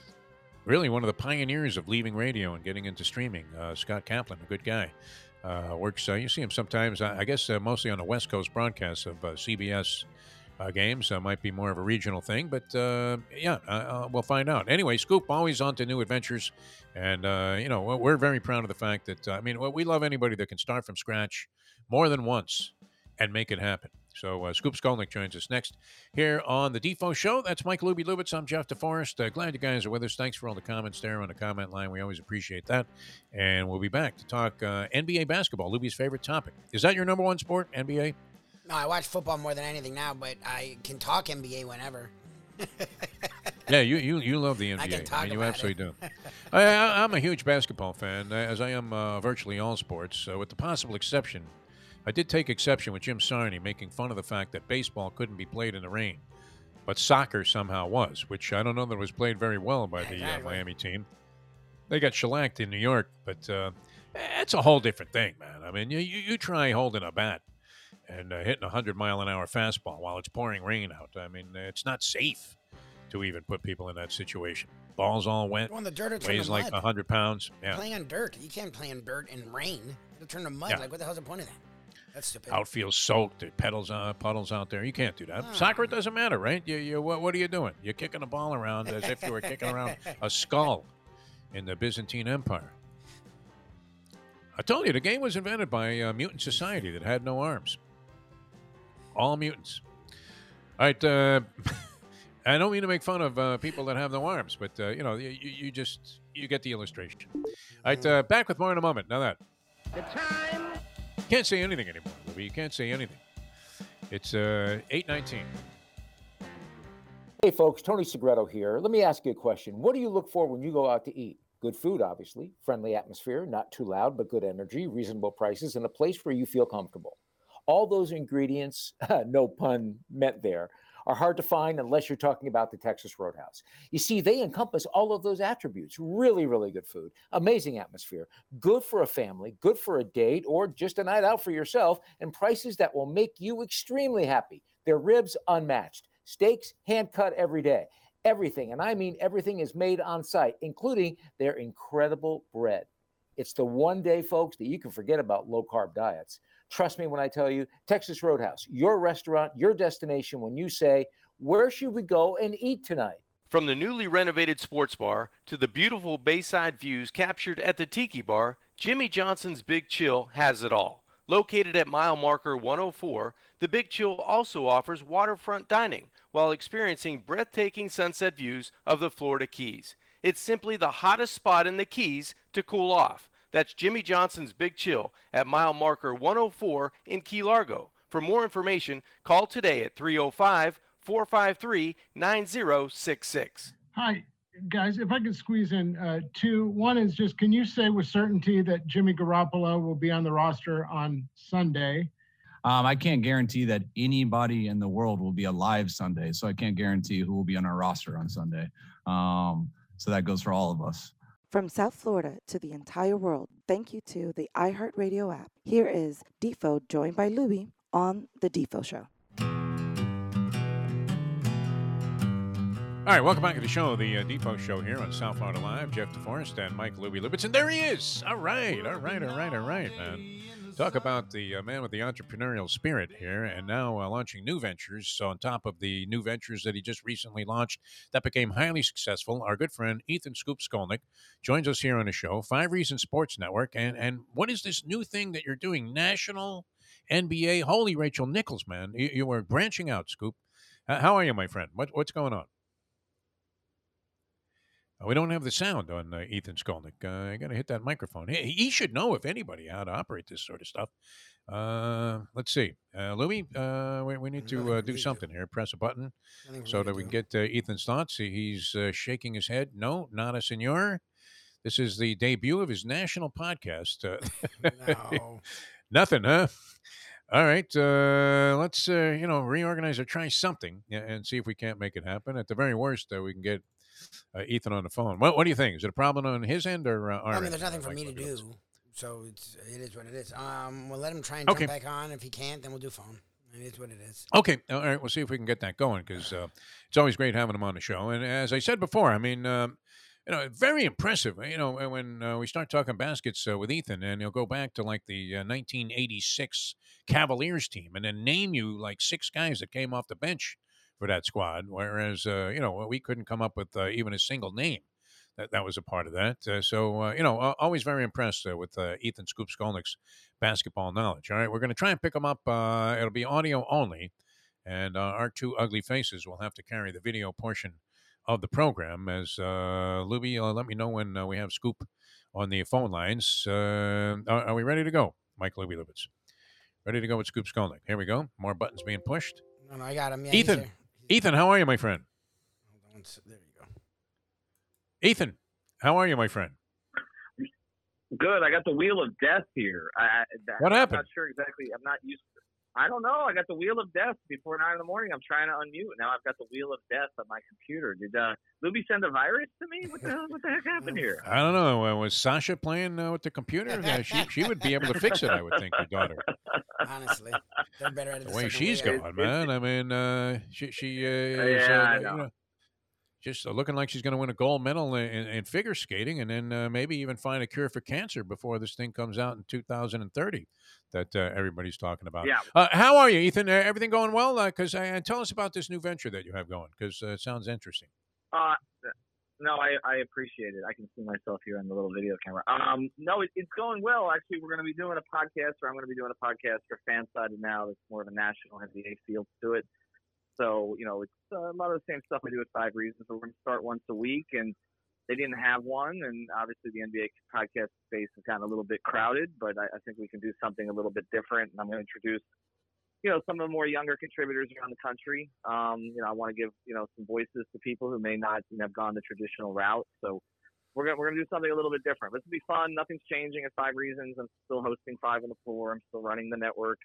really one of the pioneers of leaving radio and getting into streaming. Uh, Scott Kaplan, a good guy, uh, works. Uh, you see him sometimes. I I guess uh, mostly on the West Coast broadcasts of uh, CBS uh, games. Uh, might be more of a regional thing, but uh, yeah, uh, uh, we'll find out. Anyway, Scoop always on to new adventures, and uh, you know we're- very proud of the fact that I mean we love anybody that can start from scratch more than once and make it happen. So uh, Scoop Skolnick joins us next here on the Defo Show. That's Mike Lubie Lubitz. I'm Jeff DeForrest. Uh, glad you guys are with us. Thanks for all the comments there on the comment line. We always appreciate that. And we'll be back to talk uh, NBA basketball, Lubie's favorite topic. Is that your number one sport, NBA? No, I watch football more than anything now, but I can talk NBA whenever. *laughs* Yeah, you you, you love the NBA. I can talk mean, you absolutely do. *laughs* I, I, I'm a huge basketball fan, as I am uh, virtually all sports, uh, with the possible exception. I did take exception with Jim Sarney making fun of the fact that baseball couldn't be played in the rain, but soccer somehow was, which I don't know that it was played very well by the uh, Miami team. They got shellacked in New York, but uh, it's a whole different thing, man. I mean, you, you try holding a bat and uh, hitting a 100 mile an hour fastball while it's pouring rain out. I mean, it's not safe to even put people in that situation. Ball's all wet, on the dirt or turn weighs like mud. 100 pounds. Yeah. Playing on dirt, you can't play on dirt and rain. It'll turn to mud. Yeah. Like what the hell's the point of that? That's stupid. Outfield soaked, there pedals uh, puddles out there. You can't do that. Ah. Soccer it doesn't matter, right? You, you what, what are you doing? You're kicking a ball around as if you were kicking around *laughs* a skull in the Byzantine Empire. I told you the game was invented by a mutant society that had no arms. All mutants. All right. Uh, *laughs* I don't mean to make fun of uh, people that have no arms, but uh, you know, you, you you just you get the illustration. All right. Uh, back with more in a moment. Now that The time can't say anything anymore, Louis. You can't say anything. It's uh, eight nineteen. Hey, folks, Tony Segreto here. Let me ask you a question. What do you look for when you go out to eat? Good food, obviously, friendly atmosphere, not too loud, but good energy, reasonable prices, and a place where you feel comfortable. All those ingredients, *laughs* no pun meant there, are hard to find unless you're talking about the Texas Roadhouse. You see, they encompass all of those attributes. Really, really good food, amazing atmosphere, good for a family, good for a date, or just a night out for yourself, and prices that will make you extremely happy. Their ribs unmatched, steaks hand cut every day. Everything, and I mean everything, is made on site, including their incredible bread. It's the one day, folks, that you can forget about low carb diets. Trust me when I tell you, Texas Roadhouse, your restaurant, your destination when you say, Where should we go and eat tonight? From the newly renovated sports bar to the beautiful bayside views captured at the Tiki Bar, Jimmy Johnson's Big Chill has it all. Located at mile marker 104, the Big Chill also offers waterfront dining while experiencing breathtaking sunset views of the Florida Keys. It's simply the hottest spot in the Keys to cool off. That's Jimmy Johnson's Big Chill at mile marker 104 in Key Largo. For more information, call today at 305 453 9066. Hi, guys. If I could squeeze in uh, two. One is just can you say with certainty that Jimmy Garoppolo will be on the roster on Sunday? Um, I can't guarantee that anybody in the world will be alive Sunday, so I can't guarantee who will be on our roster on Sunday. Um, so that goes for all of us. From South Florida to the entire world, thank you to the iHeartRadio app. Here is Defo joined by Lubie on The Defo Show. All right, welcome back to the show, the uh, Defo Show here on South Florida Live. Jeff DeForrest and Mike Lubie Lubitz. And there he is. All right, all right, all right, all right, man. Talk about the uh, man with the entrepreneurial spirit here, and now uh, launching new ventures. So, on top of the new ventures that he just recently launched that became highly successful, our good friend Ethan Scoop Skolnick joins us here on the show, Five Reasons Sports Network. And and what is this new thing that you're doing? National NBA. Holy Rachel Nichols, man, you, you were branching out, Scoop. how are you, my friend? What, what's going on? Uh, we don't have the sound on uh, Ethan Skolnick. Uh, I got to hit that microphone. He, he, should know, if anybody, how to operate this sort of stuff. Uh, let's see. Uh, Louis, uh, we, we, need to uh, do something here. Press a button so that we can get Ethan's thoughts. He's shaking his head. No, not a senor. This is the debut of his national podcast. *laughs* no. *laughs* Nothing, huh? All right, let's you know reorganize or try something and see if we can't make it happen. At the very worst, we can get uh, Ethan on the phone. What, what do you think? Is it a problem on his end or uh. I mean, there's nothing for me to do, so it's it is what it is. Um, we'll let him try and okay. jump back on. If he can't, then we'll do phone. It is what it is. Okay, all right. We'll see if we can get that going because uh, it's always great having him on the show. And as I said before, I mean, um, you know, very impressive. You know, when uh, we start talking baskets uh, with Ethan, and he'll go back to like the uh, 1986 Cavaliers team, and then name you like six guys that came off the bench for that squad. Whereas, uh, you know, we couldn't come up with uh, even a single name that, that was a part of that. Uh, so, uh, you know, always very impressed uh, with uh, Ethan Scoop Skolnick's basketball knowledge. All right, we're going to try and pick him up. it'll be audio only, and our two ugly faces will have to carry the video portion of the program. As uh, Lubie, let me know when we have Scoop on the phone lines. Are, are, we ready to go, Mike Lubie Lubitz? Ready to go with Scoop Skolnick. Here we go. More buttons being pushed. No, no, I got him. Yeah, Ethan. Ethan, how are you, my friend? There you go. Ethan, how are you, my friend? Good. I got the wheel of death here. I, what happened? I'm not sure exactly. I'm not used to. I don't know. I got the wheel of death before nine in the morning. I'm trying to unmute. Now I've got the wheel of death on my computer. Did uh, Lubie send a virus to me? What the hell? What the heck happened here? *laughs* I don't know. Uh, was Sasha playing uh, with the computer? Uh, she she would be able to fix it. I would think your daughter. Honestly, they're better at it. The way she's way. going, man. I mean, uh, she she uh, is, yeah, I know. You know, just looking like she's going to win a gold medal in, in figure skating, and then uh, maybe even find a cure for cancer before this thing comes out in 2030 that uh, everybody's talking about. Yeah. Uh, how are you, Ethan? everything going well? Because uh, tell us about this new venture that you have going, because uh, it sounds interesting. Uh, no, I, I appreciate it. I can see myself here on the little video camera. Um, no, it, it's going well. Actually, we're going to be doing a podcast, or I'm going to be doing a podcast for Fansided now. That's more of a national NBA feel to it. So, you know, it's uh, a lot of the same stuff I do with Five Reasons. We're going to start once a week, and they didn't have one. And obviously, the NBA podcast space has gotten a little bit crowded, but I, I think we can do something a little bit different. And I'm going to introduce, you know, some of the more younger contributors around the country. Um, you know, I want to give, you know, some voices to people who may not you know, have gone the traditional route. So, we're gonna we're gonna do something a little bit different. This will be fun. Nothing's changing at Five Reasons. I'm still hosting Five on the Floor. I'm still running the network.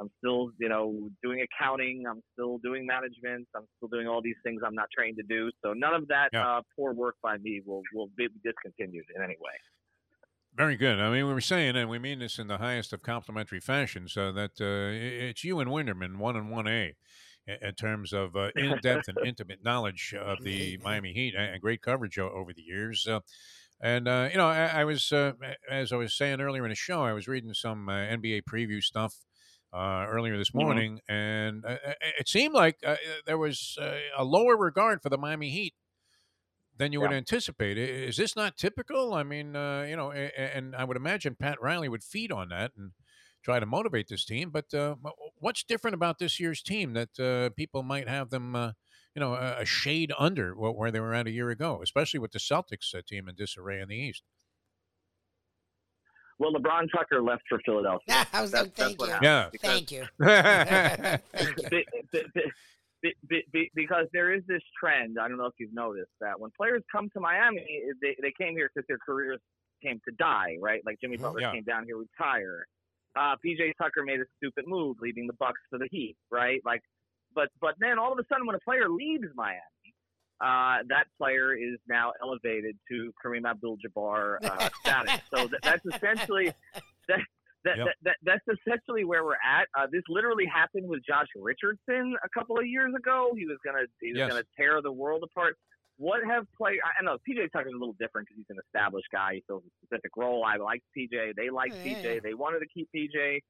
I'm still, you know, doing accounting. I'm still doing management. I'm still doing all these things I'm not trained to do. So none of that Yeah. uh, poor work by me will will be discontinued in any way. Very good. I mean, we were saying, and we mean this in the highest of complimentary fashion, so that uh, it's you and Winderman, one and one A, in terms of uh, *laughs* in-depth and intimate knowledge of the Miami Heat and great coverage over the years. Uh, and uh, you know, I, I was, uh, as I was saying earlier in the show, I was reading some uh, NBA preview stuff uh, earlier this Mhm. morning, and uh, uh, it seemed like uh, there was uh, a lower regard for the Miami Heat than you would anticipate. Is this not typical? I mean, uh, you know, and I would imagine Pat Riley would feed on that and try to motivate this team. But uh, what's different about this year's team that uh, people might have them, uh, you know, a, shade under where they were at a year ago, especially with the Celtics uh, team in disarray in the East? Well, LeBron Tucker left for Philadelphia. *laughs* I was That's- like, that's *laughs* thank you. Yeah. Because- Thank you. Thank you. be, be, be, be, be, because there is this trend. I don't know if you've noticed that when players come to Miami, they, they came here because their careers came to die, right? Like Jimmy Butler Yeah. came down here to retire. Uh, PJ Tucker made a stupid move, leaving the Bucks for the Heat, right? Like, but but then all of a sudden, when a player leaves Miami, uh, that player is now elevated to Kareem Abdul-Jabbar uh, *laughs* status. So th- that's essentially that, that, Yep. that, that that's essentially where we're at. Uh, this literally happened with Josh Richardson a couple of years ago. He was gonna he was Yes. gonna tear the world apart. What have play? I I know PJ Tucker's a little different because he's an established guy. He fills a specific role. I like PJ. They like Yeah, PJ. yeah. They wanted to keep PJ.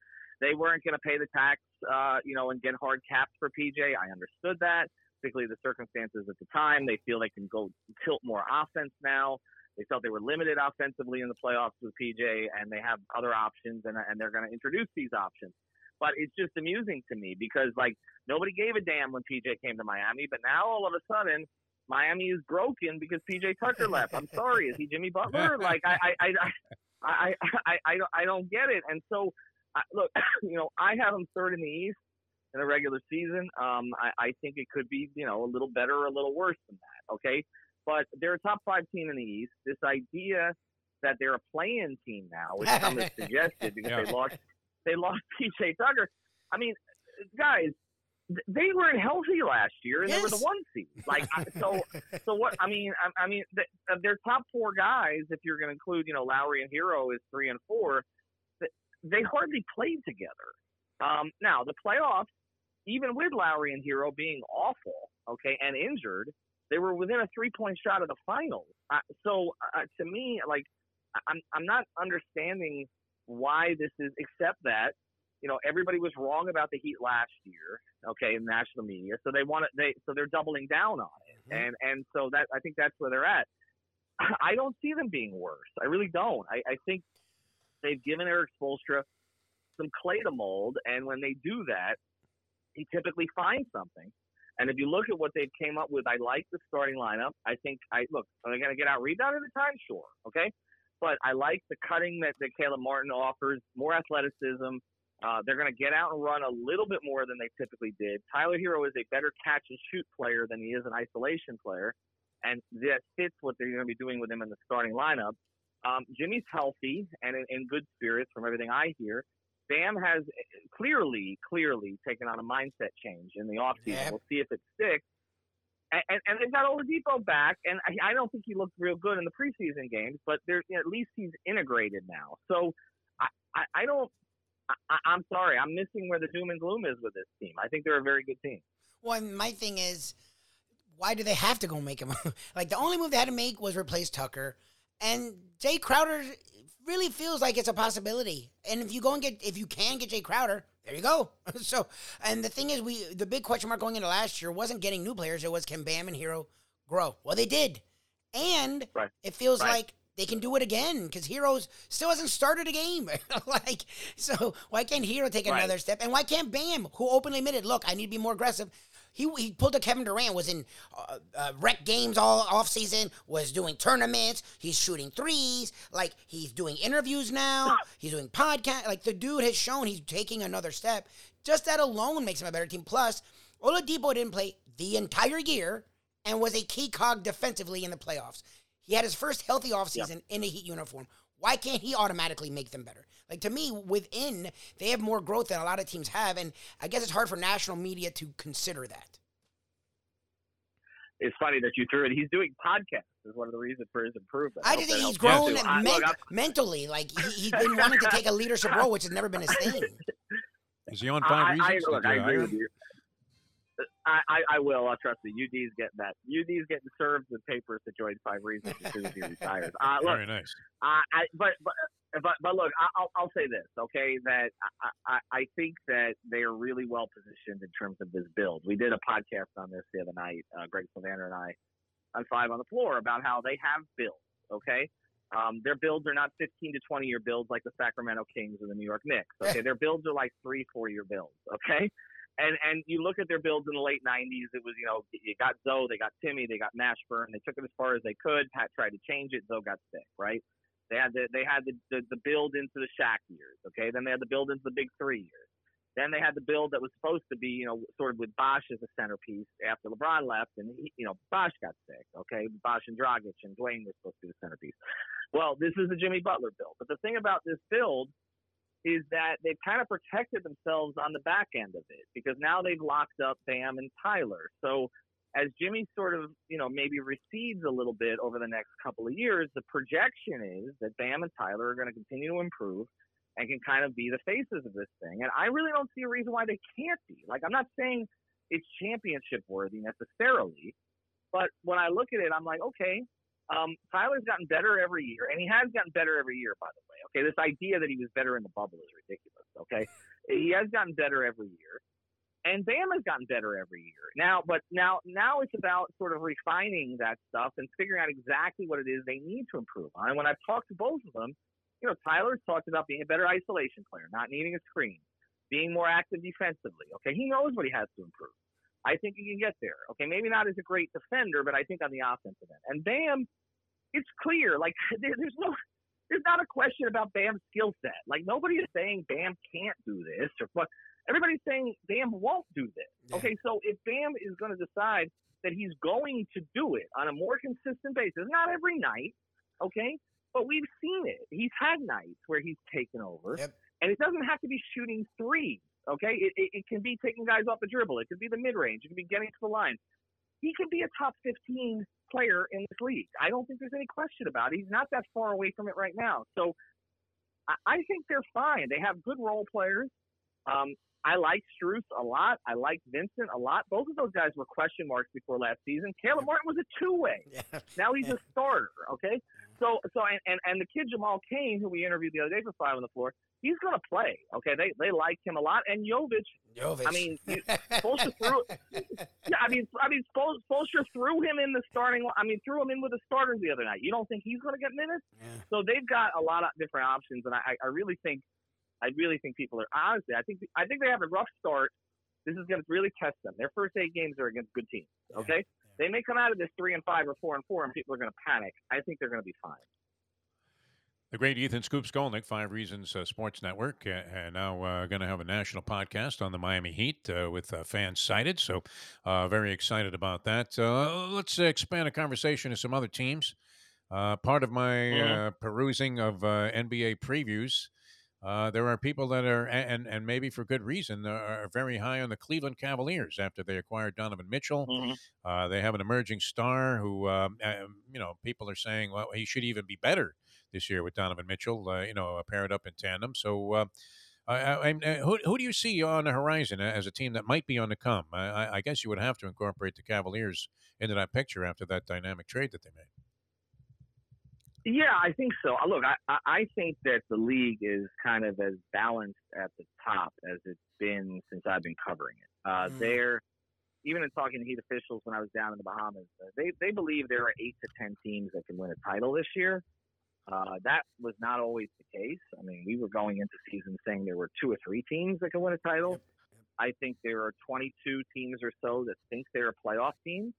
They weren't going to pay the tax, uh, you know, and get hard caps for PJ. I understood that, particularly the circumstances at the time. They feel they can go tilt more offense now. They felt they were limited offensively in the playoffs with PJ, and they have other options, and, and they're going to introduce these options. But it's just amusing to me because like nobody gave a damn when PJ came to Miami, but now all of a sudden Miami is broken because PJ Tucker left. I'm sorry, is he Jimmy Butler? *laughs* Like I I I I I, I, I, don't, I don't get it. And so I, look, *coughs* you know, I have them third in the East in the regular season. Um, I, I think it could be you know a little better or a little worse than that. Okay, but they're a top five team in the East. This idea that they're a play-in team now, which some have *laughs* suggested because Yeah. they lost they lost *laughs* PJ Tucker. I mean, guys, they weren't healthy last year, and they were the one seed. Like, so, *laughs* so what? I mean, I, I mean, th- uh, their top four guys, if you're going to include, you know, Lowry and Herro is three and four. They hardly played together. Um, now the playoffs, even with Lowry and Herro being awful, okay, and injured, they were within a three-point shot of the finals. Uh, so, uh, to me, like, I'm I'm not understanding why this is, except that you know everybody was wrong about the Heat last year, okay, in national media. So they want it, they so they're doubling down on it, Mhm. and and so that I think that's where they're at. *clears throat* I don't see them being worse. I really don't. I, I think they've given Erik Spoelstra some clay to mold, and when they do that, he typically finds something. And if you look at what they've came up with, I like the starting lineup. I think I look. Are they going to get out rebounded at times? Sure, okay. But I like the cutting that, that Caleb Martin offers, more athleticism. Uh, they're going to get out and run a little bit more than they typically did. Tyler Herro is a better catch and shoot player than he is an isolation player, and that fits what they're going to be doing with him in the starting lineup. Um, Jimmy's healthy and in, in good spirits from everything I hear. Bam has clearly, clearly taken on a mindset change in the offseason. Yep. We'll see if it sticks. And, and, and they've got Oladipo back, and I, I don't think he looked real good in the preseason games, but there, you know, at least he's integrated now. So I, I, I don't. I, I'm sorry, I'm missing where the doom and gloom is with this team. I think they're a very good team. Well, my thing is, why do they have to go make a *laughs* move? like the only move they had to make was replace Tucker, and Jae Crowder really feels like it's a possibility. And if you go and get, if you can get Jae Crowder, there you go. *laughs* so, and the thing is, we the big question mark going into last year wasn't getting new players; it was can Bam and Herro grow. Well, they did, and Right. it feels Right. like they can do it again because Herro's still hasn't started a game. *laughs* like, so why can't Herro take Right. another step? And why can't Bam, who openly admitted, look, I need to be more aggressive? He, he pulled a Kevin Durant, was in uh, uh, rec games all off season, was doing tournaments. He's shooting threes. Like, he's doing interviews now. He's doing podcast. Like, the dude has shown he's taking another step. Just that alone makes him a better team. Plus, Oladipo didn't play the entire year and was a key cog defensively in the playoffs. He had his first healthy offseason in a Heat uniform. Why can't he automatically make them better? Like to me, within they have more growth than a lot of teams have, and I guess it's hard for national media to consider that. It's funny that you threw it. He's doing podcasts is one of the reasons for his improvement. I, I think he's helps grown too. I- men- look, mentally. Like he, he's been wanting to take a leadership role, which has never been his thing. Is he on five I, I, reasons? look, I agree with you. I, I, I will. I'll trust you. UD's getting that. UD's getting served with papers to join Five Reasons as soon as he retires. Uh, look, Very nice. I, I but but but but look, I- I'll I'll say this, okay? That I, I I think that they are really well positioned in terms of this build. We did a podcast on this the other night, uh, Greg Sylvander and I, on Five on the Floor, about how they have builds, okay? Um, their builds are not 15 to 20 year builds like the Sacramento Kings or the New York Knicks. Okay, their builds are like three, four year builds. Okay, and and you look at their builds in the late 90s. It was you know you got Zo, they got Timmy, they got Mashburn. They took it as far as they could. Pat tried to change it. Zo got sick. Right. They had the they had the, the the build into the Shaq years. Okay, then they had the build into the Big Three years. Then they had the build that was supposed to be, you know, sort of with Bosh as a centerpiece after LeBron left, and he, you know, Bosh got sick. Okay, Bosh and Dragic and Dwyane were supposed to be the centerpiece. Well, this is the Jimmy Butler build, but the thing about this build is that they've kind of protected themselves on the back end of it because now they've locked up Bam and Tyler. So as Jimmy sort of, you know, maybe recedes a little bit over the next couple of years, the projection is that Bam and Tyler are going to continue to improve and can kind of be the faces of this thing. And I really don't see a reason why they can't be. Like, I'm not saying it's championship worthy necessarily, but when I look at it, I'm like, okay, um, Tyler's gotten better every year, and he has gotten better every year, by the way. Okay, this idea that he was better in the bubble is ridiculous. Okay, he has gotten better every year, and Bam has gotten better every year. Now, but now, now it's about sort of refining that stuff and figuring out exactly what it is they need to improve on. And when I've talked to both of them, you know, Tyler's talked about being a better isolation player, not needing a screen, being more active defensively. Okay, he knows what he has to improve. I think he can get there. Okay, maybe not as a great defender, but I think on the offensive end. And Bam, it's clear. Like *laughs* there's no, there's not a question about Bam's skill set. Like nobody is saying Bam can't do this or what. Everybody's saying Bam won't do this. Okay, so if Bam is going to decide that he's going to do it on a more consistent basis, not every night, okay, but we've seen it. He's had nights where he's taken over, and it doesn't have to be shooting threes. Okay, it, it, it can be taking guys off the dribble. It could be the mid range. It could be getting to the line. He could be a top 15 player in this league. I don't think there's any question about it. He's not that far away from it right now. So I, I think they're fine. They have good role players. Um, I like Strus a lot. I like Vincent a lot. Both of those guys were question marks before last season. Caleb Martin was a two way. *laughs* Now he's a starter. Okay. So so and, and, and the kid Jamal Cain, who we interviewed the other day for five on the floor, he's gonna play. Okay. They they like him a lot. And Jovic, Jovic. I mean, *laughs* Spoelstra threw. Yeah, I mean, I mean, Spoelstra threw him in the starting. I mean, threw him in with the starters the other night. You don't think he's going to get minutes? So they've got a lot of different options, and I, I really think, I really think people are honestly. I think I think they have a rough start. This is going to really test them. Their first eight games are against good teams. Okay, they may come out of this three and five or four and four, and people are going to panic. I think they're going to be fine. The great Ethan Scoop Skolnick, Five Reasons uh, Sports Network, uh, and now uh, going to have a national podcast on the Miami Heat uh, with uh, Fansided. So, uh, very excited about that. Uh, let's expand a conversation to some other teams. Uh, part of my Mhm. uh, perusing of uh, NBA previews, uh, there are people that are, and and maybe for good reason, are very high on the Cleveland Cavaliers after they acquired Donovan Mitchell. Uh, they have an emerging star who, um, uh, you know, people are saying, well, he should even be better this year with Donovan Mitchell. Uh, you know, paired up in tandem. So. Uh, I, I, I- who, who do you see on the horizon as a team that might be on the come? I, I- I guess you would have to incorporate the Cavaliers into that picture after that dynamic trade that they made. Yeah, I think so. Uh, Look, I, I I think that the league is kind of as balanced at the top as it's been since I've been covering it. Uh, They're even in talking to Heat officials when I was down in the Bahamas, uh, they they believe there are eight to ten teams that can win a title this year. Uh, that was not always the case. I mean, we were going into season saying there were two or three teams that can win a title. I think there are 22 teams or so that think they're a playoff team.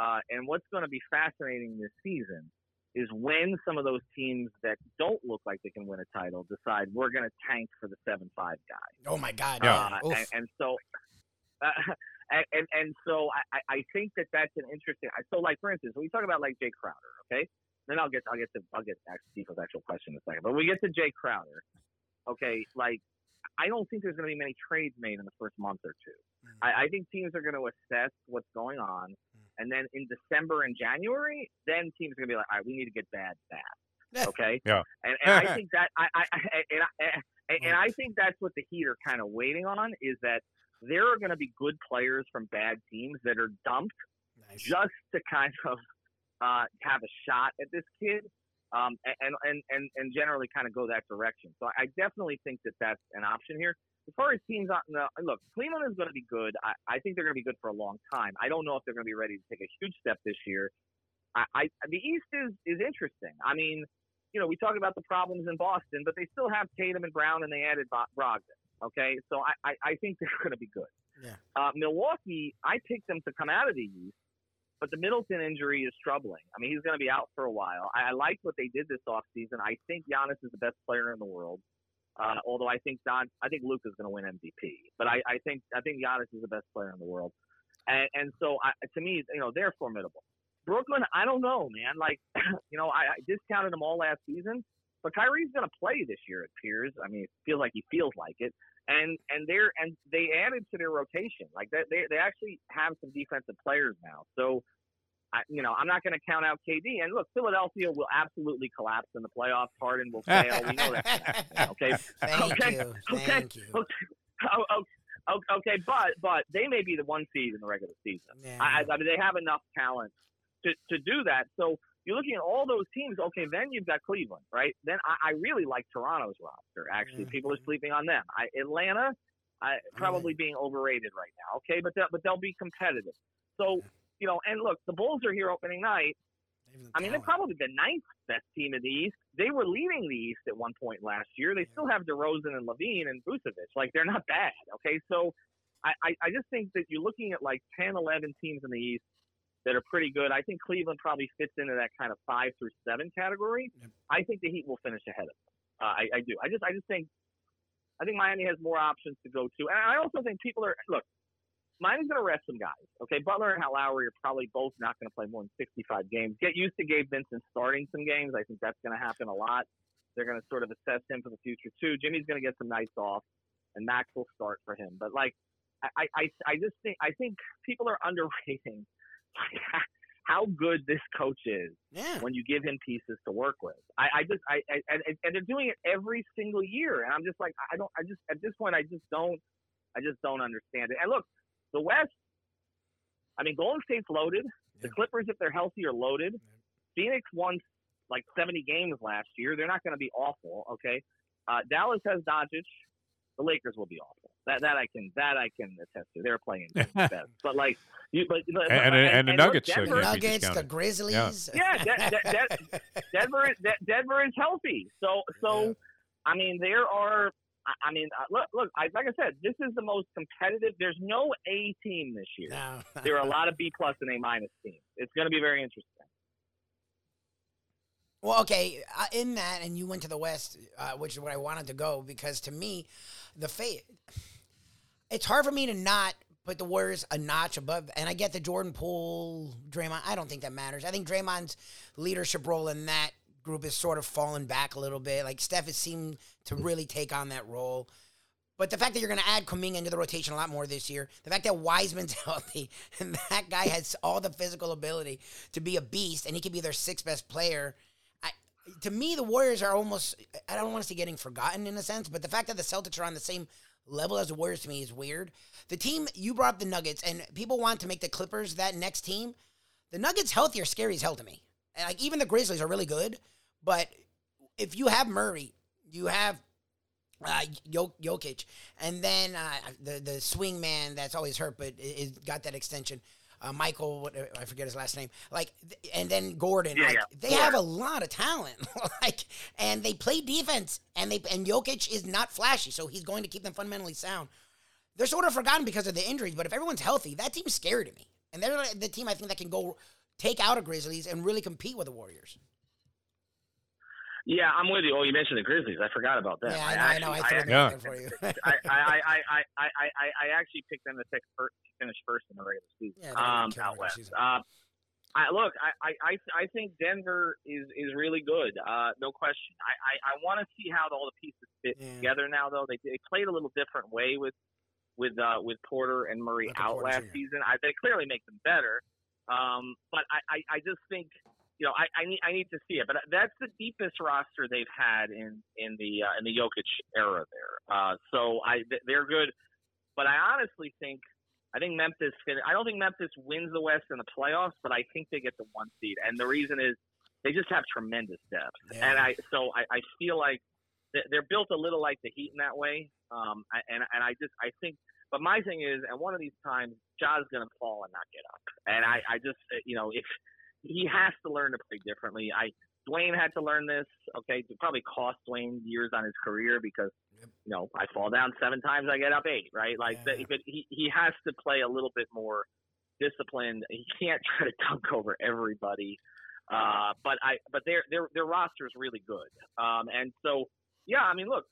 Uh, and what's going to be fascinating this season is when some of those teams that don't look like they can win a title decide we're going to tank for the seven five guy. Oh my God. Uh, Oof. and, and so, *laughs* uh, and, and and so I, I- I think that that's an interesting. So, like for instance, when we talk about like Jae Crowder, okay, then I'll get I'll get to I'll get to Defo's actual question in a second. But we get to Jae Crowder. Okay, like I don't think there's going to be many trades made in the first month or 2 Mm. I, I think teams are going to assess what's going on, Mm. and then in December and January, then teams are going to be like, all right, we need to get bad fast. Okay. Yeah. And, and I *laughs* think that I, I, I and, I and, and I think that's what the Heat are kind of waiting on is that there are going to be good players from bad teams that are dumped Nice. just to kind of uh, have a shot at this kid, um, and, and and and generally kind of go that direction. So I definitely think that that's an option here. As far as teams, on look, Cleveland is going to be good. I, I think they're going to be good for a long time. I don't know if they're going to be ready to take a huge step this year. I, I the East is is interesting. I mean, you know, we talk about the problems in Boston, but they still have Tatum and Brown, and they added Brogdon. Okay, so I, I, I think they're *laughs* going to be good. Yeah. Uh, Milwaukee, I picked them to come out of the East, but the Middleton injury is troubling. I mean, he's going to be out for a while. I, I like what they did this offseason. I think Giannis is the best player in the world. Uh, although I think Don, I think Luke is going to win MVP, but I, I think I think Giannis is the best player in the world, and and so I, to me, you know, they're formidable. Brooklyn, I don't know, man. Like, *clears throat* you know, I, I discounted them all last season, but Kyrie's going to play this year. It appears. I mean, it feels like he feels like it, and and they're and they added to their rotation. Like they they, they actually have some defensive players now. So, I, you know, I'm not going to count out KD. And look, Philadelphia will absolutely collapse in the playoffs. Harden will *laughs* fail. we know that. Okay. Thank okay. you. Okay. Thank you. Okay. *laughs* Oh, oh, oh, okay, but but they may be the one seed in the regular season. Yeah. I, I mean, they have enough talent to, to do that. So you're looking at all those teams. Okay, then you've got Cleveland, right? Then I, I really like Toronto's roster. Actually, Yeah. people are mm-hmm. sleeping on them. I, Atlanta, I, probably being overrated right now. Okay, but they'll, but they'll be competitive. So you know, and look, the Bulls are here opening night. I mean, they're probably the ninth best team in the East. They were leading the East at one point last year. They still have DeRozan and LaVine and Vucevic. Like, they're not bad. Okay, so I, I, I just think that you're looking at like 10, 11 teams in the East that are pretty good. I think Cleveland probably fits into that kind of five through seven category. Yep. I think the Heat will finish ahead of them. Uh, I, I do. I just, I just think, I think Miami has more options to go to, and I also think people are look. Miami's going to rest some guys. Okay, Butler and Kyle Lowry are probably both not going to play more than 65 games. Get used to Gabe Vincent starting some games. I think that's going to happen a lot. They're going to sort of assess him for the future too. Jimmy's going to get some nights off, and Max will start for him. But like, I, I, I just think I think people are *laughs* underrating how good this coach is Yeah. when you give him pieces to work with. I, I just I, I and, and they're doing it every single year, and I'm just like I don't I just at this point I just don't I just don't understand it. And look, the West. I mean, Golden State's loaded. The Clippers, if they're healthy, are loaded. Phoenix won like 70 games last year. They're not going to be awful. Okay. Uh, Dallas has Doncic. The Lakers will be awful. That that I can that I can attest to. They're playing *laughs* best. But like you, but, but And- and- and the Nuggets are Denver, good. Nuggets, the. Grizzlies. Yeah, De- De- De- *laughs* Denver, is- De- Denver is healthy. So, so Yeah. I mean, there are. I- I mean, uh, look, look. I, like I said, this is the most competitive. There's no A team this year. No. There are a lot of *laughs* B plus and A minus teams. It's going to be very interesting. Well, okay, uh, in that, and you went to the West, uh, which is where I wanted to go, because to me, the fate, it's hard for me to not put the Warriors a notch above. And I get the Jordan Poole, Draymond. I don't think that matters. I think Draymond's leadership role in that group is sort of fallen back a little bit. Like Steph has seemed to mm-hmm. really take on that role. But the fact that you're going to add Kuminga into the rotation a lot more this year, the fact that Wiseman's *laughs* healthy and that guy has all the physical ability to be a beast and he could be their sixth best player, I, to me, the Warriors are almost, I don't want to say getting forgotten in a sense, but the fact that the Celtics are on the same level as the Warriors to me is weird. The team, you brought up the Nuggets, and people want to make the Clippers that next team. The Nuggets healthy are scary as hell to me. Like even the Grizzlies are really good, but if you have Murray, you have uh, Jokic, and then uh, the the swing man that's always hurt, but is got that extension. Uh, Michael, what, I forget his last name. Like, and then Gordon. Yeah, like, yeah. They have a lot of talent. *laughs* like, and they play defense, and they and Jokic is not flashy, so he's going to keep them fundamentally sound. They're sort of forgotten because of the injuries, but if everyone's healthy, that team's scary to me, and they're the team I think that can go take out a Grizzlies and really compete with the Warriors. Yeah, I'm with you. Oh, you mentioned the Grizzlies. I forgot about them. yeah, I know. I know. I actually- threw them Yeah. out there for you. I, I, *laughs* I, I, I, I, I, I actually picked them to take first, finish first in the regular season. Yeah, they're um, out west. season. Uh, I look, I, I, I think Denver is, is really good. Uh, no question. I, I, I want to see how all the pieces fit Yeah. together now, though. They, they played a little different way with with uh, with Porter and Murray Michael out Porter last Jr.. season. I, they clearly make them better. Um, but I, I, I just think you know I, I need I need to see it. But that's the deepest roster they've had in in the uh, in the Jokic era there. Uh, so I they're good. But I honestly think I think Memphis. fin- I don't think Memphis wins the West in the playoffs, but I think they get the one seed. And the reason is they just have tremendous depth. Yeah. And I so I, I feel like they- they're built a little like the Heat in that way. Um, and and I just I think. But my thing is, and one of these times, Ja's gonna fall and not get up. And I I just you know if he has to learn to play differently. I Dwyane had to learn this. Okay, it probably cost Dwyane years on his career because Yep. you know I fall down seven times, I get up eight, right? Like, Yeah. that, but he he has to play a little bit more disciplined. He can't *laughs* try to dunk over everybody. Uh, but I but their their their roster is really good. Um, and so yeah, I mean, look.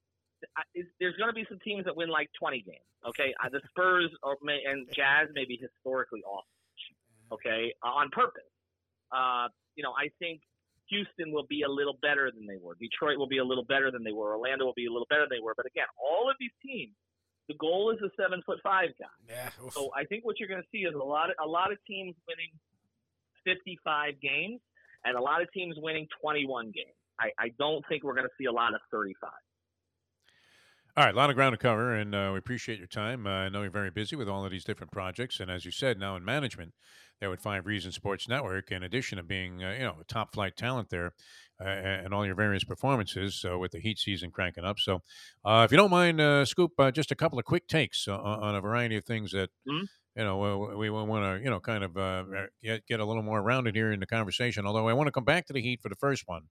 I- there's going to be some teams that win like 20 games. Okay, uh, the Spurs or may, and Jazz may be historically off. *laughs* Okay, uh, on purpose. Uh, you know, I think Houston will be a little better than they were. Detroit will be a little better than they were. Orlando will be a little better than they were. But again, all of these teams, the goal is a seven foot five guy. Yeah. oof. So I think what you're going to see is a lot of a lot of teams winning 55 games and a lot of teams winning 21 games. I, I don't think we're going to see a lot of 35. All right, a lot of ground to cover, and uh, we appreciate your time. Uh, I know you're very busy with all of these different projects, and as you said, now in management there with Five Reasons Sports Network, in addition to being uh, you know a top flight talent there, uh, and all your various performances uh, with the Heat season cranking up. So, uh, if you don't mind, uh, Scoop, uh, just a couple of quick takes uh, on on a variety of things that. Mhm. You know, uh, we want to, you know, kind of uh, get get a little more rounded here in the conversation. Although I want to come back to the Heat for the first one.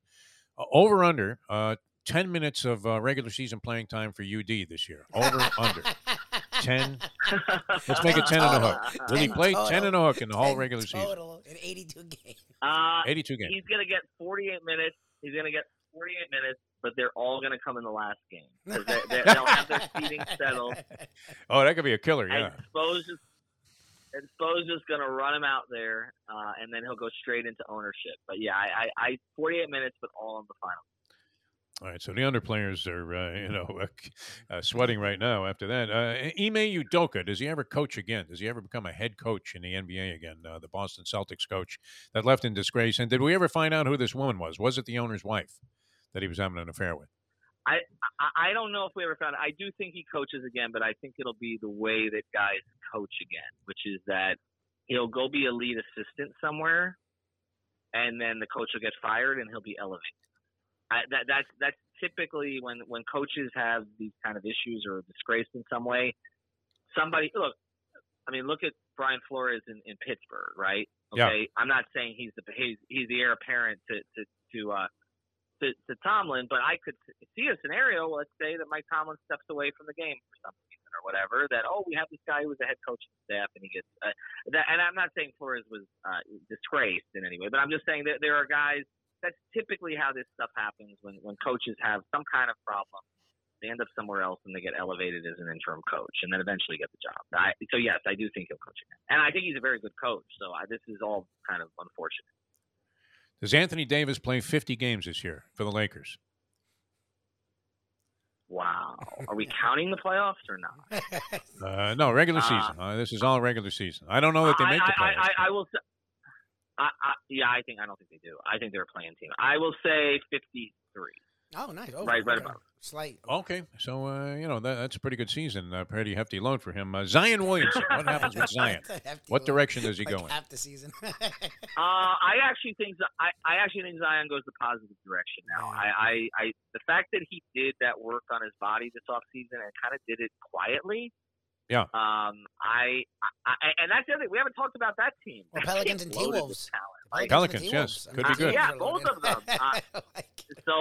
Uh, over under uh, 10 minutes of uh, regular season playing time for UD this year. Over under *laughs* 10. Let's make it 10 and a hook. Will he play total. 10 and a hook in the whole 10 regular season? total in 82 games. Uh, 82 games. he's going to get 48 minutes. He's going to get 48 minutes, but they're all going to come in the last game. 'Cause they, they, they'll have their seating settled. *laughs* Oh, that could be a killer, yeah. And Spo's just, and Spo's just going to run him out there, uh, and then he'll go straight into ownership. But yeah, I, I, I 48 minutes, but all in the final. All right, so the under players are, uh, *laughs* you know, uh, sweating right now after that. Uh, Ime Udoka, does he ever coach again? Does he ever become a head coach in the NBA again? Uh, the Boston Celtics coach that left in disgrace. And did we ever find out who this woman was? Was it the owner's wife that he was having an affair with? I, I I don't know if we ever found it. I do think he coaches again, but I think it'll be the way that guys coach again, which is that he'll go be a lead assistant somewhere, and then the coach will get fired and he'll be elevated. I, that that's that's typically when when coaches have these kind of issues or are disgraced in some way. Somebody look, I mean, look at Brian Flores in, in Pittsburgh, right? Yeah. Okay, I'm not saying he's the he's, he's the heir apparent to to to uh, to, to Tomlin, but I could see a scenario. Let's say that Mike Tomlin steps away from the game for some reason or whatever. That oh, we have this guy who was the head coach of the staff, and he gets. Uh, that, and I'm not saying Flores was uh, disgraced in any way, but I'm just saying that there are guys. That's typically how this stuff happens when when coaches have some kind of problem. They end up somewhere else and they get elevated as an interim coach, and then eventually get the job. I, so yes, I do think he'll coach again, and I think he's a very good coach. So I, this is all kind of unfortunate. Does Anthony Davis play 50 games this year for the Lakers? Wow, are we *laughs* counting the playoffs or not? *laughs* Uh, no, regular Uh, season. Uh, this is all regular season. I don't know that they I, make the playoffs. I, I, I will say, I, I, yeah, I think I don't think they do. I think they're a play-in team. I will say fifty-three. Oh, nice. Oh, Right- right okay. above. Slight. Okay, so uh, you know that, that's a pretty good season. A pretty hefty loan for him. Uh, Zion Williamson. *laughs* What happens with Zion? *laughs* That's a hefty What load. direction does he like go in? Half the season. *laughs* Uh, I actually think Z- I, I actually think Zion goes the positive direction now. Yeah. I, I, I the fact that he did that work on his body this offseason and kind of did it quietly. Yeah. Um, I, I, I and that's the other thing we haven't talked about that team. Well, That Pelicans team's and loaded T-Wolves. Pelicans Pelicans, and yes. T-Wolves. I Could mean, be good. T-Wolves Yeah, both of them. Uh, *laughs* Like- So,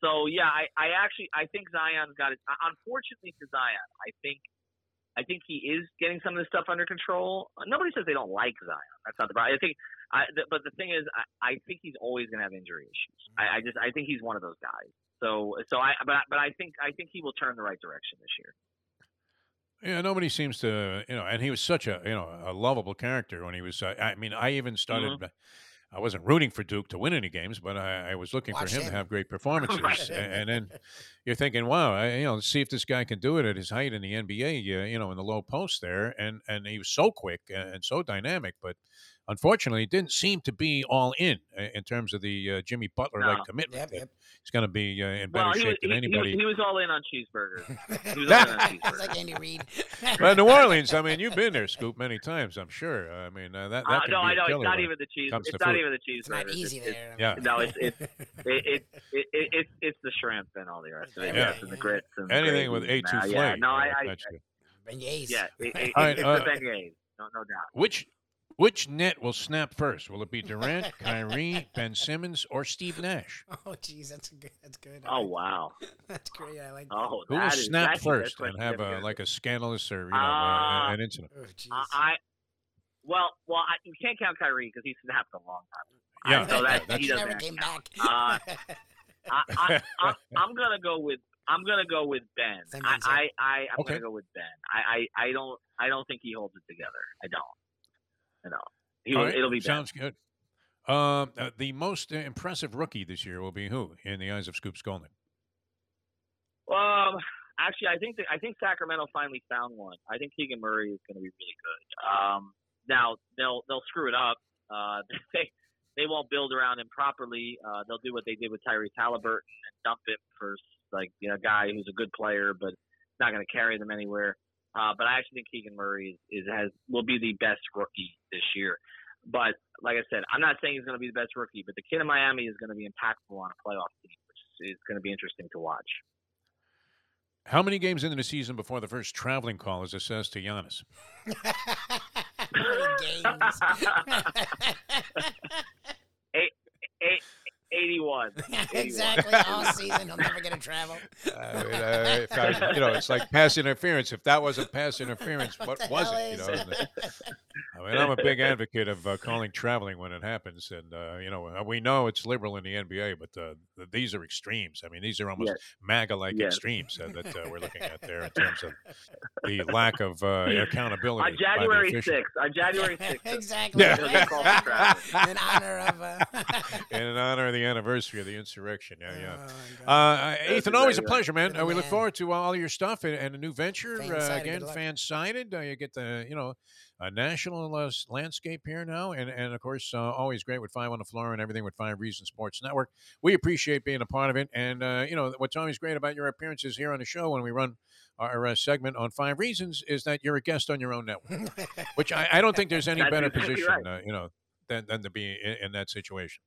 so yeah, I, I actually I think Zion's got it. Unfortunately for Zion, I think I think he is getting some of this stuff under control. Nobody says they don't like Zion. That's not the problem. I think, I, th- but the thing is, I, I think he's always going to have injury issues. I, I just I think he's one of those guys. So, so I but but I think I think he will turn the right direction this year. Yeah, nobody seems to, you know, and he was such a, you know, a lovable character when he was. Uh, I mean, I even started. Mm-hmm. I wasn't rooting for Duke to win any games, but I, I was looking Watch for him, him. to have great *laughs* performances. Right. A- and, then you're thinking, wow, I, you know, see if this guy can do it at his height in the NBA. Uh, you know, in the low post there, and and he was so quick and, and so dynamic, but unfortunately, it didn't seem to be all in uh, in terms of the uh, Jimmy Butler like No. commitment. Yep, yep. He's going to be uh, in better Well, he was, shape than he, he, anybody. he was all in on cheeseburgers. *laughs* He was all in on It's cheeseburgers. like Andy Reid. *laughs* But New Orleans, I mean, *laughs* you've been there, Scoop, many times. I'm sure. I mean, uh, that, that Uh, can no, be I a know it's not even the cheese. It's not food. even the It's not easy It's- there. Yeah. No, it's it's it, it, it, it, it's it's the shrimp and all the rest of it. Yeah. Yes, and the grits and the anything with A2 and, uh. Yeah, no, I, I. Beignets. yeah, it, it, All right, it's uh, the beignets. No, no doubt. Which which net will snap first? Will it be Durant, Kyrie, Ben Simmons, or Steve Nash? *laughs* Oh, jeez, that's good. That's good. Oh like- wow. *laughs* that's great. I like. Oh, Who will that is- snap that's- first and have a, significant. like a scandalous or you know Uh, uh, an incident? Oh, jeez. I, I well, well, I, you can't count Kyrie because he snapped a long time. Yeah, so that that's- he he doesn't never came count. back. Uh, *laughs* I, I, I, I'm gonna go with I'm gonna go with Ben. I. I, I I'm Okay. gonna go with Ben. I, I, I don't I don't think he holds it together. I don't. He will, right, It'll be sounds good. Um, uh, the most impressive rookie this year will be who in the eyes of Scoop Skolnick? Um, actually, I think that, I think Sacramento finally found one. I think Keegan Murray is going to be really good. Um, now they'll they'll screw it up. Uh, *laughs* they they won't build around him properly. Uh, they'll do what they did with Tyrese Halliburton and dump him for like you know, a guy who's a good player, but not going to carry them anywhere. Uh, but I actually think Keegan Murray is, is has will be the best rookie this year. But like I said, I'm not saying he's going to be the best rookie, but the kid in Miami is going to be impactful on a playoff team, which is going to be interesting to watch. How many games into the season before the first traveling call is assessed to Giannis? *laughs* Eight, eight, *laughs* *laughs* *laughs* 81. exactly. All season, he'll never get to travel. I mean, uh, I, you know, it's like pass interference. If that wasn't pass interference, what, the was it? You know, it? I mean, I'm a big advocate of uh, calling traveling when it happens, and uh, you know, we know it's liberal in the NBA, but uh, th- these are extremes. I mean, these are almost Yes. MAGA-like Yes. extremes uh, that uh, we're looking at there in terms of the lack of uh, accountability. On January official. 6th. On January 6th. exactly. Yeah. He'll get called for traveling. In honor of. Uh, *laughs* in honor of the anniversary of the insurrection. Yeah, yeah. Oh, Uh, uh, Ethan, always a pleasure, man. Good Uh, we look forward to all your stuff and, and a new venture. Fan Uh, again, good luck. Fansided. Uh, you get the you know a national uh, landscape here now, and and of course uh, always great with Five on the Floor and everything with Five Reasons Sports Network. We appreciate being a part of it, and uh, you know what's always great about your appearances here on the show when we run our uh, segment on Five Reasons is that you're a guest on your own network, which I, I don't think there's any That's better exactly position, right. uh, you know, than than to be in, in that situation.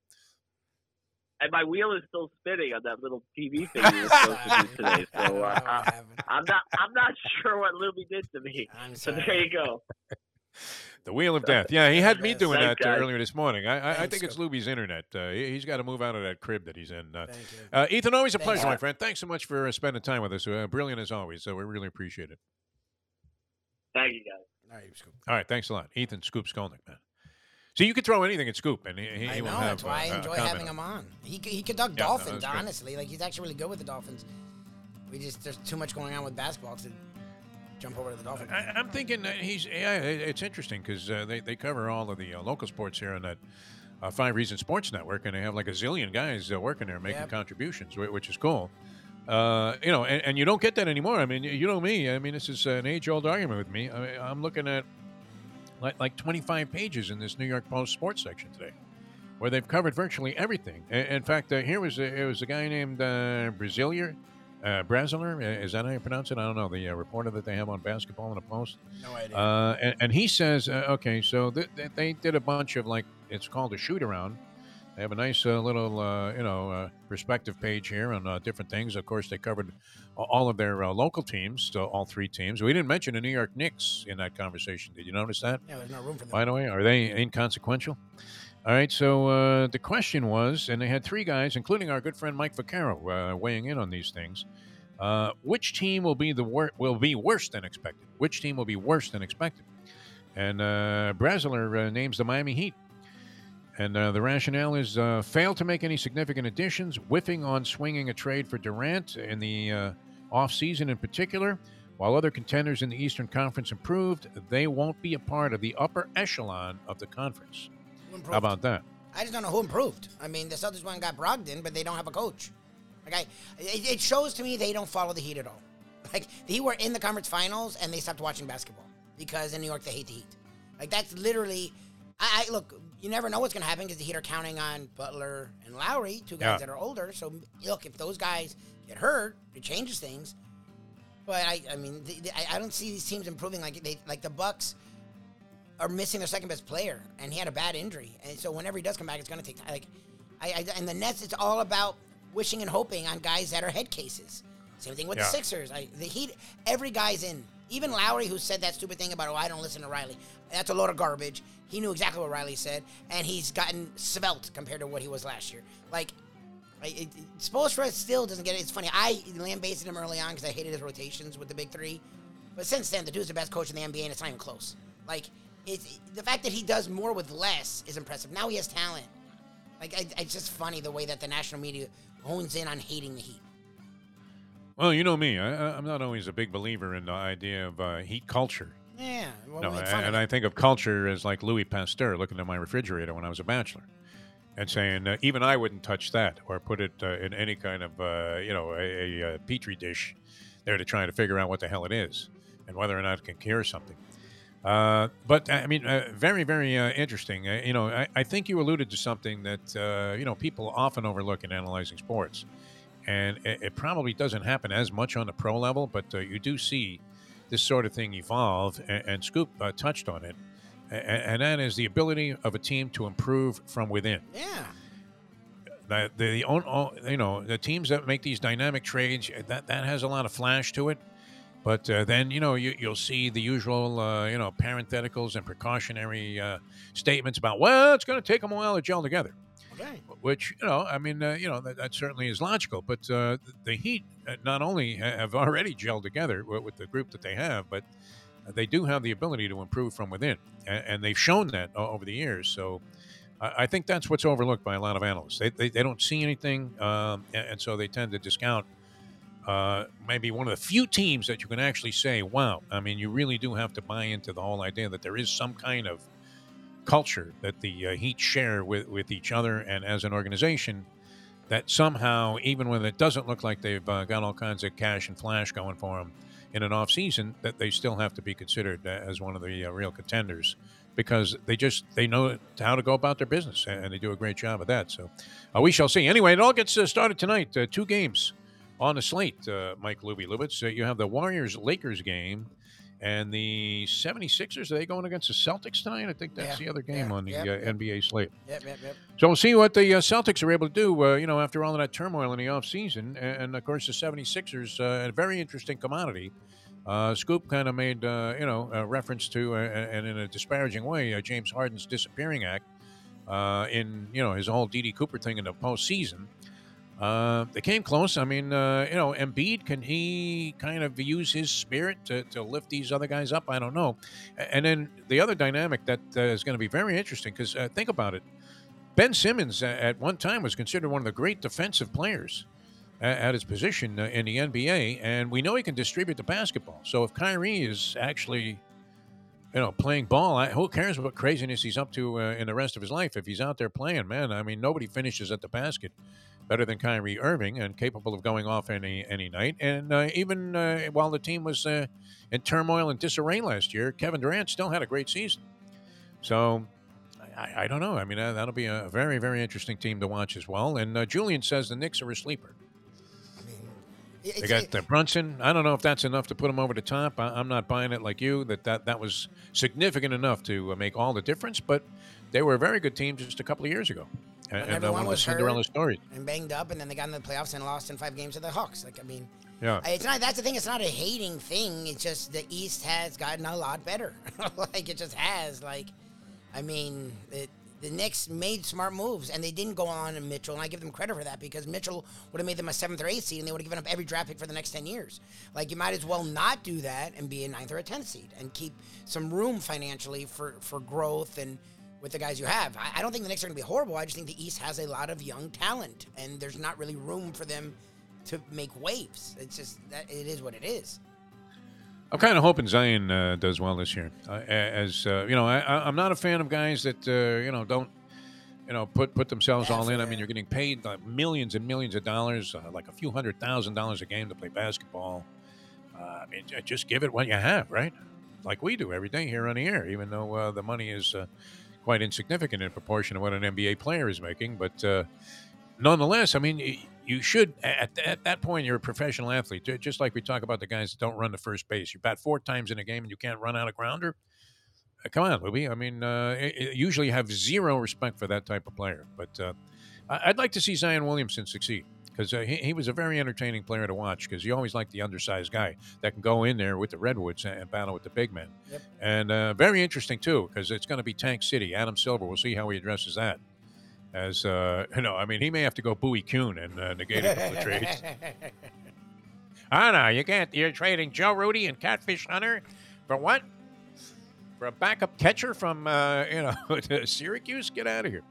And my wheel is still spinning on that little TV thing you were *laughs* supposed to do today. So uh. I'm not I'm not sure what Lubie did to me. So there you go. *laughs* The Wheel of Death. Yeah, he had me doing Thanks, that uh, earlier this morning. I, I, I think it's Scoop. Lubie's internet. Uh, he, he's got to move out of that crib that he's in. Uh, Thank you. uh, Ethan, always a Thanks. pleasure, my friend. Thanks so much for uh, spending time with us. Uh, brilliant as always. So we really appreciate it. Thank you guys. All right, Scoop. All right, thanks a lot, Ethan Scoop Skolnick, man. See, you could throw anything at Scoop, and he, he, I know. have That's why uh, I enjoy having him on. He he could dug Yeah, dolphins, good. honestly. Like he's actually really good with the dolphins. We just there's too much going on with basketball to jump over to the dolphins. I, I'm thinking he's. Yeah, it's interesting because uh, they they cover all of the uh, local sports here on that uh, Five Reason Sports Network, and they have like a zillion guys uh, working there making Yep. contributions, which is cool. Uh, you know, and, and you don't get that anymore. I mean, you know me. I mean, this is an age-old argument with me. I, I'm looking at like like 25 pages in this New York Post sports section today, where they've covered virtually everything. In fact, uh, here was a, it was a guy named uh, Braziller. Uh, Braziller, uh, is that how you pronounce it? I don't know. The uh, reporter that they have on basketball in the Post. no idea. Uh, and, and he says, uh, okay, so th- th- they did a bunch of like, it's called a shoot around. They have a nice uh, little, uh, you know, uh, perspective page here on uh, different things. Of course, they covered all of their uh, local teams, so all three teams. We didn't mention the New York Knicks in that conversation. Did you notice that? yeah, there's no room for them. By the way, are they inconsequential? All right, so uh, the question was, and they had three guys, including our good friend Mike Vaccaro, uh, weighing in on these things. Uh, which team will be the wor- will be worse than expected? Which team will be worse than expected? And uh, uh, names the Miami Heat. And uh, the rationale is uh, failed to make any significant additions, whiffing on swinging a trade for Durant in the uh, offseason in particular, While other contenders in the Eastern Conference improved, they won't be a part of the upper echelon of the conference. How about that? I just don't know who improved. I mean, the Celtics went and got Brogdon, but they don't have a coach. Like I, it, it shows to me they don't follow the Heat at all. *laughs* Like the Heat were in the conference finals and they stopped watching basketball because in New York they hate the Heat. Like that's literally. I, I look. You never know what's going to happen because the Heat are counting on Butler and Lowry, two guys Yeah. that are older. So look, if those guys get hurt, it changes things. But I, I mean, the, the, I, I don't see these teams improving like they like the Bucks are missing their second best player, and he had a bad injury, and so whenever he does come back, it's going to take time. Like, I, I and the Nets, it's all about wishing and hoping on guys that are head cases. Same thing with Yeah. the Sixers. I, the Heat, every guy's in. Even Lowry, who said that stupid thing about, oh, I don't listen to Riley. That's a load of garbage. He knew exactly what Riley said, and he's gotten svelte compared to what he was last year. Like, it, it, Spoelstra still doesn't get it. It's funny. I lambasted him early on because I hated his rotations with the big three. But since then, the dude's the best coach in the NBA, and it's not even close. Like, the fact that he does more with less is impressive. Now he has talent. Like, I, it's just funny the way that the national media hones in on hating the Heat. Well, you know me. I, I'm not always a big believer in the idea of uh, heat culture. Yeah. Well, No, and, fun of and it. I think of culture as like Louis Pasteur looking at my refrigerator when I was a bachelor, and saying uh, even I wouldn't touch that or put it uh, in any kind of uh, you know a, a, uh petri dish there to try to figure out what the hell it is and whether or not it can cure something. Uh, but I mean, uh, very, very uh, interesting. Uh, you know, I, I think you alluded to something that uh, you know people often overlook in analyzing sports, and it, it probably doesn't happen as much on the pro level, but uh, you do see this sort of thing evolve. And, and Scoop uh, touched on it, and, and that is the ability of a team to improve from within. Yeah. The, the, the own, all- you know the teams that make these dynamic trades that that has a lot of flash to it. But uh, then you know you, you'll see the usual uh, you know parentheticals and precautionary uh, statements about well it's going to take them a while to gel together. Okay. Which you know I mean uh, you know that, that certainly is logical. But uh, the Heat uh, not only have already gelled together with, the group that they have, but they do have the ability to improve from within, and, they've shown that over the years. So. I I think that's what's overlooked by a lot of analysts. They, they, they don't see anything, um, and, and so they tend to discount uh, maybe one of the few teams that you can actually say, wow, I mean, you really do have to buy into the whole idea that there is some kind of culture that the uh, Heat share with, with each other and as an organization that somehow, even when it doesn't look like they've uh, got all kinds of cash and flash going for them in an off season, that they still have to be considered uh, as one of the uh, real contenders because they just they know how to go about their business and they do a great job of that. So uh, we shall see. Anyway, it all gets uh, started tonight. Uh, two games on the slate, Mike Lubie Lubitz. You have the Warriors Lakers game. And the 76ers, are they going against the Celtics tonight? I think that's Yeah, the other game yeah, on the yep, uh, yep. NBA slate. Yep, yep, yep. So we'll see what the uh, Celtics are able to do, uh, you know, after all of that turmoil in the offseason. And, and of course, the 76ers, uh, a very interesting commodity. Uh, Scoop kind of made, uh, you know, a reference to, uh, and in a disparaging way, uh, James Harden's disappearing act uh, in, you know, his whole D.B. Cooper thing in the postseason. Uh, they came close. I mean, uh, you know, Embiid, can he kind of use his spirit to, to lift these other guys up? I don't know. And then the other dynamic that uh, is going to be very interesting because uh, think about it. Ben Simmons at one time was considered one of the great defensive players at his position uh, in the NBA, and we know he can distribute the basketball. So if Kyrie is actually, you know, playing ball, who cares what craziness he's up to uh, in the rest of his life? If he's out there playing, man, I mean, nobody finishes at the basket better than Kyrie Irving and capable of going off any any night. And uh, even uh, while the team was uh, in turmoil and disarray last year, Kevin Durant still had a great season. So. I, I don't know. I mean, uh, that'll be a very, very interesting team to watch as well. And uh, Julian says the Knicks are a sleeper. I mean, They got the Brunson. I don't know if that's enough to put them over the top. I, I'm not buying it like you that that, that was significant enough to uh, make all the difference. But they were a very good team just a couple of years ago, and, and everyone one of the was hurt. Cinderella stories. and banged up, and then they got in the playoffs and lost in five games to the Hawks. Like, I mean, Yeah, it's not. That's the thing. It's not a hating thing. It's just the East has gotten a lot better. *laughs* like, it just has. Like, I mean, it, the Knicks made smart moves, and they didn't go on in Mitchell, and I give them credit for that because Mitchell would have made them a seventh or eighth seed, and they would have given up every draft pick for the next ten years. Like, you might as well not do that and be a ninth or a tenth seed, and keep some room financially for for growth and with the guys you have. I, I don't think the Knicks are going to be horrible. I just think the East has a lot of young talent, and there's not really room for them to make waves. It's just that it is what it is. I'm kind of hoping Zion uh, does well this year. Uh, as uh, you know, I, am not a fan of guys that uh, you know don't you know put put themselves all in. I mean, you're getting paid millions and millions of dollars, uh, like a few hundred thousand dollars a game to play basketball. Uh, I mean, just give it what you have, right? Like we do every day here on the air, even though the money is quite insignificant in proportion to what an NBA player is making. But nonetheless, I mean you should at, at that point you're a professional athlete just like we talk about the guys that don't run the first base you bat four times in a game and you can't run out a grounder uh, come on Louie. i mean uh, usually you have zero respect for that type of player but uh, i'd like to see zion williamson succeed because uh, he, he, was a very entertaining player to watch because you always like the undersized guy that can go in there with the redwoods and battle with the big men yep. and uh, very interesting too because it's going to be tank city adam silver we'll see how he addresses that as uh, *laughs* you know, I mean, he may have to go Bowie Kuhn and uh, negate a couple of trades. *laughs* I know you can't. You're trading Joe Rudi and Catfish Hunter for what? For a backup catcher from uh, you know *laughs* Syracuse? Get out of here.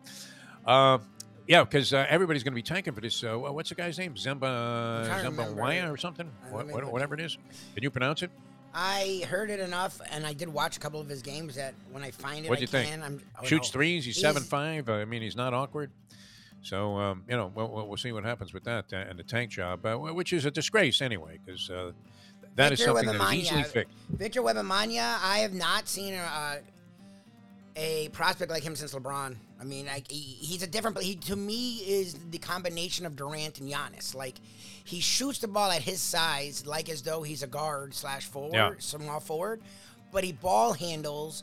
Uh, yeah, because uh, everybody's going to be tanking for this. Uh, what's the guy's name? Zemba Zemba Waya or something? What, whatever it is. Can you pronounce it? I heard it enough, and I did watch a couple of his games. That when I find it, what do you can, think? I'm, oh, Shoots no. threes. He's, he's seven five. I mean, he's not awkward. So um, you know, we'll, we'll, see what happens with that uh, and the tank job, uh, which is a disgrace anyway, because uh, that Victor is something that is easily fixed. Victor Wembanyama, I have not seen a, a prospect like him since LeBron. I mean, like he, he's a different. He to me is the combination of Durant and Giannis. Like he shoots the ball at his size, like as though he's a guard slash forward, yeah. small forward, but he ball handles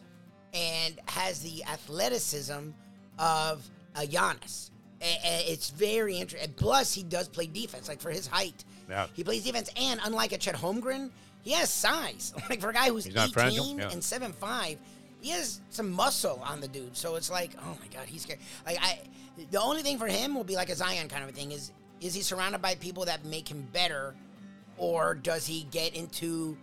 and has the athleticism of a Giannis. It's very interesting. Plus, he does play defense. Like for his height, yeah. he plays defense. And unlike a Chet Holmgren, he has size. *laughs* Like for a guy who's 18 yeah. and seven five, he has some muscle on the dude. So it's like, oh my god, he's scary. Like I, the only thing for him will be like a Zion kind of a thing. Is is he surrounded by people that make him better, or does he get into,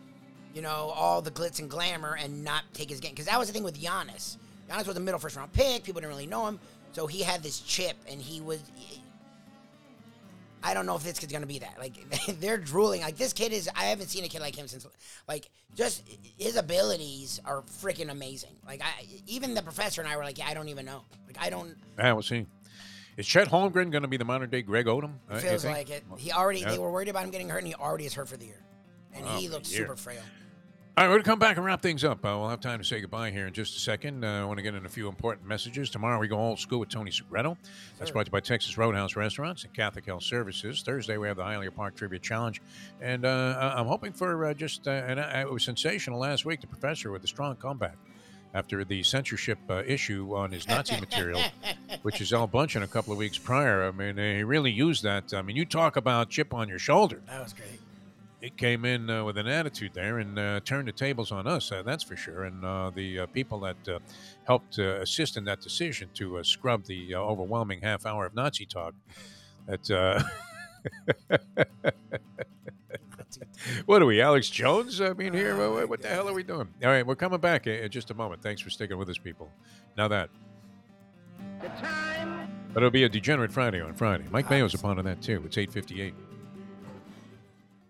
you know, all the glitz and glamour and not take his game? Because that was the thing with Giannis. Giannis was a middle first round pick. People didn't really know him, so he had this chip, and he was. I don't know if this kid's gonna be that. Like *laughs* they're drooling. Like this kid is. I haven't seen a kid like him since. Like just his abilities are freaking amazing. Like I, even the professor and I were like, yeah, I don't even know. Like I don't. Yeah, we'll see. Is Chet Holmgren going to be the modern day Greg Oden? Uh, feels like it. He already. Yeah. They were worried about him getting hurt, and he already is hurt for the year, and oh, he looks super frail. All right, we're going to come back and wrap things up. Uh, we'll have time to say goodbye here in just a second. Uh, I want to get in a few important messages. Tomorrow we go old school with Tony Segreto. That's brought to you by Texas Roadhouse Restaurants and Catholic Health Services. Thursday we have the Hialeah Park Trivia Challenge. And uh, I'm hoping for uh, just, uh, and it was sensational last week, the professor with a strong comeback after the censorship uh, issue on his Nazi material, *laughs* which is all bunch in a couple of weeks prior. I mean, he really used that. I mean, you talk about chip on your shoulder. That was great it came in uh, with an attitude there and uh, turned the tables on us. Uh, that's for sure. And uh, the uh, people that uh, helped assist in that decision to scrub the overwhelming half hour of Nazi talk. That. *laughs* what are we, Alex Jones? I mean, here, oh what, what the hell are we doing? All right, we're coming back in just a moment. Thanks for sticking with us, people. Now that. But it'll be a degenerate Friday on Friday. Mike Mayo's a part of that too. It's eight fifty-eight.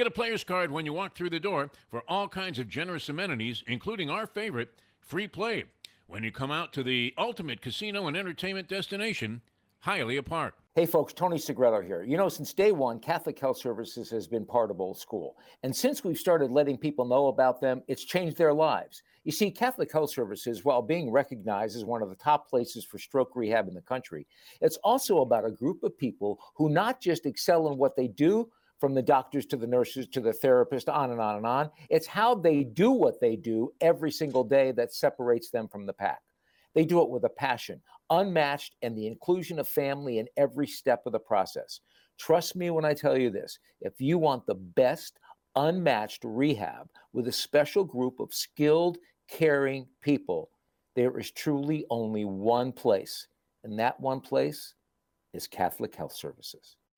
Get a player's card when you walk through the door for all kinds of generous amenities, including our favorite, free play, when you come out to the ultimate casino and entertainment destination, Hialeah Park. Hey folks, Tony Segreto here. You know, since day one, Catholic Health Services has been part of Old School. And since we've started letting people know about them, it's changed their lives. You see, Catholic Health Services, while being recognized as one of the top places for stroke rehab in the country, it's also about a group of people who not just excel in what they do, from the doctors to the nurses to the therapist, on and on and on. It's how they do what they do every single day that separates them from the pack. They do it with a passion, unmatched, and the inclusion of family in every step of the process. Trust me when I tell you this if you want the best, unmatched rehab with a special group of skilled, caring people, there is truly only one place, and that one place is Catholic Health Services.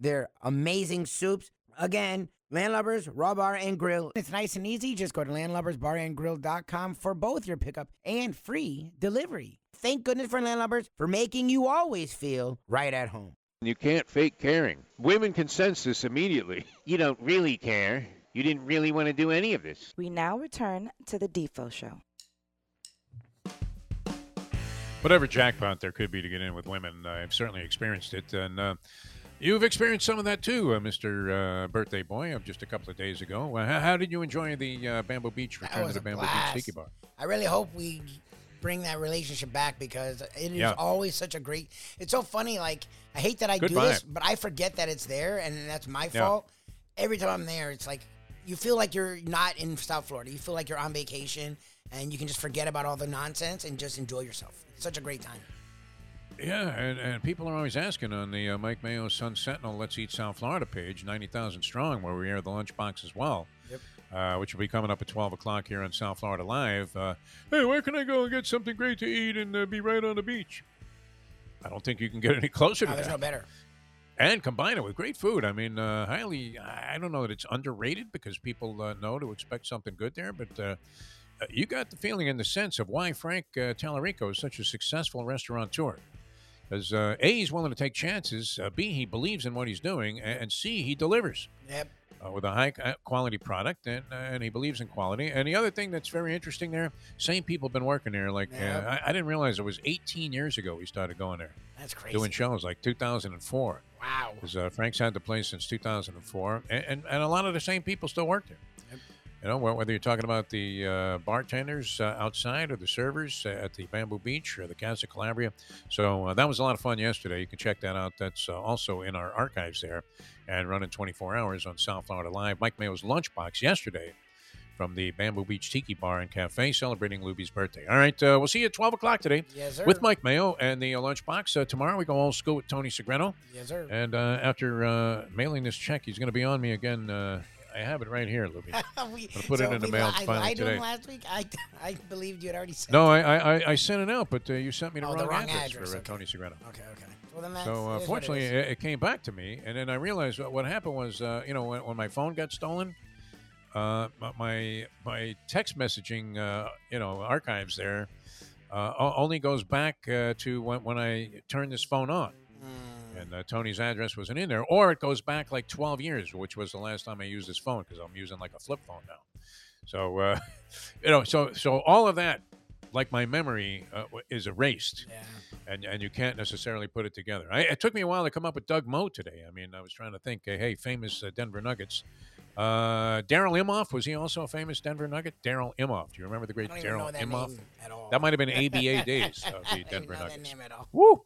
their amazing soups. Again, Landlubbers, Raw Bar and Grill. It's nice and easy. Just go to landlubbersbarandgrill.com for both your pickup and free delivery. Thank goodness for Landlubbers for making you always feel right at home. You can't fake caring. Women can sense this immediately. *laughs* You don't really care. You didn't really want to do any of this. We now return to the Defo Show. Whatever jackpot there could be to get in with women, I've certainly experienced it. And uh, you've experienced some of that too, uh, Mr. Uh, birthday Boy, of just a couple of days ago. Uh, how, how did you enjoy the uh, Bamboo Beach return to the Bamboo blast. Beach Tiki Bar? I really hope we bring that relationship back because it is Yeah. always such a great. It's so funny. Like I hate that I Good do this, but I forget that it's there, and that's my Yeah. fault. Every time I'm there, it's like you feel like you're not in South Florida. You feel like you're on vacation, and you can just forget about all the nonsense and just enjoy yourself. It's such a great time. Yeah, and, and people are always asking on the uh, Mike Mayo Sun Sentinel Let's Eat South Florida page, 90,000 strong, where we air the lunchbox as well. Yep. Uh, which will be coming up at 12 o'clock here on South Florida Live. Uh, hey, where can I go and get something great to eat and uh, be right on the beach? I don't think you can get any closer Oh, to there's that. no better. and combine it with great food. I mean, uh, highly. I don't know that it's underrated because people uh, know to expect something good there, but you got the feeling and the sense of why Frank uh, Tallarico is such a successful restaurateur. Because uh, a, he's willing to take chances. Uh, B, he believes in what he's doing, and, and C, he delivers Yep. uh, with a high uh, quality product, and uh, and he believes in quality. And the other thing that's very interesting there, same people have been working there. Like Yep. uh, I, I didn't realize it was 18 years ago we started going there That's crazy. doing shows, like 2004. wow. Because Frank's had the place since 2004, and, and, and a lot of the same people still work there. You know, whether you're talking about the uh, bartenders uh, outside or the servers uh, at the Bamboo Beach or the Casa Calabria. So uh, that was a lot of fun yesterday. You can check that out. That's uh, also in our archives there and running 24 hours on South Florida Live. Mike Mayo's Lunchbox yesterday from the Bamboo Beach Tiki Bar and Cafe celebrating Lubie's birthday. All right, uh, we'll see you at 12 o'clock today Yes, with Mike Mayo and the uh, Lunchbox. Uh, tomorrow we go old school with Tony Segreto. Yes, sir. And uh, after uh, mailing this check, he's going to be on me again. I have it right here, Lubie. *laughs* we, I'll put it in the mail I finally lied to him last week. I, *laughs* I believed you had already sent. No, I, I, I- I sent it out, but uh, you sent me the, Oh, wrong, the wrong address, address, for uh, okay. Tony Segreto. Okay, okay. Well, then that's, So it uh, it fortunately, it, it came back to me, and then I realized what, what happened was, uh, you know, when, when my phone got stolen, uh, my- my my text messaging, uh, you know, archives there uh, only goes back uh, to when, when I turned this phone on. And uh, Tony's address wasn't in there, or it goes back like 12 years, which was the last time I used this phone because I'm using like a flip phone now. So, uh, *laughs* you know, so so all of that, like my memory, uh, is erased, Yeah. and and you can't necessarily put it together. I, it took me a while to come up with Doug Moe today. I mean, I was trying to think, uh, hey, famous uh, Denver Nuggets. Uh, Daryl Imhoff was he also a famous Denver Nugget? Daryl Imhoff. Do you remember the great don't even know Daryl Imhoff? at all. That might have been ABA days *laughs* of the Denver Nuggets. name at all. Woo!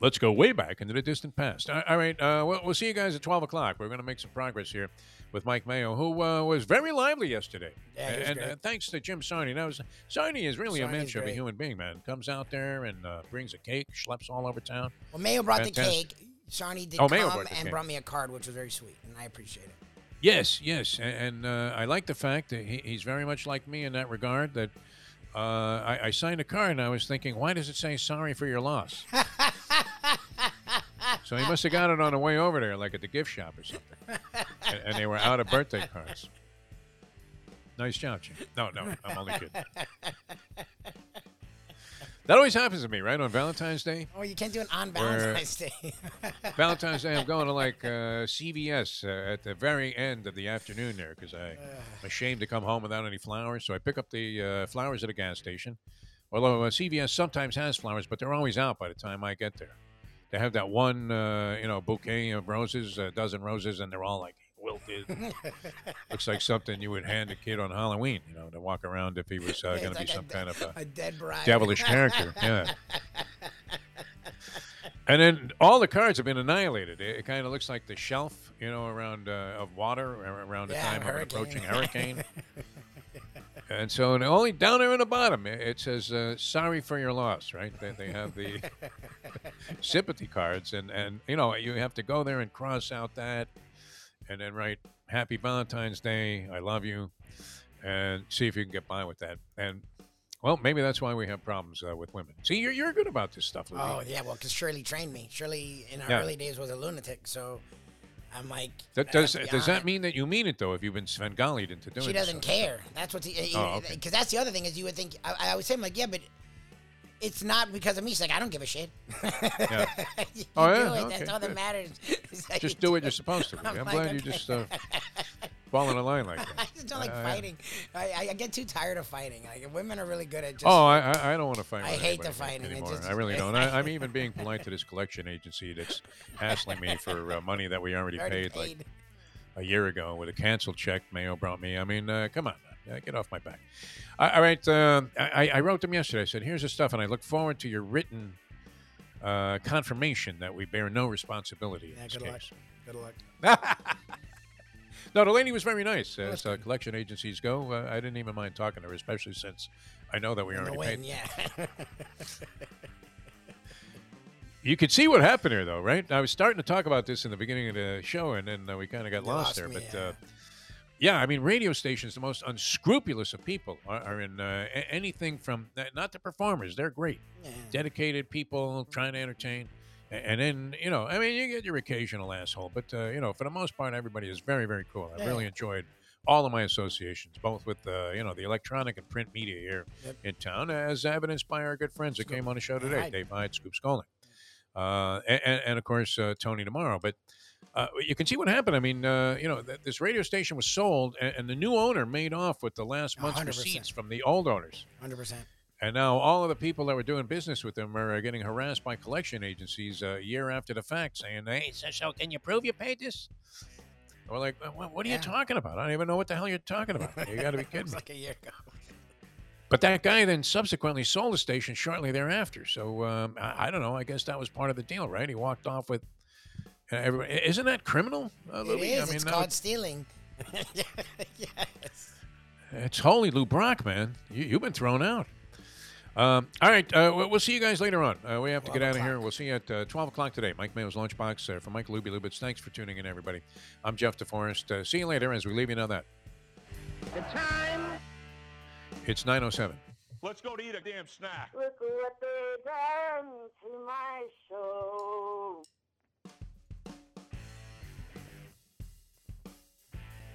Let's go way back into the distant past. All right, uh, we'll, we'll see you guys at 12 o'clock. We're going to make some progress here with Mike Mayo, who uh, was very lively yesterday. Yeah, and uh, thanks to Jim Sarney. Now, Sarney is really a mensch of a human being, man. Comes out there and uh, brings a cake, schleps all over town. Well, Mayo brought the cake. Shawnee did Oh, come Mayo brought and cake. brought me a card, which was very sweet, and I appreciate it. Yes, yes, and uh, I like the fact that he, he's very much like me in that regard. That uh, I, I signed a card and I was thinking, why does it say "sorry for your loss"? *laughs* so he must have got it on the way over there, like at the gift shop or something, and, and they were out of birthday cards. Nice job, Jim. No, no, I'm only kidding. *laughs* That always happens to me, right? On Valentine's Day. Oh, you can't do it on Valentine's Day. *laughs* Valentine's Day, I'm going to like uh, CVS uh, at the very end of the afternoon there because I'm ashamed to come home without any flowers. So I pick up the uh, flowers at a gas station. Although uh, CVS sometimes has flowers, but they're always out by the time I get there. They have that one, uh, you know, bouquet of roses, a dozen roses, and they're all like quilted. *laughs* Looks like something you would hand a kid on Halloween, you know, to walk around if he was uh, It's going to be some de- kind of a a dead bride. devilish character. *laughs* Yeah. And then all the cards have been annihilated. It, kind of looks like the shelf, you know, around uh, of water around the Yeah, time of an approaching hurricane. *laughs* and so and only down there in the bottom, it, it says uh, "Sorry for your loss." Right? They, they have the sympathy cards, and and you know you have to go there and cross out that, and then write "Happy Valentine's Day," "I love you," and see if you can get by with that. And well, maybe that's why we have problems uh, with women. See, you're, you're good about this stuff, Louis. Oh yeah, well, because Shirley trained me. Shirley in her Yeah. early days was a lunatic, so I'm like. That does does that it. mean that you mean it though? If you've been Svengalied into doing it? She doesn't stuff? care. That's what's because Oh, okay. that's the other thing is you would think I, I would say I'm like yeah, but it's not because of me. She's like I don't give a shit. Yeah. *laughs* You Oh, do yeah? it. Okay, That's all that good. matters. Like Just you do what you're supposed to. Louis. I'm I'm like, glad you okay. just uh, *laughs* fall in a line like that. I just don't like I- fighting. I, I, get too tired of fighting. Like women are really good at just. Oh, I, I don't want to fight. I hate the fighting. Anymore. just- I really don't. I, I'm even being *laughs* polite to this collection agency that's hassling me for uh, money that we already, already paid, like a year ago with a canceled check Mayo brought me. I mean, uh, come on, Uh, get off my back. Uh, all right, uh, I, I wrote them yesterday. I said, "Here's the stuff," and I look forward to your written uh, confirmation that we bear no responsibility in Yeah, this good luck. case. Good luck. *laughs* no, the lady was very nice. As uh, collection agencies go, uh, I didn't even mind talking to her, especially since I know that we In already win, paid. yeah. *laughs* You could see what happened here, though, right? I was starting to talk about this in the beginning of the show, and then uh, we kind of got lost, lost there. me, but yeah. uh, yeah, I mean, radio stations, the most unscrupulous of people, are, are in uh, anything from uh, not the performers; they're great, Yeah. dedicated people trying to entertain. And then you know, I mean, you get your occasional asshole, but uh, you know, for the most part, everybody is very, very cool. I Yeah. really enjoyed all of my associations, both with uh, you know the electronic and print media here Yep. in town, as evidenced by our good friends that Scoop. came on the show today. Dave Hyde, Scoop Skolnick, uh, and, and of course uh, Tony tomorrow. But uh, you can see what happened. I mean, uh, you know, th- this radio station was sold, and, and the new owner made off with the last month's 100%. receipts from the old owners. Hundred percent. And now all of the people that were doing business with them are uh, getting harassed by collection agencies uh, a year after the fact, saying, "Hey, so, so can you prove you paid this?" We're like, "What, what are Yeah. you talking about? I don't even know what the hell you're talking about. You got to be *laughs* It kidding was me." like a year ago. But that guy then subsequently sold the station shortly thereafter. So um, I, I don't know. I guess that was part of the deal, right? He walked off with uh, everybody. Isn't that criminal, uh, It Louis? is. I mean, it's that called stealing. *laughs* yes. it's holy Lou Brock, man. You, you've been thrown out. Um, all right, uh, we'll- we'll see you guys later on. Uh, we have to get 12 out of here. We'll see you at uh, 12 o'clock today. Mike Mayo's Lunchbox uh, for Mike Lubie Lubitz. Thanks for tuning in, everybody. I'm Jeff DeForrest. Uh, see you later as we leave you know that. The time. It's 907. Let's go to eat a damn snack. Look what they done to my soul.